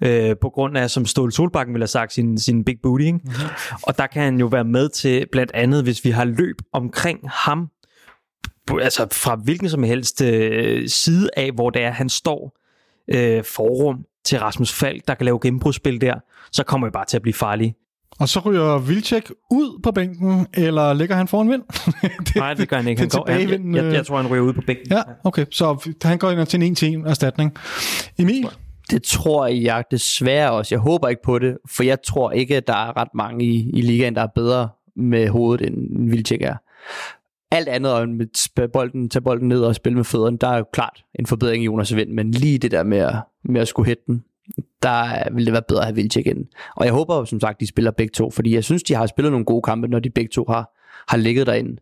[SPEAKER 1] øh, på grund af, som Ståle Solbakken ville have sagt, sin, sin big booty. Ikke? Mm-hmm. Og der kan han jo være med til, blandt andet, hvis vi har løb omkring ham, altså fra hvilken som helst øh, side af, hvor det er, han står øh, forum, til Rasmus Falk, der kan lave gennembrudsspil der, så kommer vi bare til at blive farlige.
[SPEAKER 3] Og så ryger Vilcek ud på bænken, eller ligger han foran vind?
[SPEAKER 1] det, Nej, det gør han ikke. Han går, jeg, jeg, jeg, jeg tror, han ryger ud på bænken.
[SPEAKER 3] Ja, okay. Så han går ind til en en til en erstatning. Emil?
[SPEAKER 4] Det tror jeg desværre også. Jeg håber ikke på det, for jeg tror ikke, at der er ret mange i, i ligaen, der er bedre med hovedet, end Vilcek er alt andet end med bolden, tage bolden ned og spille med fødderne, der er jo klart en forbedring i Jonas Vind, men lige det der med at, med at skulle hætte den, der ville det være bedre at have Vilcek ind. Og jeg håber som sagt, de spiller begge to, fordi jeg synes, de har spillet nogle gode kampe, når de begge to har, har ligget derinde.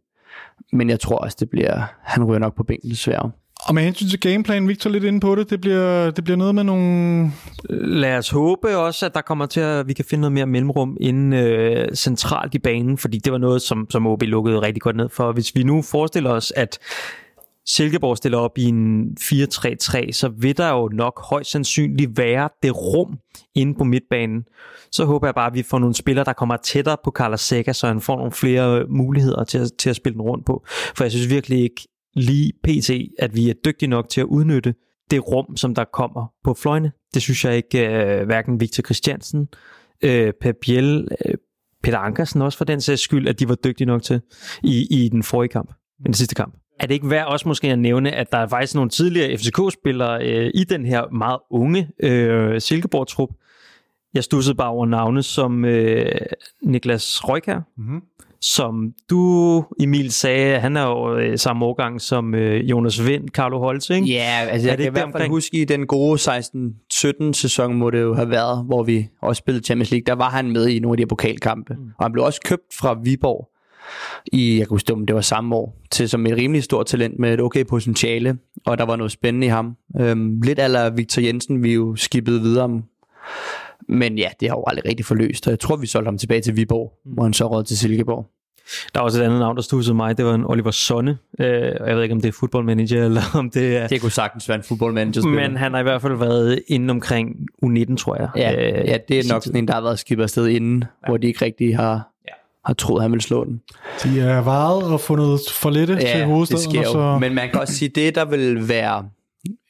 [SPEAKER 4] Men jeg tror også, det bliver, han ryger nok på bænken desværre.
[SPEAKER 3] Og med hensyn til gameplan, Victor lidt inde på det, det bliver, det bliver noget med nogle...
[SPEAKER 1] Lad os håbe også, at der kommer til at vi kan finde noget mere mellemrum inden øh, centralt i banen, fordi det var noget, som, som OB lukkede rigtig godt ned for. Hvis vi nu forestiller os, at Silkeborg stiller op i en 4-3-3, så vil der jo nok højst sandsynligt være det rum inde på midtbanen. Så håber jeg bare, at vi får nogle spillere, der kommer tættere på Carlos Seca, så han får nogle flere øh, muligheder til at, til at spille den rundt på. For jeg synes virkelig ikke, lige pt, at vi er dygtige nok til at udnytte det rum, som der kommer på fløjene. Det synes jeg ikke, øh, hverken Victor Christiansen, øh, uh, Pep Biel, øh, Peter Ankersen også for den sags skyld, at de var dygtige nok til i, i den forrige kamp, den sidste kamp. Er det ikke værd også måske at nævne, at der er faktisk nogle tidligere FCK-spillere øh, i den her meget unge øh, Silkeborg-trup, Jeg stussede bare over navne som øh, Niklas Røykær, mm-hmm som du, Emil, sagde, han er jo øh, samme årgang som øh, Jonas Vind, Carlo Holtz, ikke?
[SPEAKER 4] Ja, altså
[SPEAKER 1] Er
[SPEAKER 4] jeg
[SPEAKER 1] det
[SPEAKER 4] kan i hvert fald huske i den gode 16-17 sæson, må det jo have været, hvor vi også spillede Champions League, der var han med i nogle af de her pokalkampe. Mm. Og han blev også købt fra Viborg i, jeg kan huske, om det var samme år, til som et rimelig stort talent med et okay potentiale, og der var noget spændende i ham. Øhm, lidt aller Victor Jensen, vi jo skippede videre om. Men ja, det har jo aldrig rigtig forløst, og jeg tror, vi solgte ham tilbage til Viborg, mm. hvor han så råd til Silkeborg.
[SPEAKER 1] Der er også et andet navn, der stussede mig. Det var en Oliver Sonne. Øh, og jeg ved ikke, om det er fodboldmanager, eller om det er...
[SPEAKER 4] Det kunne sagtens være en fodboldmanager
[SPEAKER 1] Men han har i hvert fald været inde omkring U19, tror jeg.
[SPEAKER 4] Ja,
[SPEAKER 1] Øh,
[SPEAKER 4] ja, det er nok sådan en, der har været skibet afsted inden, ja. hvor de ikke rigtig har,
[SPEAKER 1] Ja.
[SPEAKER 4] har troet, at han ville slå den.
[SPEAKER 3] De er varet og fundet for lette til
[SPEAKER 4] det
[SPEAKER 3] hovedstaden.
[SPEAKER 4] sker
[SPEAKER 3] og
[SPEAKER 4] jo.
[SPEAKER 3] så...
[SPEAKER 4] Men man kan også sige, det der vil være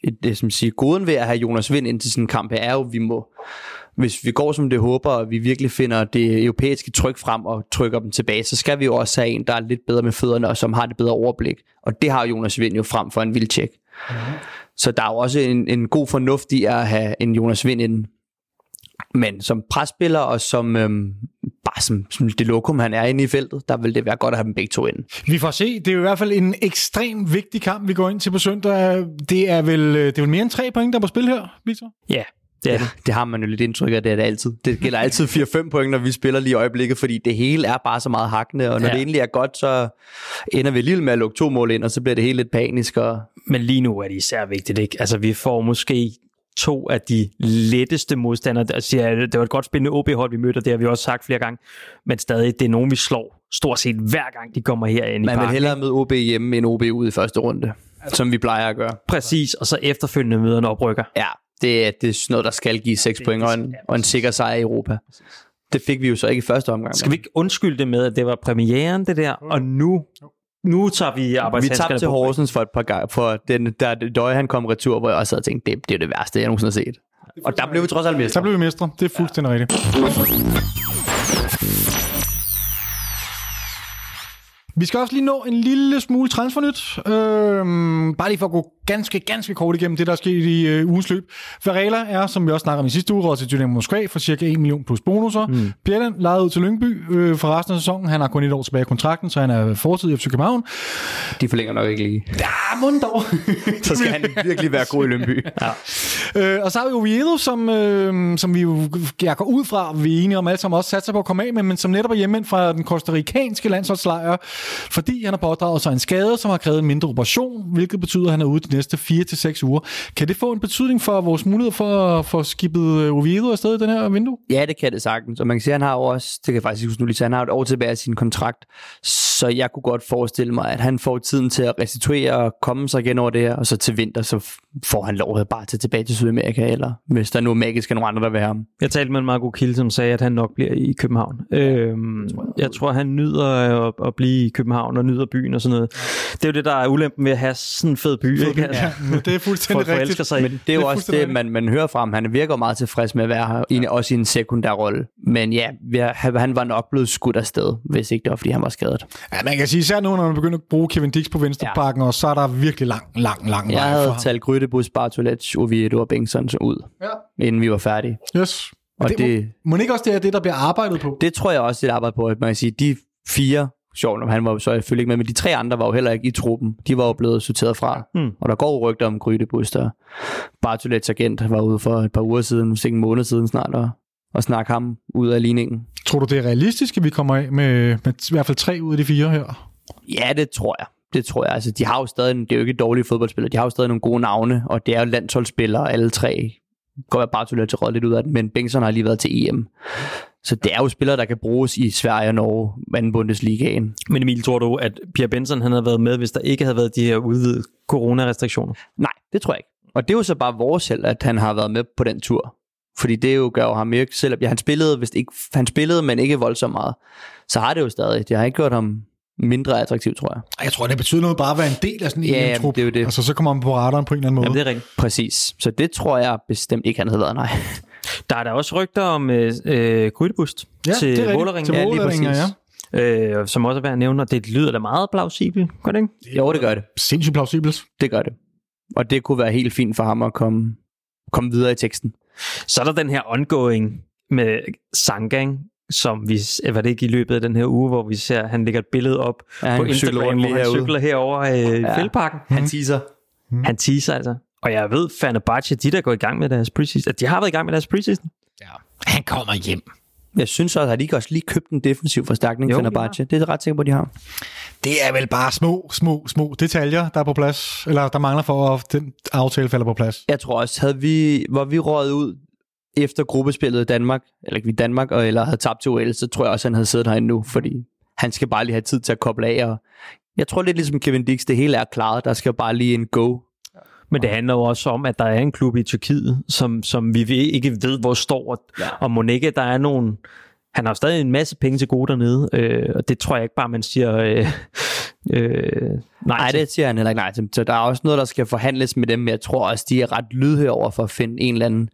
[SPEAKER 4] et- det, som siger, goden ved at have Jonas Vind ind til sådan en kamp er jo, at vi må, hvis vi går som det håber, og vi virkelig finder det europæiske tryk frem og trykker dem tilbage, så skal vi jo også have en, der er lidt bedre med fødderne, og som har det bedre overblik. Og det har Jonas Vind jo frem for en Vildtjek. Så der er jo også en, en god fornuft i at have en Jonas Vind ind. Men som presspiller og som øhm, bare som, som det lokum, han er inde i feltet, der vil det være godt at have dem begge to ind.
[SPEAKER 3] Vi får se. Det er jo i hvert fald en ekstremt vigtig kamp, vi går ind til på søndag. Det er vel, det er vel mere end tre point, der er på spil her, Victor?
[SPEAKER 1] Ja, det
[SPEAKER 4] Ja,
[SPEAKER 1] det.
[SPEAKER 4] det har man jo lidt indtryk af, det er det altid. Det gælder altid 4-5 point, når vi spiller lige i øjeblikket, fordi det hele er bare så meget hakkende, og når
[SPEAKER 1] Ja.
[SPEAKER 4] det egentlig er godt, så ender vi lige med at lukke to mål ind, og så bliver det hele lidt panisk. Og...
[SPEAKER 1] Men lige nu er det især vigtigt, ikke? Altså, vi får måske to af de letteste modstandere. Altså, ja, det var et godt spændende OB-hold, vi mødte, og det har vi også sagt flere gange. Men stadig, det er nogen, vi slår stort set hver gang, de kommer herind i
[SPEAKER 4] Man vil
[SPEAKER 1] parken.
[SPEAKER 4] hellere møde OB hjemme end OB ude i første runde, som vi plejer at gøre.
[SPEAKER 1] Præcis, og så efterfølgende møder en oprykker.
[SPEAKER 4] Ja, det, er- det er sådan noget, der skal give 6 point og en, og en sikker sejr i Europa. Det fik vi jo så ikke i første omgang.
[SPEAKER 1] Skal vi ikke undskylde det med, at det var premieren, det der, og nu, nu tager vi
[SPEAKER 4] vi
[SPEAKER 1] arbejdshandskerne
[SPEAKER 4] tabte til. Horsens for et par gange, for den, der døje han kom retur, hvor jeg også havde tænkt, det, det er det værste, jeg nogensinde har set. Og der blev vi trods alt mestre.
[SPEAKER 3] blev vi mestre. Det er fuldstændig ja. rigtigt. Vi skal også lige nå en lille smule transfernyt. Øhm, bare lige for at gå ganske, ganske kort igennem det, der er sket i øh, ugens løb. Varela er, som vi også snakkede om i sidste uge, råd til Dynamo Moskva for cirka 1 million plus bonusser. Mm. Bjelland lejet ud til Lyngby øh, for resten af sæsonen. Han har kun et år tilbage i kontrakten, så han er fortid i FC København.
[SPEAKER 4] De forlænger nok ikke lige.
[SPEAKER 3] Ja, mund dog.
[SPEAKER 4] Så skal han virkelig være god i Lønby. Ja.
[SPEAKER 3] Øh, og så har vi Oviedo, som, øh, som vi jo, jeg går ud fra, vi er enige om alle sammen også satser på at komme af med, men som netop er hjemme fra den kostarikanske landsholdslejr, fordi han har pådraget sig en skade, som har krævet en mindre operation, hvilket betyder, at han er ude næste 4-6 uger. Kan det få en betydning for vores mulighed for at få skibet øh, Oviedo afsted i den her vindue?
[SPEAKER 4] ja, det kan det sagtens. Og man kan sige, at han har jo også, det kan jeg faktisk huske nu lige, så han har et år tilbage af sin kontrakt. Så jeg kunne godt forestille mig, at han får tiden til at restituere og komme sig igen over det her, og så til vinter, så får han lov at bare tage tilbage til Sydamerika, eller hvis der nu magisk er nogen andre, der vil have ham.
[SPEAKER 1] Jeg talte med en meget god kilde, som sagde, at han nok bliver i København. Øhm, jeg tror, han nyder at, at blive i København og nyder byen og sådan noget. Det er jo det, der er ulempen ved at have sådan en fed by. ikke? Altså,
[SPEAKER 3] Ja, det er
[SPEAKER 1] folk
[SPEAKER 3] fuldstændig
[SPEAKER 1] forelsker
[SPEAKER 3] rigtigt.
[SPEAKER 1] sig
[SPEAKER 4] Men det er jo
[SPEAKER 3] Det er
[SPEAKER 4] også det, man, man hører fra ham. Han virker meget tilfreds med at være her, ja. også i en sekundær rolle. Men ja, han var nok blevet skudt afsted, hvis ikke det var, fordi han var skadet.
[SPEAKER 3] Ja, man kan sige, især nu, når man begynder at bruge Kevin Dix på venstrepakken, ja. og så er der virkelig lang, lang, lang
[SPEAKER 4] Jeg
[SPEAKER 3] vej
[SPEAKER 4] havde talt Grydebus, Bartolets, Oviedo og Bengtsson ud,
[SPEAKER 3] Ja.
[SPEAKER 4] inden vi var færdige.
[SPEAKER 3] Yes.
[SPEAKER 4] Og
[SPEAKER 3] det,
[SPEAKER 4] det-
[SPEAKER 3] må, må ikke også det er det, der bliver arbejdet på?
[SPEAKER 4] Det tror jeg også, det arbejde på, at man kan sige, de fire, sjovt nok, han var jo så selvfølgelig ikke med, men de tre andre var jo heller ikke i truppen. De var jo blevet sorteret fra.
[SPEAKER 1] Hmm.
[SPEAKER 4] Og der går jo rygter om Grydebus, der Bartolets agent var ude for et par uger siden, måske en måned siden snart, og, og snakke ham ud af ligningen.
[SPEAKER 3] Tror du, det er realistisk, at vi kommer af med, med i hvert fald tre ud af de fire her?
[SPEAKER 4] Ja, det tror jeg. Det tror jeg. Altså, de har jo stadig, det er jo ikke dårlige fodboldspillere, de har jo stadig nogle gode navne, og det er jo landsholdsspillere, alle tre. Går jeg bare til at råd lidt ud af det, men Bengtsson har lige været til EM. Så det er jo spillere, der kan bruges i Sverige og Norge, anden Bundesligaen.
[SPEAKER 1] Men Emil, tror du, at Pierre Benson han havde været med, hvis der ikke havde været de her udvidede coronarestriktioner?
[SPEAKER 4] Nej, det tror jeg ikke. Og det er jo så bare vores held, at han har været med på den tur. Fordi det jo gør jo ham ikke, selvom ja, han spillede, hvis ikke, han spillede, men ikke voldsomt meget, så har det jo stadig. Det har ikke gjort ham mindre attraktiv, tror jeg.
[SPEAKER 3] Jeg tror, det betyder noget bare at være en del af sådan en
[SPEAKER 4] Ja,
[SPEAKER 3] EM-trup.
[SPEAKER 4] det er jo det.
[SPEAKER 3] Altså, så kommer man på radaren på en eller anden måde.
[SPEAKER 1] Jamen, det er rigtigt.
[SPEAKER 4] Præcis. Så det tror jeg bestemt ikke, han havde været, nej.
[SPEAKER 1] Der er der også rygter om øh, øh, Grydebust
[SPEAKER 3] Ja,
[SPEAKER 1] til
[SPEAKER 3] det er. Til
[SPEAKER 1] Ja, lige præcis. Øh, som også er værd at nævne, og det lyder da meget plausibelt, gør det ikke?
[SPEAKER 4] Jo, det gør det.
[SPEAKER 3] Sindssygt plausibelt.
[SPEAKER 4] Det gør det. Og det kunne være helt fint for ham at komme, komme videre i teksten.
[SPEAKER 1] Så er der den her ongoing med Sangang, som vi, var det ikke i løbet af den her uge, hvor vi ser, han lægger et billede op
[SPEAKER 4] Ja,
[SPEAKER 1] på Instagram, hvor han
[SPEAKER 4] herude.
[SPEAKER 1] cykler herover øh, i
[SPEAKER 4] Ja.
[SPEAKER 1] Fældparken.
[SPEAKER 4] Han teaser.
[SPEAKER 1] Han teaser altså. Og jeg ved, Fenerbahce, de der går i gang med deres preseason, at de har været i gang med deres preseason.
[SPEAKER 3] Han kommer hjem.
[SPEAKER 4] Jeg synes også, at de ikke også lige købt en defensiv forstærkning
[SPEAKER 1] Jo, de
[SPEAKER 4] Fenerbahce. Det er jeg ret sikker på, de har.
[SPEAKER 3] Det er vel bare små, små, små detaljer, der er på plads. Eller der mangler for, at den aftale falder på plads.
[SPEAKER 4] Jeg tror også, havde vi, var vi røget ud efter gruppespillet i Danmark, eller ikke i Danmark, og, eller havde tabt til OL, så tror jeg også, han havde siddet herinde nu, fordi han skal bare lige have tid til at koble af. Og jeg tror lidt ligesom Kevin Dix, det hele er klaret. Der skal bare lige en go.
[SPEAKER 1] Men det handler jo også om, at der er en klub i Tyrkiet, som, som vi ikke ved, hvor står. Og,
[SPEAKER 4] Ja.
[SPEAKER 1] og må ikke, der er nogen... Han har stadig en masse penge til gode dernede, øh, og det tror jeg ikke bare, man siger øh, øh, nej,
[SPEAKER 4] Nej, det siger han heller ikke nej til. Så der er også noget, der skal forhandles med dem, men jeg tror også, de er ret lydhøre over for at finde en eller anden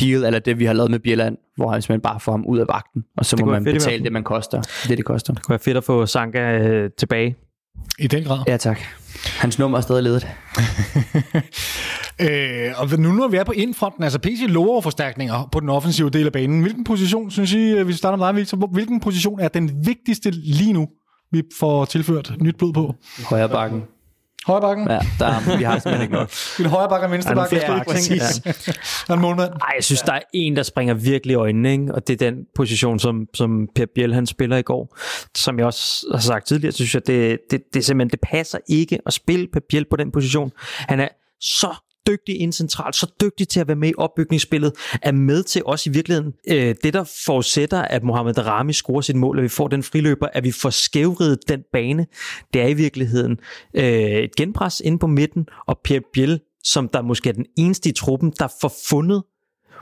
[SPEAKER 4] deal, eller det, vi har lavet med Bjelland, hvor han simpelthen bare får ham ud af vagten, og så
[SPEAKER 1] Det
[SPEAKER 4] må man
[SPEAKER 1] fedt
[SPEAKER 4] betale det, man koster. Det, det koster.
[SPEAKER 1] Det kunne være fedt at få Sanka øh, tilbage.
[SPEAKER 3] I den grad.
[SPEAKER 4] Ja, tak. Hans nummer er stadig ledet.
[SPEAKER 3] Øh, og nu når vi er på indfronten, altså PC lover forstærkninger på den offensive del af banen. Hvilken position, synes I, øh, vi starter med dig, Victor, hvilken position er den vigtigste lige nu, vi får tilført nyt blod på?
[SPEAKER 4] Højre bakken.
[SPEAKER 3] Højre bakken?
[SPEAKER 4] Ja, der, vi har simpelthen ikke nok.
[SPEAKER 3] En højre bakke og venstre bakke?
[SPEAKER 1] Ja,
[SPEAKER 3] Ja,
[SPEAKER 1] præcis.
[SPEAKER 3] Der er en målmand.
[SPEAKER 1] Ej, jeg synes, der er en, der springer virkelig i øjnene, ikke? og det er den position, som, som Per Biel han spiller i går. Som jeg også har sagt tidligere, så synes jeg, det, det, det simpelthen det passer ikke at spille Per Biel på den position. Han er så dygtig ind centralt, så dygtig til at være med i opbygningsspillet, er med til også i virkeligheden øh, det, der forudsætter, at Mohamed Darami scorer sit mål, at vi får den friløber, at vi får skævridet den bane. Det er i virkeligheden øh, et genpres inde på midten, og Per Biel, som der måske er den eneste i truppen, der får fundet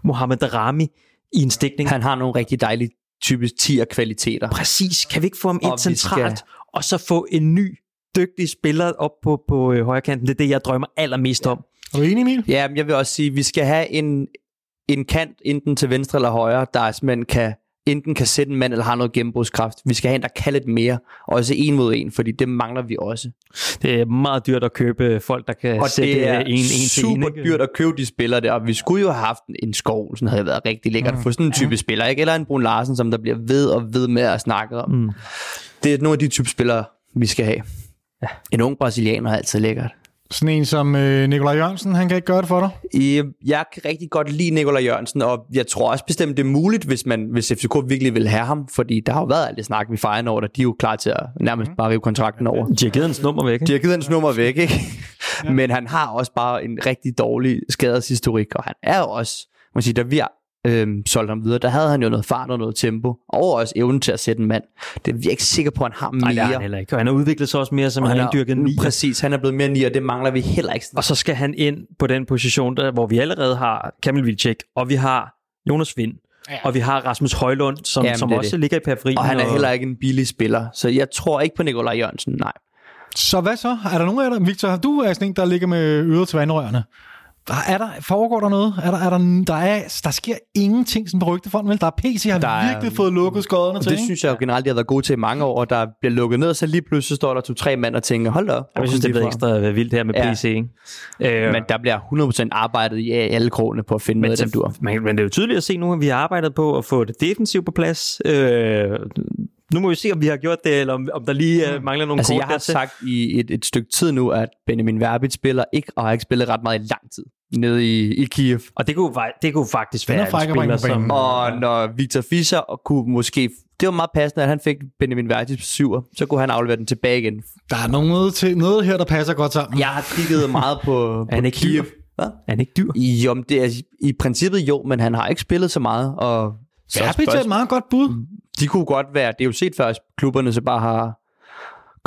[SPEAKER 1] Mohamed Darami i en stikning.
[SPEAKER 4] Han har nogle rigtig dejlige typisk 10'er kvaliteter.
[SPEAKER 1] Præcis. Kan vi ikke få ham
[SPEAKER 4] Og
[SPEAKER 1] ind
[SPEAKER 4] vi
[SPEAKER 1] centralt,
[SPEAKER 4] skal-
[SPEAKER 1] og så få en ny, dygtig spiller op på, på øh, højre kanten? Det er det, jeg drømmer allermest om.
[SPEAKER 3] Er du enig, Emil?
[SPEAKER 4] Ja, men jeg vil også sige, at vi skal have en, en kant, enten til venstre eller højre, der simpelthen kan, enten kan sætte en mand, eller har noget gennembrudskraft. Vi skal have en, der kan lidt mere, også en mod en, fordi det mangler vi også.
[SPEAKER 1] Det er meget dyrt at købe folk, der kan
[SPEAKER 4] Og
[SPEAKER 1] sætte
[SPEAKER 4] det er
[SPEAKER 1] en, en til en.
[SPEAKER 4] super dyrt at købe de spillere der, og vi skulle jo have haft en skov, sådan havde været rigtig lækkert for sådan en type spiller, ikke? Eller en Brun Larsen, som der bliver ved og ved med at snakke om.
[SPEAKER 1] Mm.
[SPEAKER 4] Det er nogle af de type spillere, vi skal have. Ja. En ung brasilianer er altid lækkert.
[SPEAKER 3] Sådan en som øh, Nikolaj Jørgensen, han kan ikke gøre det for dig.
[SPEAKER 4] I, jeg kan rigtig godt lide Nikolaj Jørgensen, og jeg tror også bestemt, det er muligt, hvis, man, hvis FCK virkelig vil have ham, fordi der har jo været alt det snak, vi fejrer over, og de er jo klar til at nærmest bare rive kontrakten over.
[SPEAKER 1] De har givet hans nummer væk. Ikke?
[SPEAKER 4] De har givet hans nummer væk, ikke? Ja. Men han har også bare en rigtig dårlig skadeshistorik, og han er jo også, man siger, da vi øhm, solgte ham videre, der havde han jo noget fart og noget tempo, og også evnen til at sætte en mand. Det er vi ikke sikre på, at han har mere.
[SPEAKER 1] Nej, det er han heller ikke. Og han har udviklet sig også mere som
[SPEAKER 4] Og
[SPEAKER 1] han
[SPEAKER 4] han
[SPEAKER 1] har dyrket
[SPEAKER 4] er,
[SPEAKER 1] ni.
[SPEAKER 4] Præcis, han er blevet mere ni, og det mangler vi heller ikke.
[SPEAKER 1] Og så skal han ind på den position, der, hvor vi allerede har Kamil Vilcek, og vi har Jonas Vind, ja. og vi har Rasmus Højlund, som,
[SPEAKER 4] Jamen,
[SPEAKER 1] som også
[SPEAKER 4] det.
[SPEAKER 1] ligger i periferien.
[SPEAKER 4] Og han er heller ikke en billig spiller, så jeg tror ikke på Nikolaj Jørgensen, nej.
[SPEAKER 3] Så hvad så? Er der nogen af jer, Victor, du er sådan en, der ligger med øret til vandrørene. Er der, foregår der noget? Er der, er der, der, er, der sker ingenting sådan på rygtefonden, vel? Der er PC, har
[SPEAKER 4] Der er-
[SPEAKER 3] virkelig fået lukket skodderne til,
[SPEAKER 4] det
[SPEAKER 3] ikke?
[SPEAKER 4] synes jeg jo generelt, de har været gode til i mange år, og der bliver lukket ned, og så lige pludselig står der to-tre mand og tænker, hold da op.
[SPEAKER 1] Jeg synes, det er blevet ekstra vildt her med
[SPEAKER 4] Ja.
[SPEAKER 1] PC. Ikke? Øh,
[SPEAKER 4] Men der bliver 100% arbejdet i alle krogene på at finde
[SPEAKER 1] men,
[SPEAKER 4] noget den dur.
[SPEAKER 1] til- men, men det er jo tydeligt at se nu, at vi har arbejdet på at få det defensivt på plads. Øh, nu må vi se, om vi har gjort det, eller om, om der lige uh, mangler nogle
[SPEAKER 4] Altså,
[SPEAKER 1] kort
[SPEAKER 4] jeg har
[SPEAKER 1] dertil.
[SPEAKER 4] sagt i et, et stykke tid nu, at Benjamin Verbit spiller ikke, og har ikke spillet ret meget i lang tid nede i, i Kiev.
[SPEAKER 1] Og det kunne, det kunne faktisk være en
[SPEAKER 3] at
[SPEAKER 1] spiller,
[SPEAKER 3] på
[SPEAKER 1] som...
[SPEAKER 4] Og når Victor Fischer og kunne måske... Det var meget passende, at han fik Benjamin Verbit på syver, så kunne han aflevere den tilbage igen.
[SPEAKER 3] Der er noget, til, noget her, der passer godt sammen.
[SPEAKER 4] Jeg har kigget meget på, på
[SPEAKER 1] han ikke
[SPEAKER 4] Kiev. Hvad?
[SPEAKER 1] Er han ikke dyr?
[SPEAKER 4] Jo, men det er i princippet jo, men han har ikke spillet så meget, og så
[SPEAKER 3] Verbit er et meget godt bud.
[SPEAKER 4] De kunne godt være, det er jo set før, at klubberne så bare har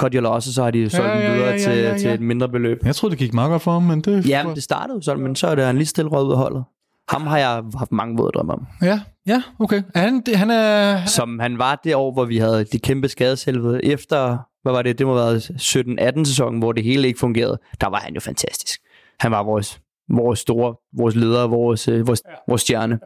[SPEAKER 4] cut your losses, så har de solgt
[SPEAKER 3] Ja,
[SPEAKER 4] ja,
[SPEAKER 3] ja,
[SPEAKER 4] ja, videre
[SPEAKER 3] ja, ja,
[SPEAKER 4] til,
[SPEAKER 3] ja, ja.
[SPEAKER 4] til et mindre beløb.
[SPEAKER 3] Jeg troede, det gik meget godt for ham, men det...
[SPEAKER 4] Ja, men det startede jo sådan, men så er det han lige stille røget ud af holdet. Ham har jeg haft mange våde drømme om.
[SPEAKER 3] Ja, ja, okay. Er han, det, han er...
[SPEAKER 4] Som han var det år, hvor vi havde de kæmpe skadeshelvede. Efter, hvad var det, det må have været 17-18 sæsonen, hvor det hele ikke fungerede. Der var han jo fantastisk. Han var vores, vores store, vores leder, vores, øh, vores, vores stjerne.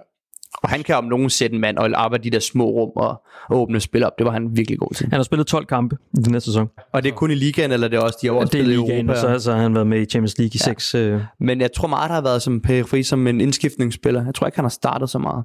[SPEAKER 4] Og han kan om nogen sætte en mand og arbejde i de der små rum og, og åbne spil op. Det var han virkelig god til.
[SPEAKER 1] Han har spillet 12 kampe i den næste sæson.
[SPEAKER 4] Og det er kun i ligaen, eller det er også, de har også
[SPEAKER 1] det er
[SPEAKER 4] spillet i
[SPEAKER 1] ligaen, og
[SPEAKER 4] Europa.
[SPEAKER 1] så, så har han været med i Champions League i
[SPEAKER 4] Ja.
[SPEAKER 1] 6. Øh,
[SPEAKER 4] Men jeg tror meget, der har været som periferi som en indskiftningsspiller. Jeg tror ikke, han har startet så meget.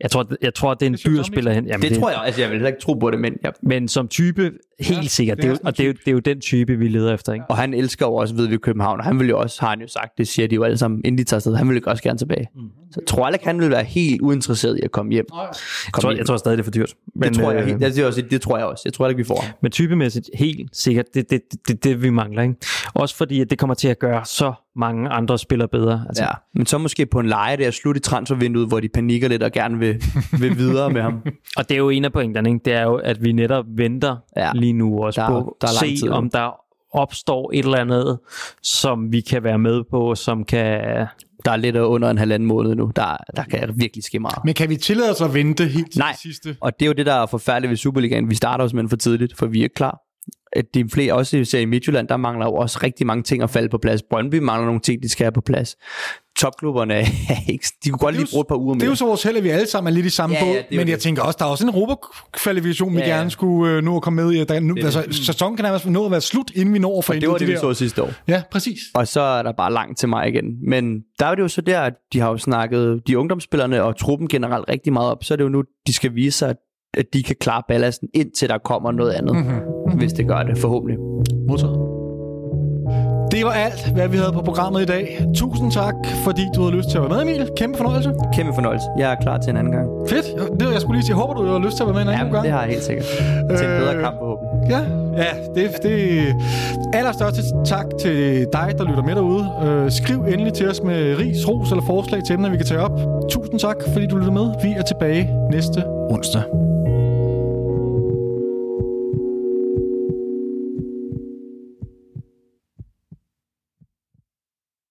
[SPEAKER 1] Jeg tror, jeg tror det er en
[SPEAKER 3] Det
[SPEAKER 1] dyr spiller hen. Jamen,
[SPEAKER 4] Det tror jeg, altså jeg vil heller ikke tro på det, men jeg,
[SPEAKER 1] Men som type, helt
[SPEAKER 3] Ja,
[SPEAKER 1] sikkert.
[SPEAKER 3] det
[SPEAKER 1] Det
[SPEAKER 3] er
[SPEAKER 1] jo-
[SPEAKER 3] en
[SPEAKER 1] og det er, jo, det er jo den type, vi leder efter, ikke?
[SPEAKER 4] og han elsker jo også ved vi København, og han vil jo også, har han jo sagt, det siger de jo alle sammen, inden de tager afsted, han vil jo også gerne tilbage. Mm. Så jeg tror ikke, han vil være helt uinteresseret i at komme hjem.
[SPEAKER 1] Jeg
[SPEAKER 4] Kom
[SPEAKER 1] tror,
[SPEAKER 4] hjem.
[SPEAKER 1] jeg tror stadig, det er for dyrt. Men,
[SPEAKER 4] det tror jeg,
[SPEAKER 1] øh,
[SPEAKER 4] helt, det, er også, det tror jeg også. Jeg tror ikke, vi får ham.
[SPEAKER 1] Men typemæssigt, helt sikkert, det er det, det, det, det, vi mangler. Ikke? Også fordi, at det kommer til at gøre så mange andre spillere bedre. Altså,
[SPEAKER 4] Ja, men så måske på en leje der slut i transfervinduet, hvor de panikker lidt og gerne vil, vil videre med ham.
[SPEAKER 1] Og det er jo en af pointerne, ikke? det er jo, at vi netop venter
[SPEAKER 4] Ja.
[SPEAKER 1] ja. Lige nu også
[SPEAKER 4] Der er-
[SPEAKER 1] på
[SPEAKER 4] der er
[SPEAKER 1] se, om der opstår et eller andet, som vi kan være med på, som kan...
[SPEAKER 4] Der er lidt under en halvanden måned nu. Der, der kan virkelig ske meget.
[SPEAKER 3] Men kan vi tillade os at vente helt til
[SPEAKER 4] Nej.
[SPEAKER 3] det sidste?
[SPEAKER 4] Og det er jo det, der er forfærdeligt ved Superligaen. Vi starter jo simpelthen for tidligt, for vi er klar. At de flere, også ser i Midtjylland, der mangler jo også rigtig mange ting at falde på plads. Brøndby mangler nogle ting, de skal have på plads. Topklubberne er ikke... De kunne godt
[SPEAKER 3] Det
[SPEAKER 4] lige bruge et par uger
[SPEAKER 3] Det er
[SPEAKER 4] mere.
[SPEAKER 3] jo så vores held, at vi alle sammen er lidt i samme
[SPEAKER 4] Ja, ja,
[SPEAKER 3] båd,
[SPEAKER 4] det jo
[SPEAKER 3] men jeg
[SPEAKER 4] det.
[SPEAKER 3] tænker også, der er også en Europa-kvalifikation, vi
[SPEAKER 4] Ja, ja.
[SPEAKER 3] gerne skulle øh, nå at komme med i. Der, nu,
[SPEAKER 4] Det
[SPEAKER 3] altså,
[SPEAKER 4] det.
[SPEAKER 3] sæsonen kan nærmest nå at være slut, inden vi når for
[SPEAKER 4] det var det, vi så sidste år.
[SPEAKER 3] Ja, præcis.
[SPEAKER 4] Og så er der bare langt til mig igen. Men der er det jo så der, at de har jo snakket de ungdomsspillerne og truppen generelt rigtig meget op. Så er det jo nu, de skal vise sig, at de kan klare ballasten, indtil der kommer noget andet. Mm-hmm. Hvis det gør det, forhåbentlig.
[SPEAKER 3] Modtaget. Det var alt, hvad vi havde på programmet i dag. Tusind tak, fordi du havde lyst til at være med, Emil. Kæmpe fornøjelse.
[SPEAKER 4] Kæmpe fornøjelse. Jeg er klar til en anden gang.
[SPEAKER 3] Fedt. Det, jeg skulle lige sige, jeg håber, du har lyst til at være med en anden
[SPEAKER 4] Jamen,
[SPEAKER 3] gang.
[SPEAKER 4] det har jeg helt sikkert. Til en bedre
[SPEAKER 3] Øh,
[SPEAKER 4] kamp, forhåbentlig.
[SPEAKER 3] Ja, ja det, det allerstørste tak til dig, der lytter med derude. Øh, skriv endelig til os med ris, ros eller forslag til emner, vi kan tage op. Tusind tak, fordi du lytter med. Vi er tilbage næste onsdag.